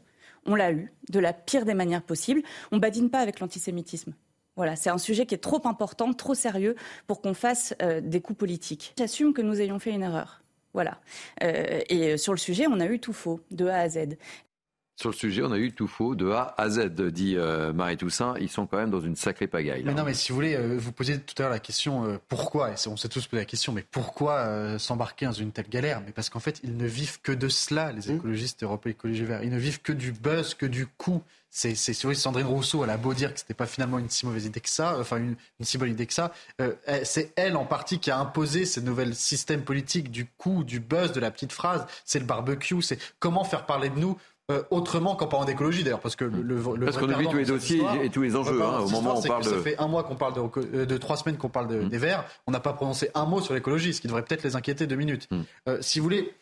on l'a eu, de la pire des manières possibles. On badine pas avec l'antisémitisme. Voilà, c'est un sujet qui est trop important, trop sérieux pour qu'on fasse des coups politiques. J'assume que nous ayons fait une erreur. Voilà. Euh, et sur le sujet, on a eu tout faux, de A à Z. Sur le sujet, on a eu tout faux de A à Z, dit euh, Marie Toussaint. Ils sont quand même dans une sacrée pagaille. Mais non, mais si vous voulez, euh, vous posiez tout à l'heure la question pourquoi, et on s'est tous posé la question, mais pourquoi s'embarquer dans une telle galère? Mais parce qu'en fait, ils ne vivent que de cela, les mmh. écologistes européens, écologistes verts. Ils ne vivent que du buzz, que du coup c'est Sandrine Rousseau, elle a beau dire que c'était pas finalement une si mauvaise idée que ça, enfin une, si bonne idée que ça, euh, c'est elle en partie qui a imposé ce nouvel système politique du coup, du buzz, de la petite phrase, c'est le barbecue, c'est comment faire parler de nous euh, autrement qu'en parlant d'écologie d'ailleurs parce que le, le parce qu'on oublie tous les dossiers et tous les enjeux hein, au moment où on parle de ça fait un mois qu'on parle de, euh, de, trois semaines qu'on parle de, mm. des Verts on n'a pas prononcé un mot sur l'écologie ce qui devrait peut-être les inquiéter deux minutes mm. si vous voulez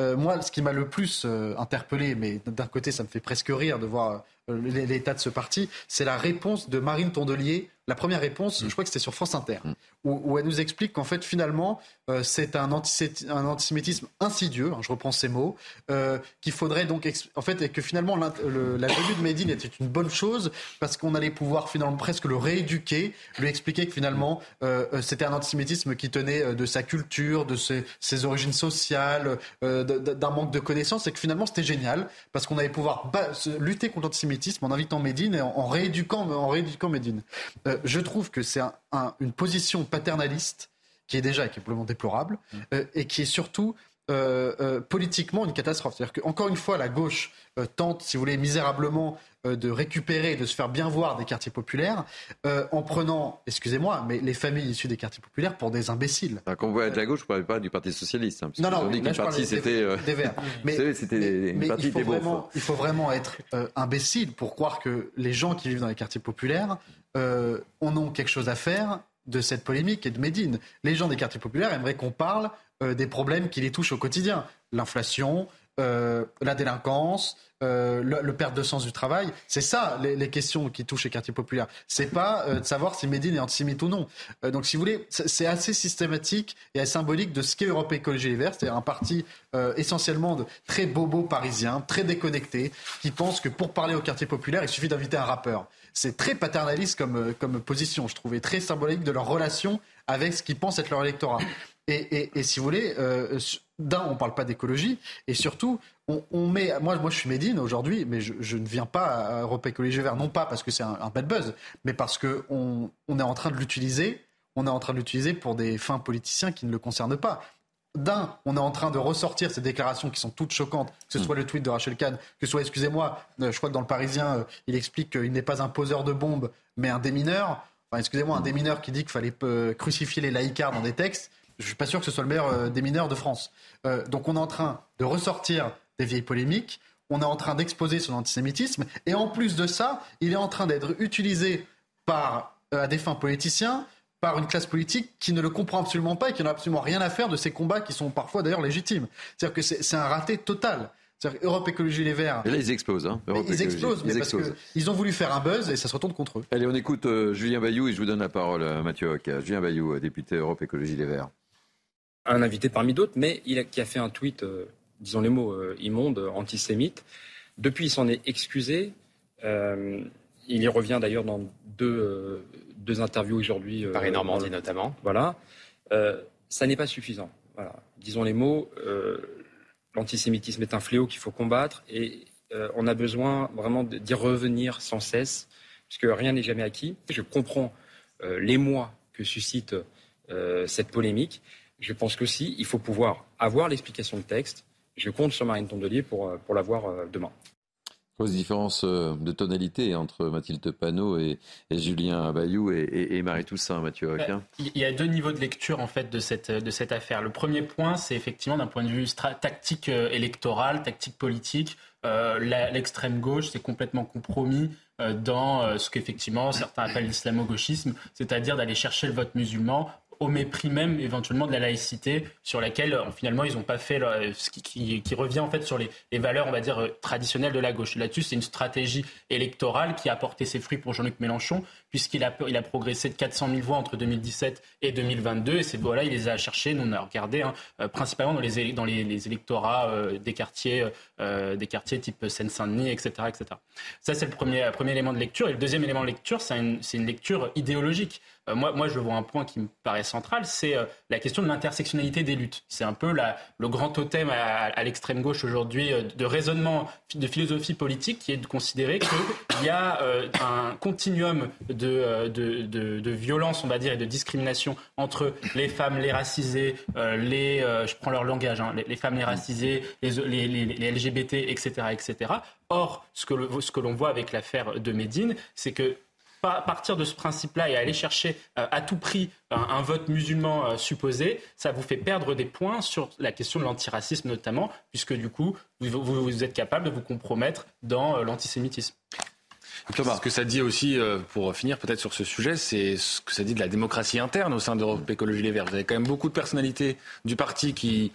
moi, ce qui m'a le plus interpellé, mais d'un côté, ça me fait presque rire de voir euh, l'état de ce parti, c'est la réponse de Marine Tondelier. La première réponse, mm. je crois que c'était sur France Inter, mm. où, elle nous explique qu'en fait, finalement, euh, c'est un, un, antisémitisme insidieux, hein, je reprends ces mots, euh, qu'il faudrait donc, en fait, et que finalement, la venue de Médine était une bonne chose parce qu'on allait pouvoir finalement presque le rééduquer, lui expliquer que finalement, c'était un antisémitisme qui tenait de sa culture, de ses, ses origines sociales, d'un manque de connaissances, et que finalement, c'était génial parce qu'on allait pouvoir lutter contre l'antisémitisme en invitant Médine et en, rééduquant, en rééduquant Médine. Euh, je trouve que c'est une position paternaliste qui est déjà complètement déplorable mm. euh, et qui est surtout euh, politiquement une catastrophe. C'est-à-dire qu'encore une fois, la gauche tente, si vous voulez, misérablement de récupérer, de se faire bien voir des quartiers populaires euh, en prenant, excusez-moi, mais les familles issues des quartiers populaires pour des imbéciles. quand vous être de la gauche, vous ne parlez pas du Parti Socialiste. Hein, non, non, dit que parti c'était. Des, Verts. mais, c'était mais il, faut vraiment, il faut vraiment être euh, imbécile pour croire que les gens qui vivent dans les quartiers populaires euh, en ont quelque chose à faire de cette polémique et de Médine. Les gens des quartiers populaires aimeraient qu'on parle des problèmes qui les touchent au quotidien. L'inflation, la délinquance, euh, le, perte de sens du travail. C'est ça les, questions qui touchent les quartiers populaires. C'est pas euh, de savoir si Médine est antisémite ou non. Euh, donc si vous voulez, c'est assez systématique et assez symbolique de ce qu'est Europe Écologie Les Verts, c'est-à-dire un parti essentiellement de très bobo parisien, très déconnecté, qui pense que pour parler au quartier populaire, il suffit d'inviter un rappeur. C'est très paternaliste comme, comme position, je trouvais, très symbolique de leur relation avec ce qu'ils pensent être leur électorat. Et, si vous voulez, d'un, on ne parle pas d'écologie, et surtout, on, met. Moi, moi, je suis Médine aujourd'hui, mais je, ne viens pas à Europe Écologie Vert, non pas parce que c'est un, bad buzz, mais parce qu'on on est en train de l'utiliser. On est en train de l'utiliser pour des fins politiciens qui ne le concernent pas. D'un, on est en train de ressortir ces déclarations qui sont toutes choquantes, que ce soit le tweet de Rachel Kahn, que ce soit, excusez-moi, euh, je crois que dans le Parisien, euh, il explique qu'il n'est pas un poseur de bombes, mais un démineur. Enfin, excusez-moi, un démineur qui dit qu'il fallait euh, crucifier les laïcards dans des textes. Je ne suis pas sûr que ce soit le meilleur des mineurs de France. donc on est en train de ressortir des vieilles polémiques, on est en train d'exposer son antisémitisme, et en plus de ça, il est en train d'être utilisé par, euh, à des fins politiciens par une classe politique qui ne le comprend absolument pas et qui n'a absolument rien à faire de ces combats qui sont parfois d'ailleurs légitimes. C'est-à-dire que c'est un raté total. Europe Écologie Les Verts. Et là, ils explosent. Hein. ils explosent, mais parce qu'ils ont voulu faire un buzz et ça se retourne contre eux. Allez, on écoute euh, Julien Bayou et je vous donne la parole à Mathieu Hoca. Julien Bayou, député Europe Écologie Les Verts. Un invité parmi d'autres, mais il a, qui a fait un tweet euh, disons les mots, euh, immonde, antisémite. Depuis, il s'en est excusé. Euh, il y revient d'ailleurs dans deux, euh, deux interviews aujourd'hui. Paris Normandie notamment. Voilà. ça n'est pas suffisant. Voilà. Disons les mots, l'antisémitisme est un fléau qu'il faut combattre et on a besoin vraiment d'y revenir sans cesse, puisque rien n'est jamais acquis. Je comprends l'émoi que suscite cette polémique. Je pense qu'aussi, il faut pouvoir avoir l'explication de texte, je compte sur Marine Tondelier pour, euh, pour la voir euh, demain. Grosse différence euh, de tonalité entre Mathilde Panot et, Julien Bayou et, Marie Toussaint, Mathieu Il y a deux niveaux de lecture en fait de cette, de cette affaire. Le premier point, c'est effectivement d'un point de vue tactique électoral, tactique politique. L'extrême gauche s'est complètement compromis dans ce qu'effectivement certains appellent l'islamo-gauchisme, c'est-à-dire d'aller chercher le vote musulman au mépris même éventuellement de la laïcité sur laquelle euh, finalement ils n'ont pas fait ce qui, revient en fait sur les, valeurs on va dire euh, traditionnelles de la gauche. Là-dessus c'est une stratégie électorale qui a porté ses fruits pour Jean-Luc Mélenchon puisqu'il a, progressé de 400 000 voix entre 2017 et 2022 et ces voix-là il les a cherchées, nous on a regardé hein, euh, principalement dans les, électorats des quartiers des quartiers type Seine-Saint-Denis etc., etc. Ça c'est le premier, élément de lecture et le deuxième élément de lecture c'est une lecture idéologique. Euh, moi, je vois un point qui me paraît central, c'est euh, la question de l'intersectionnalité des luttes. C'est un peu le grand totem à, l'extrême gauche aujourd'hui euh, de raisonnement, de philosophie politique, qui est de considérer qu'il y a un continuum de, violence, on va dire, et de discrimination entre les femmes, les racisées, les, je prends leur langage, hein, les, femmes, les racisées, les, LGBT, etc., etc. Or, ce que l'on voit avec l'affaire de Médine, c'est que partir de ce principe-là et aller chercher euh, à tout prix un, vote musulman euh, supposé, ça vous fait perdre des points sur la question de l'antiracisme notamment, puisque du coup, vous, êtes capable de vous compromettre dans euh, l'antisémitisme. Ce que ça dit aussi, pour finir peut-être sur ce sujet, c'est ce que ça dit de la démocratie interne au sein d'Europe Écologie Les Verts. Vous avez quand même beaucoup de personnalités du parti qui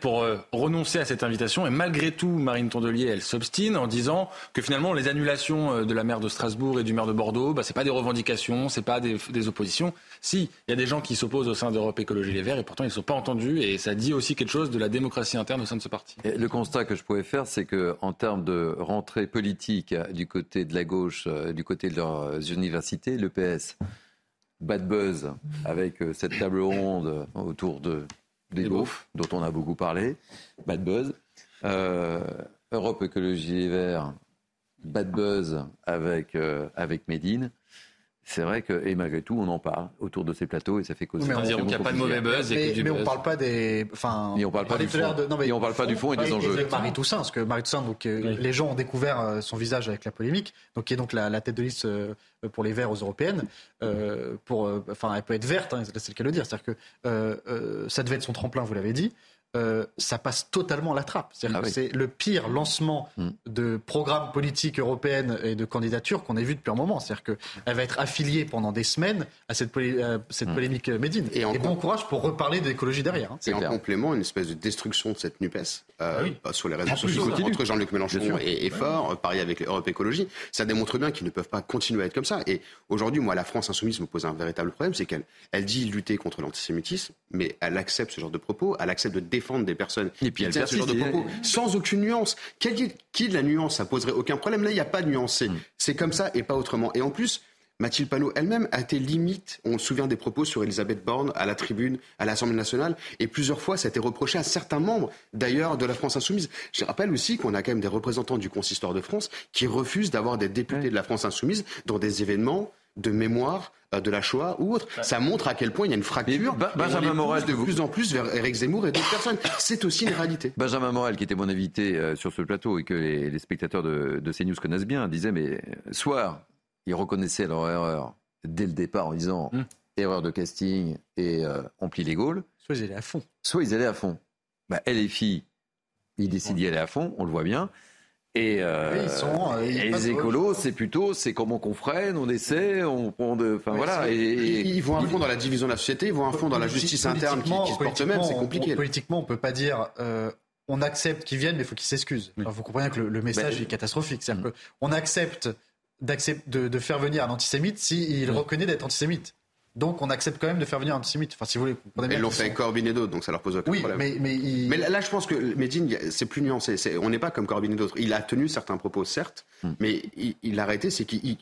pour euh, renoncer à cette invitation. Et malgré tout, Marine Tondelier, elle s'obstine en disant que finalement, les annulations euh, de la maire de Strasbourg et du maire de Bordeaux, bah, ce pas des revendications, ce pas des, des, oppositions. Si, il y a des gens qui s'opposent au sein d'Europe Écologie Les Verts et pourtant ils ne sont pas entendus. Et ça dit aussi quelque chose de la démocratie interne au sein de ce parti. le constat que je pouvais faire, c'est qu'en termes de rentrée politique euh, du côté de la gauche, du côté de leurs universités, le PS, bad buzz avec cette table ronde autour de des beaufs, dont on a beaucoup parlé, bad buzz. Euh, Europe Écologie Les Verts, bad buzz avec, euh, avec Médine. C'est vrai que, et malgré tout, on en parle autour de ces plateaux et ça fait causer. mais on dire qu'il n'y a pas de mauvais buzz. Mais, mais on ne parle pas des. Enfin, on parle pas du fond. De, non, mais on parle pas du fond et des enjeux. Marie Toussaint, parce que Marie Toussaint, donc, euh, les gens ont découvert son visage avec la polémique, donc qui est donc la, tête de liste pour les Verts aux européennes. pour, enfin, elle peut être verte, hein, c'est le cas de le dire. C'est-à-dire que ça devait être son tremplin, vous l'avez dit. Ça passe totalement à la trappe. Ah c'est le pire lancement mm. de programme politique européenne et de candidature qu'on ait vu depuis un moment. C'est-à-dire qu'elle va être affiliée pendant des semaines à cette, euh, cette mmh. polémique Médine. Et, bon courage pour reparler d'écologie derrière. Hein. Et en complément, une espèce de destruction de cette NUPES euh, ah bah, sur les réseaux sociaux entre Jean-Luc Mélenchon et, Fort, Paris avec Europe Écologie. Ça démontre bien qu'ils ne peuvent pas continuer à être comme ça. Et aujourd'hui, moi, la France insoumise me pose un véritable problème, c'est qu'elle elle dit lutter contre l'antisémitisme, mais elle accepte ce genre de propos, elle accepte de défendre des personnes et puis qui ce genre de propos sans aucune nuance. Qui, qui de la nuance Ça poserait aucun problème. Là, il n'y a pas de nuance. Mm. C'est comme ça et pas autrement. Et en plus, Mathilde Panot elle-même a été limite, on se souvient des propos sur Elisabeth Borne à la tribune, à l'Assemblée nationale, et plusieurs fois ça a été reproché à certains membres, d'ailleurs, de la France insoumise. Je rappelle aussi qu'on a quand même des représentants du Consistoire de France qui refusent d'avoir des députés de la France insoumise dans des événements de mémoire euh, de la Shoah ou autre. Ça montre à quel point il y a une fracture. Benjamin Morel, de plus en plus vers Eric Zemmour et d'autres personnes. C'est aussi une réalité. Benjamin Morel, qui était mon invité euh, sur ce plateau et que les, spectateurs de, de, CNews connaissent bien, disait mais soit ils reconnaissaient leur erreur dès le départ en disant hum. erreur de casting et euh, on plie les Gaules. Soit ils allaient à fond. Soit ils allaient à fond. Bah, LFI, ils décident d'y aller à fond, on le voit bien. Et, euh, euh, les écolos, c'est plutôt, c'est comment qu'on freine, on essaie, on prend de, enfin voilà. Et, ils vont un fond dans la division de la société, ils vont un fond dans la justice interne qui, se porte même, c'est compliqué. politiquement, on peut pas dire. on accepte qu'ils viennent, mais il faut qu'ils s'excusent. vous comprenez que le, message ben, est catastrophique. Mm. on accepte de, de, faire venir un antisémite s'il reconnaît d'être antisémite. Donc on accepte quand même de faire venir un antisémite. Enfin, si vous voulez. Ils l'ont fait avec Corbyn et d'autres, donc ça leur pose aucun oui, problème. Mais, mais, mais, là, je pense que Medine, c'est plus nuancé. on n'est pas comme Corbyn et d'autres. Il a tenu certains propos, certes, hmm. mais il, il a arrêté, c'est qu'il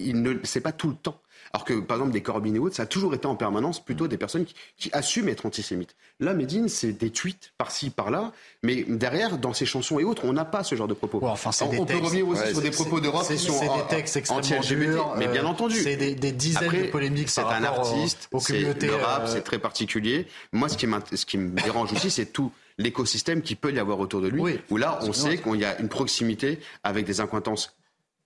il ne, c'est pas tout le temps. Alors que, par exemple, des Corbyn et autres, ça a toujours été en permanence plutôt des personnes qui, assument être antisémites. Là, Medine, c'est des tweets par-ci, par-là, mais derrière, dans ses chansons et autres, on n'a pas ce genre de propos. enfin, on, peut revenir aussi sur des propos d'Europe qui sont des textes extrêmement durs, mais bien entendu. C'est des, dizaines de polémiques. C'est un artiste, c'est le rap, euh, c'est très particulier. Moi, ce qui, ce qui me dérange aussi, c'est tout l'écosystème qui peut y avoir autour de lui, où là, on sait qu'il y a une proximité avec des incointances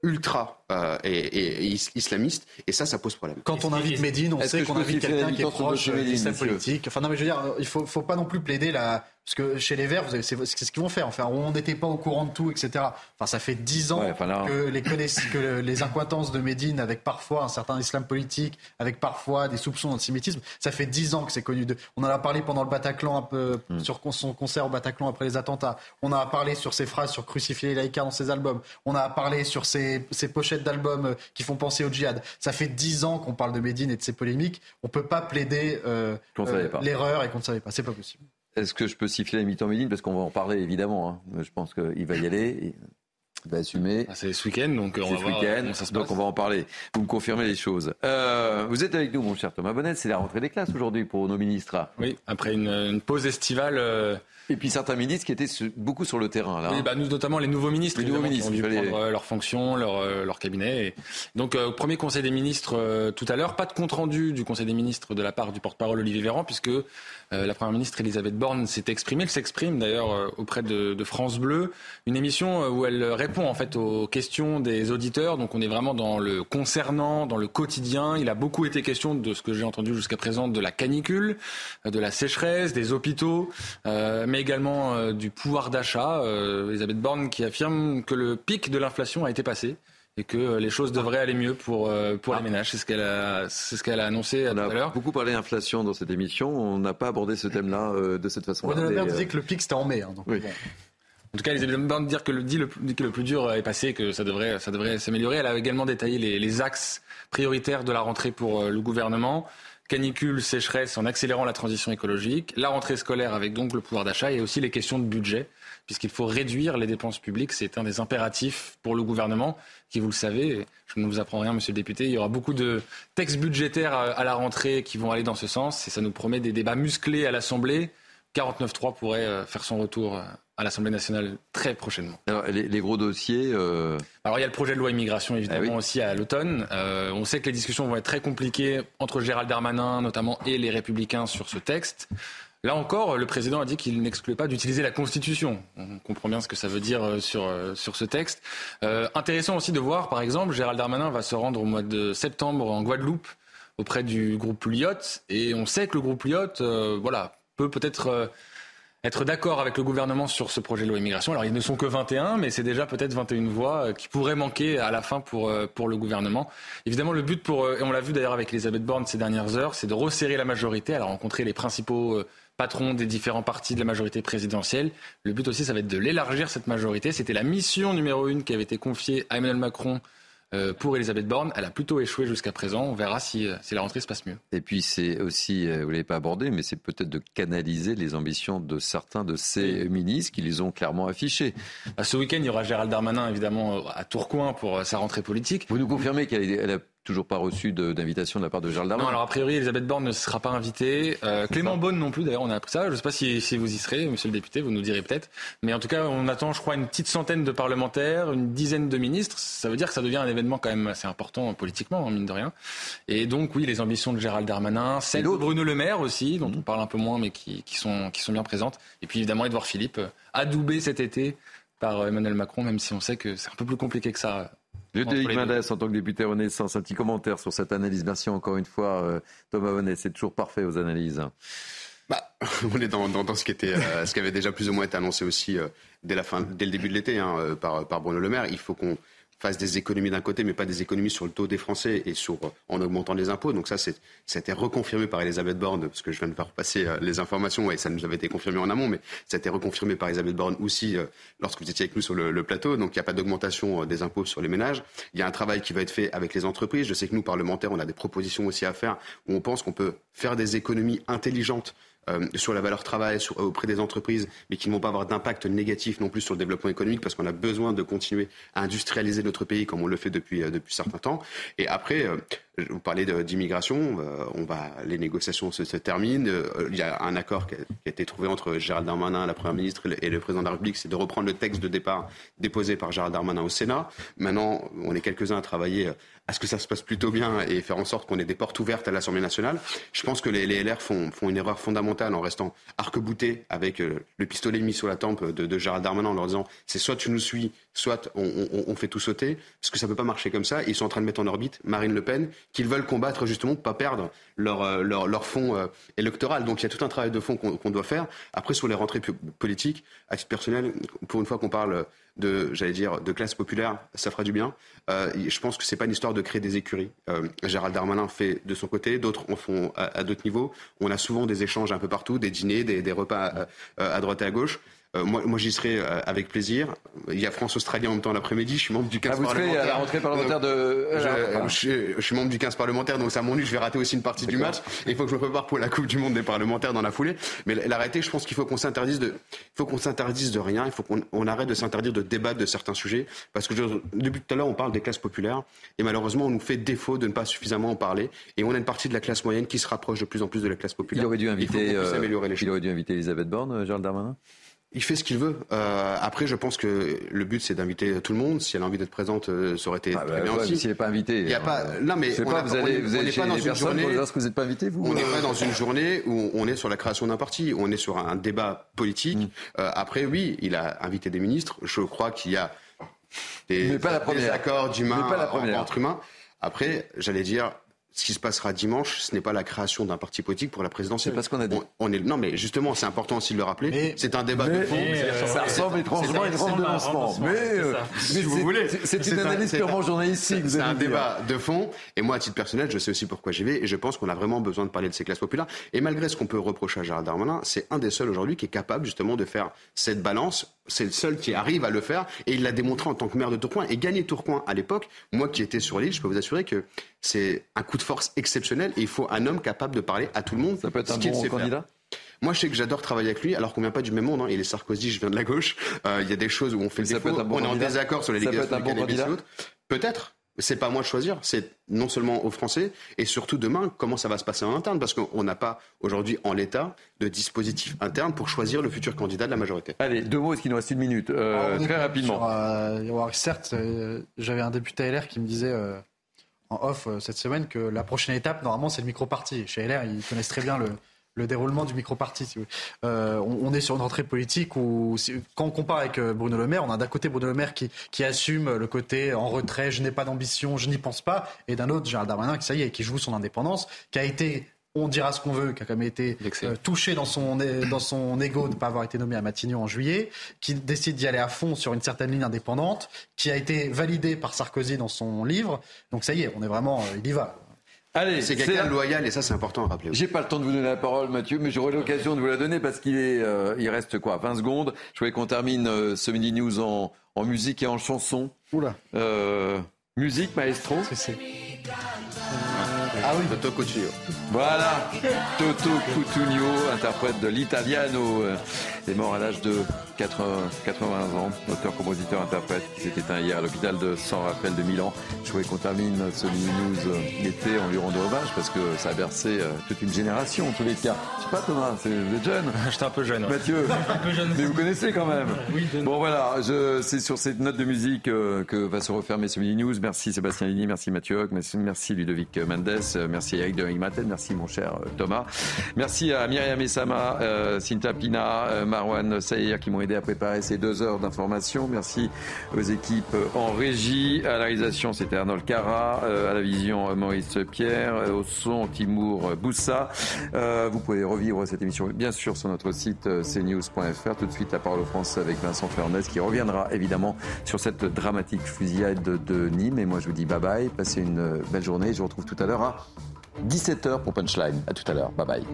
ultra euh, et, islamiste, et ça, ça pose problème. Quand on invite Médine, on sait qu'on invite quelqu'un qui est proche de l'islam politique. Enfin, non, mais je veux dire, il faut, faut pas non plus plaider la, parce que chez les Verts, c'est ce qu'ils vont faire. Enfin, on n'était pas au courant de tout, etc. Enfin, ça fait dix ans que, les que les incointances de Médine, avec parfois un certain islam politique, avec parfois des soupçons d'antisémitisme, ça fait dix ans que c'est connu. De... On en a parlé pendant le Bataclan, un peu hmm. sur son concert au Bataclan après les attentats. On a parlé sur ses phrases sur crucifier les laïcs dans ses albums. On a parlé sur ses, ses pochettes d'albums euh, qui font penser au djihad. Ça fait dix ans qu'on parle de Médine et de ses polémiques. On peut pas plaider euh, euh, l'erreur et qu'on ne savait pas. C'est pas possible. Est-ce que je peux siffler la mi-temps Médine Parce qu'on va en parler évidemment. Hein. Je pense qu'il va y aller. Il va assumer. Ah, c'est ce week-end, donc on va ce week-end, donc on va en parler. Vous me confirmez les choses. Euh, vous êtes avec nous, mon cher Thomas Bonnet. C'est la rentrée des classes aujourd'hui pour nos ministres. Oui, après une, pause estivale. Euh, et puis certains ministres qui étaient beaucoup sur le terrain. Là, oui, bah, nous, notamment les nouveaux ministres, les nouveaux ministres qui ont dû prendre euh, leurs fonctions, leur, euh, leur cabinet. Et donc, euh, premier Conseil des ministres tout à l'heure, pas de compte-rendu du Conseil des ministres de la part du porte-parole Olivier Véran, puisque la Première ministre Elisabeth Borne s'est exprimée. Elle s'exprime d'ailleurs auprès de, de, France Bleu, une émission où elle répond en fait aux questions des auditeurs. Donc on est vraiment dans le concernant, dans le quotidien. Il a beaucoup été question de ce que j'ai entendu jusqu'à présent de la canicule, de la sécheresse, des hôpitaux mais également euh, du pouvoir d'achat. Euh, Elisabeth Borne qui affirme que le pic de l'inflation a été passé et que euh, les choses devraient aller mieux pour, pour les ah. ménages. C'est ce qu'elle a, c'est ce qu'elle a annoncé on tout à l'heure. beaucoup parlé d'inflation dans cette émission. On n'a pas abordé ce thème-là de cette façon-là. On a disait que le pic c'était en mai. Hein, En tout cas, Elisabeth Borne dire que le, dit, le, que le plus dur est passé, que ça devrait, ça devrait s'améliorer. Elle a également détaillé les, les axes prioritaires de la rentrée pour le gouvernement canicule, sécheresse, en accélérant la transition écologique, la rentrée scolaire avec donc le pouvoir d'achat et aussi les questions de budget, puisqu'il faut réduire les dépenses publiques. C'est un des impératifs pour le gouvernement, qui, vous le savez, je ne vous apprends rien, monsieur le député, il y aura beaucoup de textes budgétaires à la rentrée qui vont aller dans ce sens, et ça nous promet des débats musclés à l'Assemblée. 49.3 pourrait euh, faire son retour euh, à l'Assemblée nationale très prochainement. Alors, les, gros dossiers. Euh, Alors il y a le projet de loi immigration évidemment ah aussi à l'automne. Euh, on sait que les discussions vont être très compliquées entre Gérald Darmanin notamment et les Républicains sur ce texte. Là encore, le président a dit qu'il n'excluait pas d'utiliser la Constitution. On comprend bien ce que ça veut dire euh, sur, sur ce texte. intéressant aussi de voir, par exemple, Gérald Darmanin va se rendre au mois de septembre en Guadeloupe auprès du groupe Lyot. Et on sait que le groupe Lyot, voilà, peut peut-être être d'accord avec le gouvernement sur ce projet de loi immigration. Alors, ils ne sont que 21, mais c'est déjà peut-être 21 voix qui pourraient manquer à la fin pour, pour le gouvernement. Évidemment, le but pour, et on l'a vu d'ailleurs avec Elisabeth Borne ces dernières heures, c'est de resserrer la majorité. Elle a rencontré les principaux patrons des différents partis de la majorité présidentielle. Le but aussi, ça va être de l'élargir, cette majorité. C'était la mission numéro une qui avait été confiée à Emmanuel Macron euh, pour Elisabeth Borne. Elle a plutôt échoué jusqu'à présent. On verra si, euh, si la rentrée se passe mieux. Et puis c'est aussi, euh, vous ne l'avez pas abordé, mais c'est peut-être de canaliser les ambitions de certains de ces ministres qui les ont clairement affichées. Bah, ce week-end, il y aura Gérald Darmanin, évidemment, à Tourcoing pour sa rentrée politique. Vous nous confirmez qu'elle a toujours pas reçu d'invitation de, la part de Gérald Darmanin. Non, alors a priori, Elisabeth Borne ne sera pas invitée. Euh, Clément Beaune non plus, d'ailleurs, on a appris ça. Je ne sais pas si, si, vous y serez, monsieur le député, vous nous direz peut-être. Mais en tout cas, on attend, je crois, une petite centaine de parlementaires, une dizaine de ministres. Ça veut dire que ça devient un événement quand même assez important politiquement, hein, mine de rien. Et donc, oui, les ambitions de Gérald Darmanin, celles de Bruno Le Maire aussi, dont on parle un peu moins, mais qui, qui, sont, qui sont bien présentes. Et puis, évidemment, Edouard Philippe, euh, adoubé cet été par Emmanuel Macron, même si on sait que c'est un peu plus compliqué que ça Ludovic Mendes, en tant que député Renaissance, un petit commentaire sur cette analyse. Merci encore une fois, euh, Thomas Bonnet. C'est toujours parfait aux analyses. Bah, on est dans, dans, ce, qui était, euh, ce qui avait déjà plus ou moins été annoncé aussi euh, dès, la fin, dès le début de l'été hein, par, par Bruno Le Maire. Il faut qu'on fasse des économies d'un côté, mais pas des économies sur le taux des Français et sur, en augmentant les impôts. Donc ça, ça a été reconfirmé par Elisabeth Borne, parce que je viens de faire passer euh, les informations, et ça nous avait été confirmé en amont, mais ça a été reconfirmé par Elisabeth Borne aussi euh, lorsque vous étiez avec nous sur le, plateau. Donc il n'y a pas d'augmentation euh, des impôts sur les ménages. Il y a un travail qui va être fait avec les entreprises. Je sais que nous, parlementaires, on a des propositions aussi à faire où on pense qu'on peut faire des économies intelligentes euh, sur la valeur travail sur, auprès des entreprises, mais qui ne vont pas avoir d'impact négatif non plus sur le développement économique, parce qu'on a besoin de continuer à industrialiser notre pays comme on le fait depuis, euh, depuis certains temps. Et après, euh, vous parlez d'immigration, on va, les négociations se, terminent. il y a un accord qui a, été trouvé entre Gérald Darmanin, la Première ministre, et le président de la République, c'est de reprendre le texte de départ déposé par Gérald Darmanin au Sénat. Maintenant, on est quelques-uns à travailler à ce que ça se passe plutôt bien et faire en sorte qu'on ait des portes ouvertes à l'Assemblée nationale. Je pense que les, LR font, font, une erreur fondamentale en restant arc-boutés avec euh, le pistolet mis sur la tempe de, de Gérald Darmanin en leur disant c'est soit tu nous suis, soit on, fait tout sauter, parce que ça ne peut pas marcher comme ça. Ils sont en train de mettre en orbite Marine Le Pen, qu'ils veulent combattre justement pour pas perdre leur, euh, leur, leur fonds euh, électoral. Donc il y a tout un travail de fond qu'on doit faire. Après, sur les rentrées politiques, à titre personnel, pour une fois qu'on parle de, j'allais dire, de classe populaire, ça fera du bien. Euh, je pense que c'est pas une histoire de créer des écuries. Gérald Darmanin fait de son côté, d'autres en font à, d'autres niveaux. On a souvent des échanges un peu partout, des dîners, des, des repas à droite et à gauche. Euh, moi, moi j'y serai euh, avec plaisir. Il y a France-Australie en même temps l'après-midi. Je suis membre du 15 ah, vous parlementaire. à la rentrée parlementaire de. Euh, je, je, suis membre du 15 parlementaire, donc ça m'ennuie. Je vais rater aussi une partie du match. Et il faut que je me prépare pour la Coupe du Monde des parlementaires dans la foulée. Mais la réalité, je pense qu'il faut qu'on s'interdise de, il faut qu'on s'interdise de rien. Il faut qu'on arrête de s'interdire de débattre de certains sujets. Parce que depuis tout à l'heure, on parle des classes populaires. Et malheureusement, on nous fait défaut de ne pas suffisamment en parler. Et on a une partie de la classe moyenne qui se rapproche de plus en plus de la classe populaire. Il aurait dû inviter, il, les il aurait dû inviter Elisabeth Borne, Gérald Darmanin? Il fait ce qu'il veut. Euh, après, je pense que le but, c'est d'inviter tout le monde. Si elle a envie d'être présente, euh, ça aurait été ah, très bah, bien aussi. S'il n'est pas invité. Il y a pas. Non, mais on pas, vous allez, vous allez pas dans une journée. Lorsque vous n'êtes pas invité, vous. On n'est pas dans une journée où on est sur la création d'un parti. On est sur un débat politique. Mm. Euh, après, oui, il a invité des ministres. Je crois qu'il y a des, des accords d'humains entre humains. Après, j'allais dire, ce qui se passera dimanche, ce n'est pas la création d'un parti politique pour la présidentielle. C'est pas ce qu'on a dit. On, est, non, mais justement, c'est important aussi de le rappeler. C'est un débat de fond. Euh, ça ressemble étrangement à une grande lancement. Mais, euh, si vous voulez, c'est une analyse purement journalistique. C'est un débat de fond. Et moi, à titre personnel, je sais aussi pourquoi j'y vais. Et je pense qu'on a vraiment besoin de parler de ces classes populaires. Et malgré ce qu'on peut reprocher à Gérard Darmanin, c'est un des seuls aujourd'hui qui est capable justement de faire cette balance c'est le seul qui arrive à le faire et il l'a démontré en tant que maire de Tourcoing et gagner Tourcoing à l'époque. Moi qui étais sur l'île, je peux vous assurer que c'est un coup de force exceptionnel et il faut un homme capable de parler à tout le monde. Ça peut être un bon candidat? Moi, je sais que j'adore travailler avec lui, alors qu'on vient pas du même monde. Hein. Il est Sarkozy, je viens de la gauche. Euh, il y a des choses où on fait des défaut. On est en désaccord sur les législations bon Peut-être. C'est pas à moi de choisir, c'est non seulement aux Français et surtout demain comment ça va se passer en interne parce qu'on n'a pas aujourd'hui en l'état de dispositif interne pour choisir le futur candidat de la majorité. Allez, deux mots, est-ce qu'il nous reste une minute? Euh, Très rapidement. Euh, certes, j'avais un député LR qui me disait off cette semaine que la prochaine étape, normalement, c'est le micro-parti. Chez LR, ils connaissent très bien le, le déroulement du micro-parti. Euh, on, est sur une entrée politique où, quand on compare avec euh, Bruno Le Maire, on a d'un côté Bruno Le Maire qui, qui assume le côté en retrait, je n'ai pas d'ambition, je n'y pense pas, et d'un autre Gérald Darmanin qui, ça y est, qui joue son indépendance, qui a été on dira ce qu'on veut, qui a quand même été euh, touché dans son, dans son ego de ne pas avoir été nommé à Matignon en juillet, qui décide d'y aller à fond sur une certaine ligne indépendante, qui a été validé par Sarkozy dans son livre. Donc ça y est, on est vraiment, euh, il y va. Allez, c'est quelqu'un de loyal et ça c'est important à rappeler. J'ai pas le temps de vous donner la parole Mathieu, mais j'aurai l'occasion de vous la donner parce qu'il est, euh, il reste quoi, 20 secondes. Je voulais qu'on termine ce mini news en, en, musique et en chanson. Oula. musique, maestro. C'est ah oui. Toto Cutugno. Voilà, Toto Cutugno, interprète de l'italiano, euh, est mort à l'âge de 80, 80 ans, auteur, compositeur, interprète, qui s'est éteint hier à l'hôpital de San Rafael de Milan. Je voulais qu'on termine ce mini news euh, été en lui rendant hommage parce que ça a bercé euh, toute une génération en tous les cas. Je sais pas Thomas, c'est jeune. J'étais un peu jeune. Mathieu, un peu jeune mais vous connaissez quand même. Oui, bon voilà, c'est sur cette note de musique que va se refermer ce mini news. Merci Sébastien Ligny, merci Mathieu Hoc, merci Ludovic Mendes. Euh, merci Eric de Maten, merci mon cher euh, Thomas. Merci à Myriam Essama, euh, Cinta Pina, Marwan Saïr qui m'ont aidé à préparer ces deux heures d'information. Merci aux équipes en régie. À la réalisation, c'était Arnold Cara. à la vision, Maurice Pierre. Au son, Timour Boussa. vous pouvez revivre cette émission, bien sûr, sur notre site cnews.fr. Tout de suite, la parole aux Français avec Vincent Fernandez qui reviendra évidemment sur cette dramatique fusillade de Nîmes. Et moi, je vous dis bye bye. Passez une belle journée. Je vous retrouve tout à l'heure 17h pour Punchline. À tout à l'heure. Bye bye.